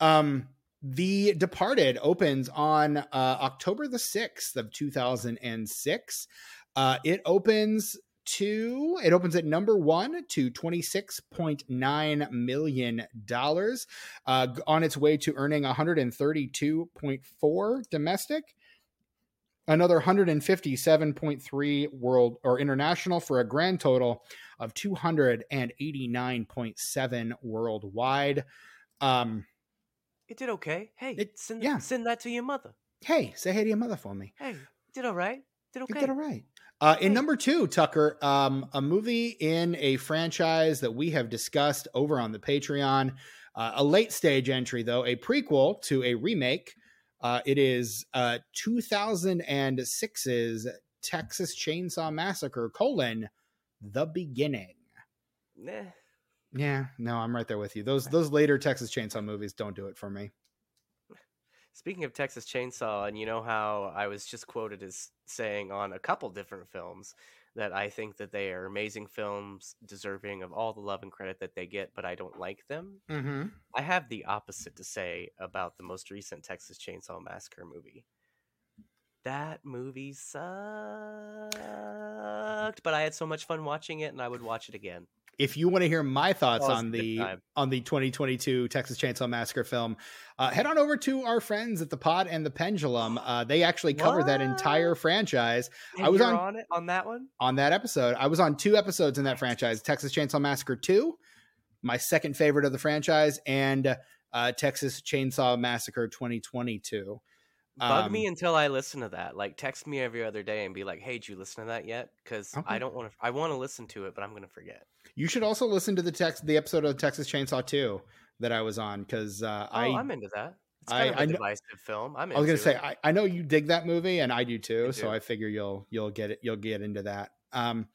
Um, the Departed opens on uh, October the sixth of two thousand and six. Uh, it opens to it opens at number one to twenty six point nine million dollars, uh, on its way to earning one hundred and thirty two point four domestic. Another 157.3 world or international for a grand total of 289.7 worldwide. Um, It did okay. Hey, It- send yeah. send that to your mother. hey, say hey to your mother for me. Hey, did all right. Did okay. You did all right. Uh, in number two, Tucker, um, a movie in a franchise that we have discussed over on the Patreon. Uh, a late stage entry, though, a prequel to a remake. Uh, it is uh, 2006's Texas Chainsaw Massacre: colon the beginning. Nah. Yeah, no, I'm right there with you. Those those later Texas Chainsaw movies don't do it for me. Speaking of Texas Chainsaw, and you know how I was just quoted as saying on a couple different films that I think that they are amazing films, deserving of all the love and credit that they get, but I don't like them. Mm-hmm. I have the opposite to say about the most recent Texas Chainsaw Massacre movie. That movie sucked, but I had so much fun watching it, and I would watch it again. If you want to hear my thoughts on the time. on the 2022 Texas Chainsaw Massacre film, uh, head on over to our friends at the Pod and the Pendulum. Uh, they actually cover that entire franchise And I was you're on- it on that one. on that episode. I was on two episodes in that franchise: Texas Chainsaw Massacre 2, my second favorite of the franchise, and uh, Texas Chainsaw Massacre 2022. Bug Um, me until I listen to that. Like, text me every other day and be like, "Hey, did you listen to that yet?" Because Okay. I don't want to. I want to listen to it, but I'm gonna forget. You should also listen to the text the episode of Texas Chainsaw 2 that I was on because uh, Oh, I I, am into that. It's I- kind of a I kn- divisive film. I'm. I was gonna say. I, I know you dig that movie and I do too, I so. I figure you'll you'll get it you'll get into that. Um,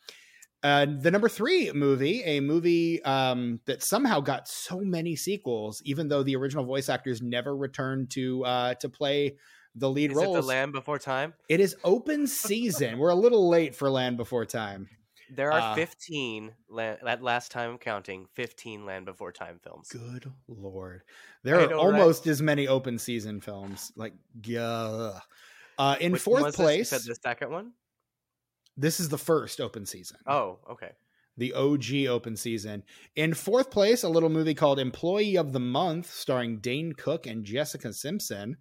uh, the number three movie, a movie um, that somehow got so many sequels, even though the original voice actors never returned to uh, to play the lead role Is it roles. the Land Before Time? it is open season. We're a little late for Land Before Time. There are Uh, 15. Land, that last time counting, 15 Land Before Time films. Good lord, there I are know, right? almost as many open season films. Like, yeah. Uh, in Which fourth this? Place, said the second one. this is the first open season. Oh, okay. the OG open season. In fourth place, a little movie called Employee of the Month, starring Dane Cook and Jessica Simpson.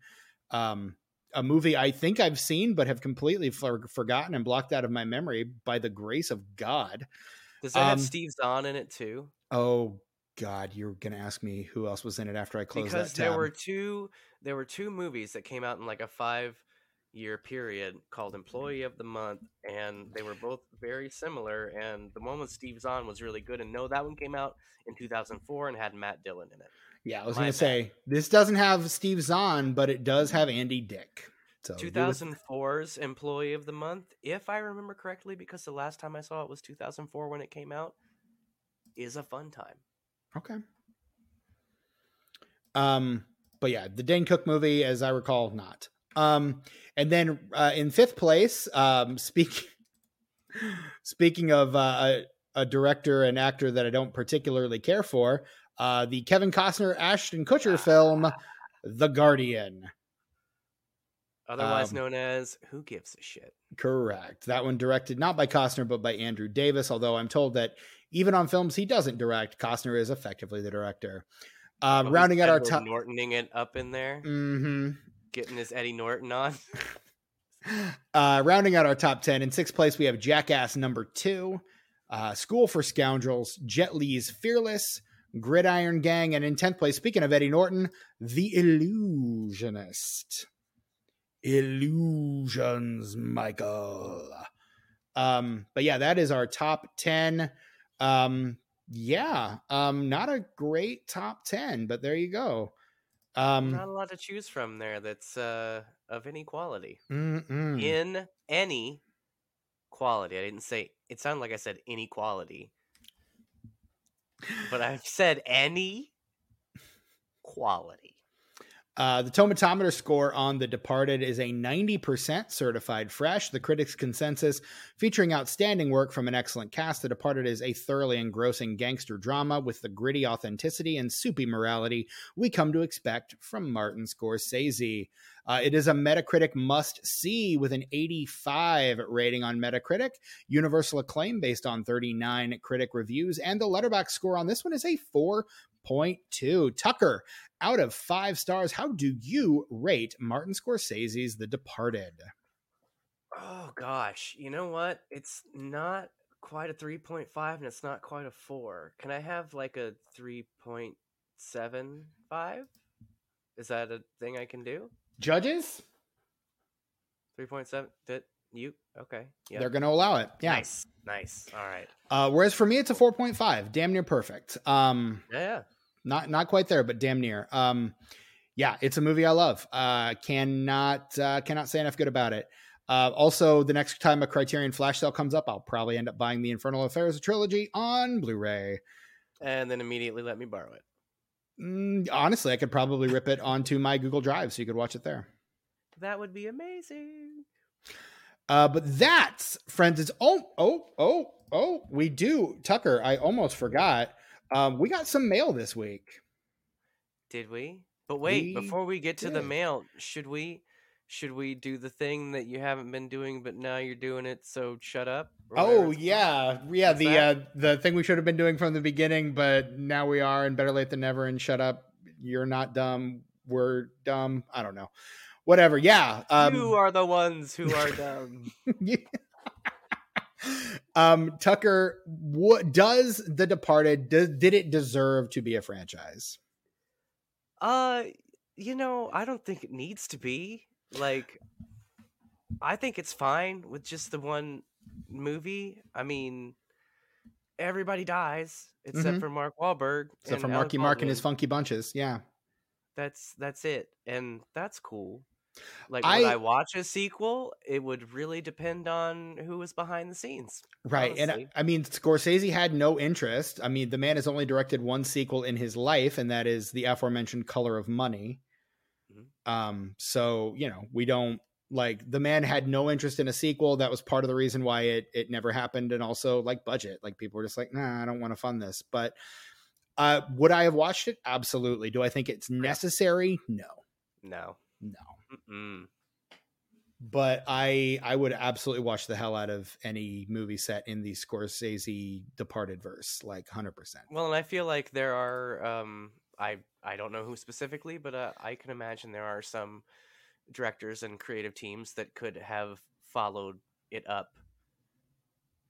Um, a movie I think I've seen, but have completely for- forgotten and blocked out of my memory by the grace of God. Does that have Um, Steve Zahn in it too? Oh God, you're gonna ask me who else was in it after I closed Because that tab. there were two. There were two movies that came out in like a five year period called Employee of the Month, and they were both very similar. And the one with Steve Zahn was really good. And no, that one came out in 2004 and had Matt Dillon in it. Yeah, I was My going bad. to say this doesn't have Steve Zahn, but it does have Andy Dick. So do with- 2004's Employee of the Month, if I remember correctly, because the last time I saw it was 2004 when it came out, is a fun time. Okay. Um, but yeah, the Dane Cook movie, as I recall, not. Um, and then uh, in fifth place, um, speak, speaking of uh, a, a director and actor that I don't particularly care for, uh, the Kevin Costner Ashton Kutcher film, The Guardian. Otherwise Um, known as Who Gives a Shit? Correct. That one directed not by Costner, but by Andrew Davis, although I'm told that even on films he doesn't direct, Costner is effectively the director. Uh, rounding out our top. Nortoning it up in there, hmm getting his Eddie Norton on. Uh, rounding out our top 10, in sixth place, we have Jackass number two, uh, School for Scoundrels, Jet Li's Fearless, Gridiron Gang, and in 10th place, speaking of Eddie Norton, The Illusionist. Illusions, Michael. Um, but yeah, that is our top 10. Um, yeah, um, not a great top 10, but there you go. Um, Not a lot to choose from there that's uh, of any quality. mm-mm. In any quality. I didn't say, it sounded like I said inequality. But I've said any quality. Uh, the tomatometer score on The Departed is a 90% certified fresh. The critics' consensus, featuring outstanding work from an excellent cast, The Departed is a thoroughly engrossing gangster drama with the gritty authenticity and soupy morality we come to expect from Martin Scorsese. Uh, it is a Metacritic must see with an 85 rating on Metacritic, universal acclaim based on 39 critic reviews, and the Letterboxd score on this one is a 4.2. Tucker, out of five stars, how do you rate Martin Scorsese's The Departed? Oh gosh, you know what? It's not quite a 3.5 and it's not quite a 4. Can I have like a 3.75? Is that a thing I can do? Judges? 3.7 that you okay. Yeah. They're going to allow it. Yeah. Nice. Nice. All right. Uh, whereas for me, it's a 4.5, damn near perfect. Um, yeah. Not not quite there, but damn near. Um, yeah, it's a movie I love. Uh, cannot uh, cannot say enough good about it. Uh, also, the next time a Criterion flash sale comes up, I'll probably end up buying the Infernal Affairs trilogy on Blu-ray. And then immediately let me borrow it. Mm, honestly, I could probably rip it onto my Google Drive so you could watch it there. That would be amazing. Uh, but that's friends. It's oh oh oh oh. We do Tucker. I almost forgot. Um, we got some mail this week. Did we? But wait, We before we get to the mail, should we should we do the thing that you haven't been doing but now you're doing it, so shut up? Oh yeah, yeah. What's The that? uh, the thing we should have been doing from the beginning, but now we are, and better late than never. And shut up. You're not dumb. We're dumb. I don't know. Whatever. Yeah. Um, you are the ones who are dumb. um, Tucker, what does The Departed? Does, did it deserve to be a franchise? uh, you know, I don't think it needs to be. Like, I think it's fine with just the one movie. I mean, everybody dies except Mhm. for Mark Wahlberg. Except for Marky Alec Mark and his funky bunches. Yeah. that's that's it and that's cool like I- would i watch a sequel it would really depend on who was behind the scenes Right. And honestly. I mean, Scorsese had no interest. I mean, the man has only directed one sequel in his life, and that is the aforementioned Color of Money. Mhm. Um, so, you know, we don't like the man had no interest in a sequel. That was part of the reason why it it never happened. And also like budget. Like people were just like, nah, I don't want to fund this. But uh would I have watched it? Absolutely. Do I think it's necessary? No. no No. Mm-mm. but I I would absolutely watch the hell out of any movie set in the Scorsese Departed verse, like hundred percent. well and i feel like there are um i i don't know who specifically but uh, i can imagine there are some directors and creative teams that could have followed it up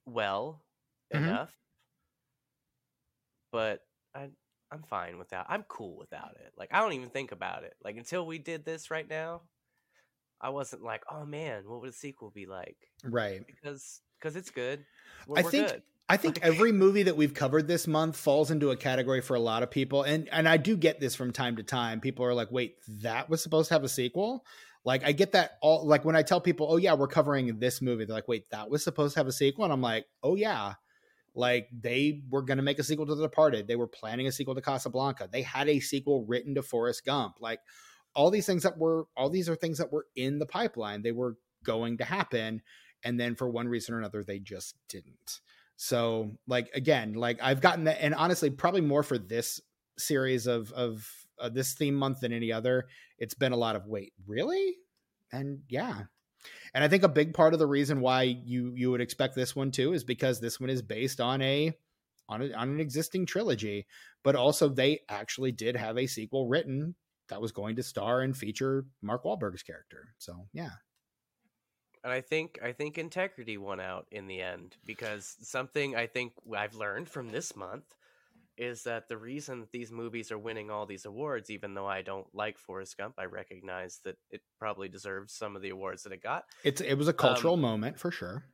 well Mhm. enough but i i'm fine without it. i'm cool without it like i don't even think about it like until we did this right now I wasn't like, oh man, what would a sequel be like? Right. Because because it's good. We're, I we're think good. I think every movie that we've covered this month falls into a category for a lot of people, and and I do get this from time to time. People are like, "Wait, that was supposed to have a sequel." Like I get that all like when I tell people, "Oh yeah, we're covering this movie," they're like, "Wait, that was supposed to have a sequel," and I'm like, "Oh yeah." Like they were going to make a sequel to The Departed. They were planning a sequel to Casablanca. They had a sequel written to Forrest Gump. Like all these things that were all these are things that were in the pipeline. They were going to happen and then for one reason or another they just didn't. So like again, like I've gotten that, and honestly, probably more for this series of of uh, this theme month than any other. It's been a lot of wait, really, and yeah, and I think a big part of the reason why you you would expect this one too is because this one is based on a on a, on an existing trilogy, but also they actually did have a sequel written that was going to star and feature Mark Wahlberg's character. So yeah, And I think I think integrity won out in the end because something I think I've learned from this month is that the reason these movies are winning all these awards, even though I don't like Forrest Gump, I recognize that it probably deserves some of the awards that it got. it's it was a cultural moment for sure.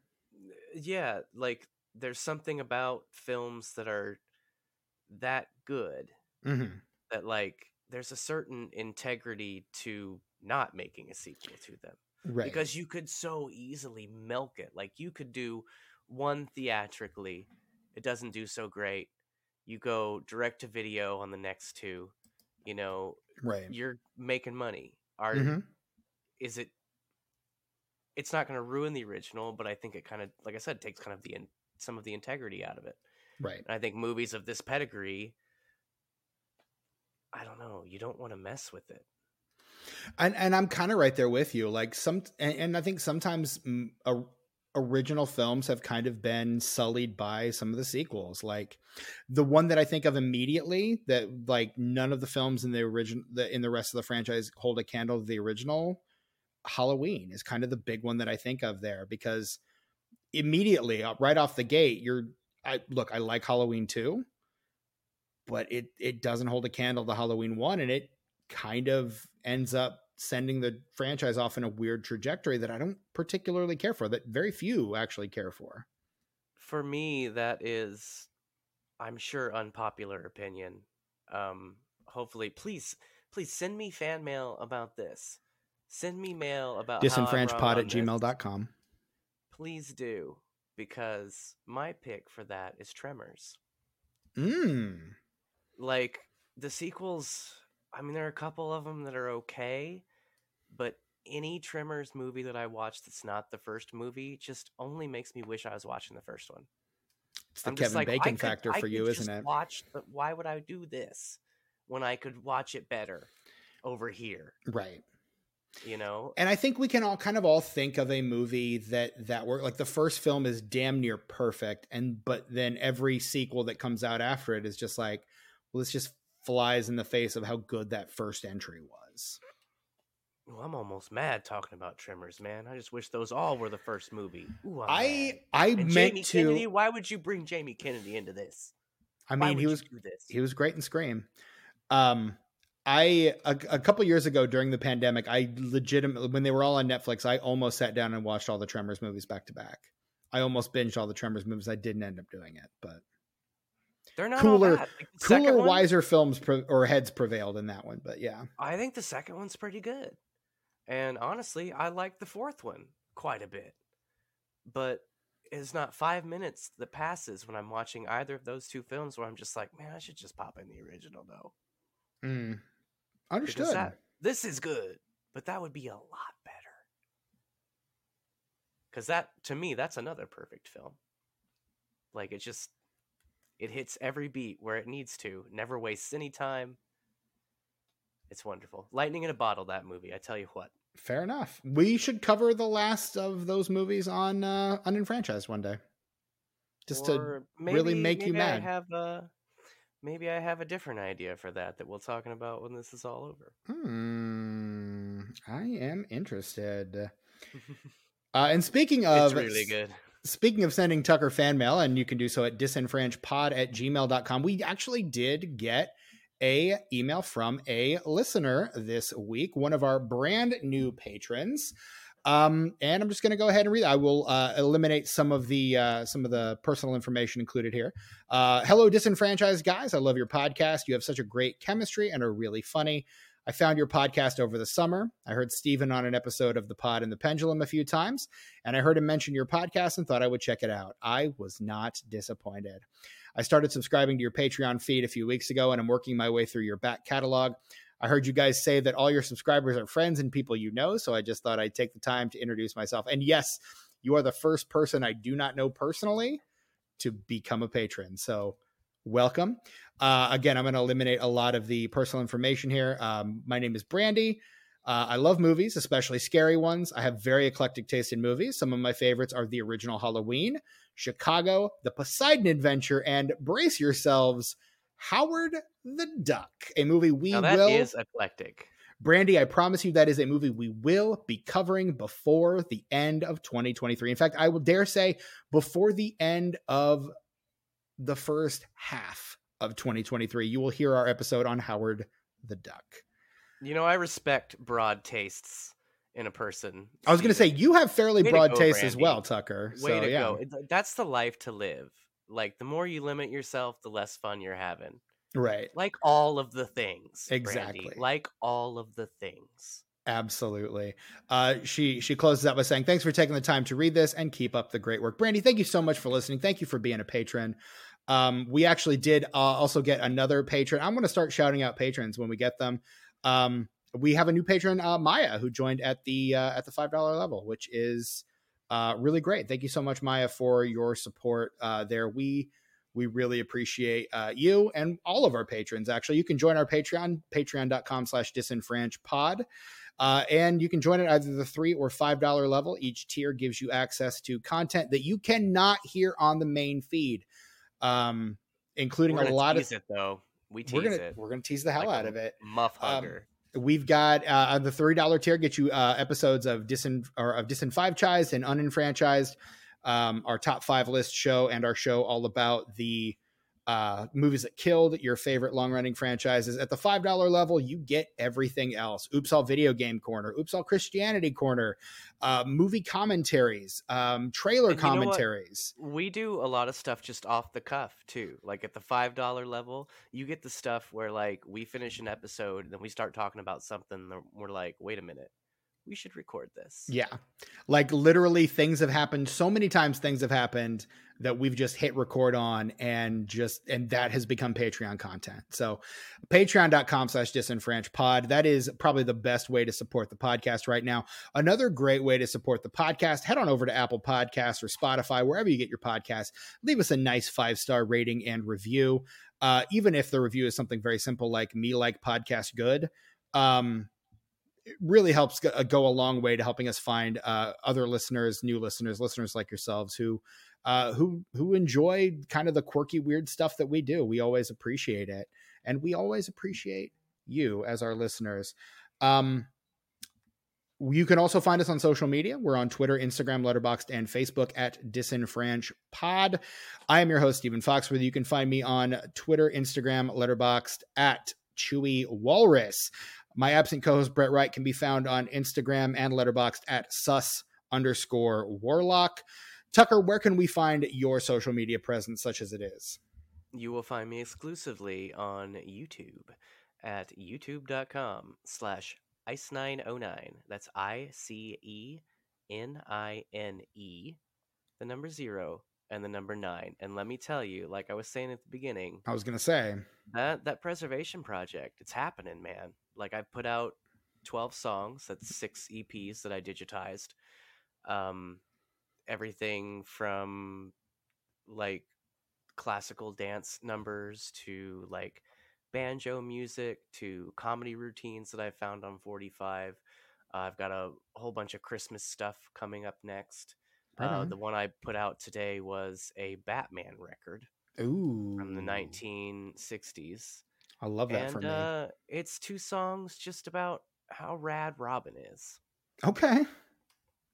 Yeah, like there's something about films that are that good hmm that like there's a certain integrity to not making a sequel to them. Right. because you could so easily milk it. Like you could do one theatrically, it doesn't do so great. You go direct to video on the next two. You know, right. you're making money. Are Mhm. is it? It's not going to ruin the original, but I think it kind of, like I said, takes kind of the in, some of the integrity out of it. Right. And I think movies of this pedigree, I don't know, you don't want to mess with it. and and I'm kind of right there with you. Like some, and, and I think sometimes original films have kind of been sullied by some of the sequels. Like the one that I think of immediately that like none of the films in the original, in the rest of the franchise hold a candle to the original. Halloween is kind of the big one that I think of there because immediately uh, right off the gate, you're. I look, I like Halloween too, but it it doesn't hold a candle to Halloween one, and it kind of ends up sending the franchise off in a weird trajectory that I don't particularly care for, that very few actually care for. for me that is i'm sure unpopular opinion um hopefully please please send me fan mail about this send me mail about how I'm wrong Disenfranchpod at gmail.com. please do because my pick for that is tremors Mm. Like the sequels i mean there are a couple of them that are okay but any tremors movie that i watch that's not the first movie just only makes me wish i was watching the first one It's the I'm Kevin like, Bacon could- factor for you, isn't it? Watch, but why would I do this when I could watch it better over here? Right. You know, And I think we can all kind of all think of a movie that that work like the first film is damn near perfect and but then every sequel that comes out after it is just like well this just flies in the face of how good that first entry was. Ooh, I'm almost mad talking about Tremors, man. I just wish those all were the first movie. Ooh, I. I And meant Jamie to Kennedy. Why would you bring Jamie Kennedy into this? I mean he was this. he was great in Scream. Um, I a, a couple years ago during the pandemic, I legitimately when they were all on Netflix, I almost sat down and watched all the Tremors movies back to back. I almost binged all the Tremors movies. I didn't end up doing it, but They're not cooler- Like, cooler, one, wiser films pre- or heads prevailed in that one. But yeah, I think the second one's pretty good. And honestly, I like the fourth one quite a bit. But it's not five minutes that passes when I'm watching either of those two films where I'm just like, man, I should just pop in the original though. Mm. Understood. that this is good, but that would be a lot better. Because that, to me, that's another perfect film. Like it just, it hits every beat where it needs to. Never wastes any time. It's wonderful. Lightning in a bottle. That movie. I tell you what. Fair enough. We should cover the last of those movies on uh, Unenfranchised one day, just to Or really make you maybe I mad. have a, maybe I have a different idea for that that we'll talking about when this is all over. Hmm. I am interested. Uh, and speaking of it's really good. Speaking of sending Tucker fan mail, and you can do so at disenfranchpod at gmail.com, we actually did get a email from a listener this week, one of our brand new patrons. Um, and I'm just going to go ahead and read. I will uh, eliminate some of the uh, some of the personal information included here. Uh, hello, disenfranchised guys. I love your podcast. You have such a great chemistry and are really funny. I found your podcast over the summer. I heard Stephen on an episode of The Pod and the Pendulum a few times, and I heard him mention your podcast and thought I would check it out. I was not disappointed. I started subscribing to your Patreon feed a few weeks ago, and I'm working my way through your back catalog. I heard you guys say that all your subscribers are friends and people you know, so I just thought I'd take the time to introduce myself. And yes, you are the first person I do not know personally to become a patron. So welcome. Uh, again, I'm going to eliminate a lot of the personal information here. Um, my name is Brandy. Uh, I love movies, especially scary ones. I have very eclectic taste in movies. Some of my favorites are the original Halloween, Chicago, The Poseidon Adventure, and brace yourselves, Howard the Duck, a movie we now that will. is eclectic. Brandy, I promise you that is a movie we will be covering before the end of 2023. In fact, I will dare say before the end of the first half of 2023, you will hear our episode on Howard the Duck. You know, I respect broad tastes in a person. I was going to say you have fairly Way broad go, taste as well, Tucker. way so, to yeah. go. That's the life to live. Like the more you limit yourself, the less fun you're having. Right. Like all of the things. Brandy. Exactly. Like all of the things. Absolutely. Uh, she she closes out by saying, "Thanks for taking the time to read this and keep up the great work, Brandy. Thank you so much for listening. Thank you for being a patron. Um, we actually did uh, also get another patron. I'm going to start shouting out patrons when we get them. Um, we have a new patron, uh, Maya, who joined at the uh, at the five dollar level, which is uh, really great. Thank you so much, Maya, for your support uh, there. We we really appreciate uh, you and all of our patrons. Actually, you can join our Patreon, patreon.com slash disenfranchpod. Uh, and you can join at either the three or five dollar level. Each tier gives you access to content that you cannot hear on the main feed, um, including a lot of. it though. We tease We're gonna it. we're gonna tease the hell Like out of it. Muff Um. We've got uh, the three dollar tier get you uh, episodes of disin or of disenfranchised and unenfranchised, um, our top five list show, and our show all about the uh, movies that killed your favorite long running franchises. At the five dollar level, you get everything else. Oops, all video game corner. Oops, all Christianity corner. Uh, movie commentaries. Um, trailer And you know what? commentaries. we do a lot of stuff just off the cuff too. Like at the five dollar level, you get the stuff where like we finish an episode and then we start talking about something. And we're like, wait a minute, we should record this. Yeah. Like literally things have happened so many times things have happened that we've just hit record on and just and that has become Patreon content. So patreon.com slash disenfranchpod. That is probably the best way to support the podcast right now. Another great way to support the podcast, head on over to Apple Podcasts or Spotify, wherever you get your podcasts. Leave us a nice five-star rating and review. Uh, even if the review is something very simple like me like podcast good. Um, it really helps go, uh, go a long way to helping us find uh, other listeners, new listeners, listeners like yourselves who uh, who who enjoy kind of the quirky, weird stuff that we do. We always appreciate it, and we always appreciate you as our listeners. Um, you can also find us on social media. We're on Twitter, Instagram, Letterboxd, and Facebook at DisenfranchPod. I am your host, Stephen Foxworthy. You can find me on Twitter, Instagram, Letterboxd at Chewy Walrus. My absent co-host Brett Wright can be found on Instagram and Letterboxd at sus underscore warlock. Tucker, where can we find your social media presence, such as it is? You will find me exclusively on YouTube at youtube.com slash icenine09. That's I C E N I N E, the number zero, and the number nine. And let me tell you, like I was saying at the beginning, I was going to say, that that preservation project, it's happening, man. Like I've put out 12 songs, that's six EPs that I digitized. Um everything from like classical dance numbers to like banjo music to comedy routines that I found on 45. Uh, I've got a whole bunch of Christmas stuff coming up next. Right uh, on. the one I put out today was a Batman record ooh, from the 1960s. I love that for And me. uh, it's two songs just about how rad Robin is. okay,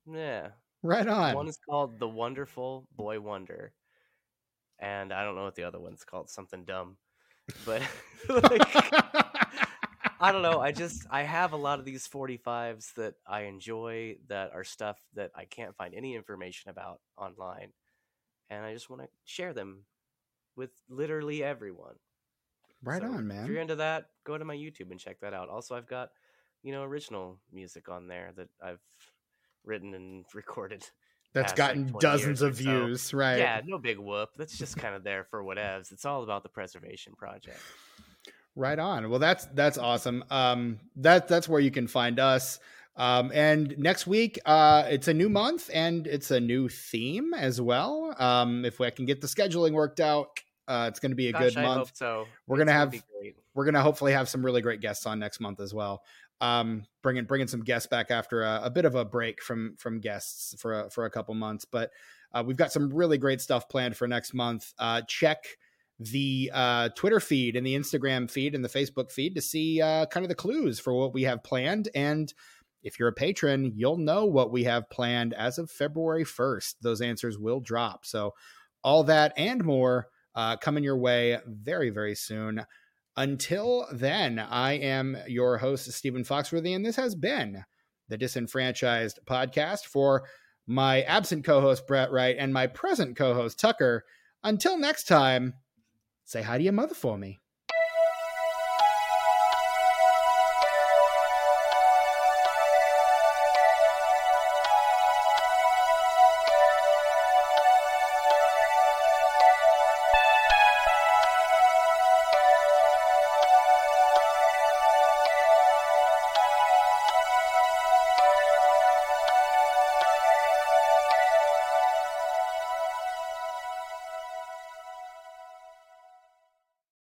Yeah. right on. One is called The Wonderful Boy Wonder. And I don't know what the other one's called, something dumb. but like, I don't know. I just I have a lot of these 45s that I enjoy that are stuff that I can't find any information about online, and I just want to share them with literally everyone. right So, on, man. If you're into that, go to my YouTube and check that out. Also, I've got you know original music on there that I've written and recorded. That's past, like, gotten dozens of so. views, right? Yeah, no big whoop. That's just kind of there for whatevs. It's all about the preservation project. Right on. Well, that's that's awesome. Um, that that's where you can find us. Um, and next week, uh, it's a new month and it's a new theme as well. Um, if I can get the scheduling worked out, uh, it's going to be a Gosh, good I month. hope so. We're It's gonna have-. We're going to hopefully have some really great guests on next month as well. Um, bringing bringing some guests back after a, a bit of a break from from guests for a, for a couple months, but uh, we've got some really great stuff planned for next month. Uh, check the uh, Twitter feed and the Instagram feed and the Facebook feed to see uh, kind of the clues for what we have planned. And if you're a patron, you'll know what we have planned as of February 1st. Those answers will drop. So, all that and more uh, coming your way very, very soon. Until then, I am your host, Stephen Foxworthy, and this has been the Disenfranchised podcast for my absent co host, Brett Wright, and my present co host, Tucker. Until next time, say hi to your mother for me.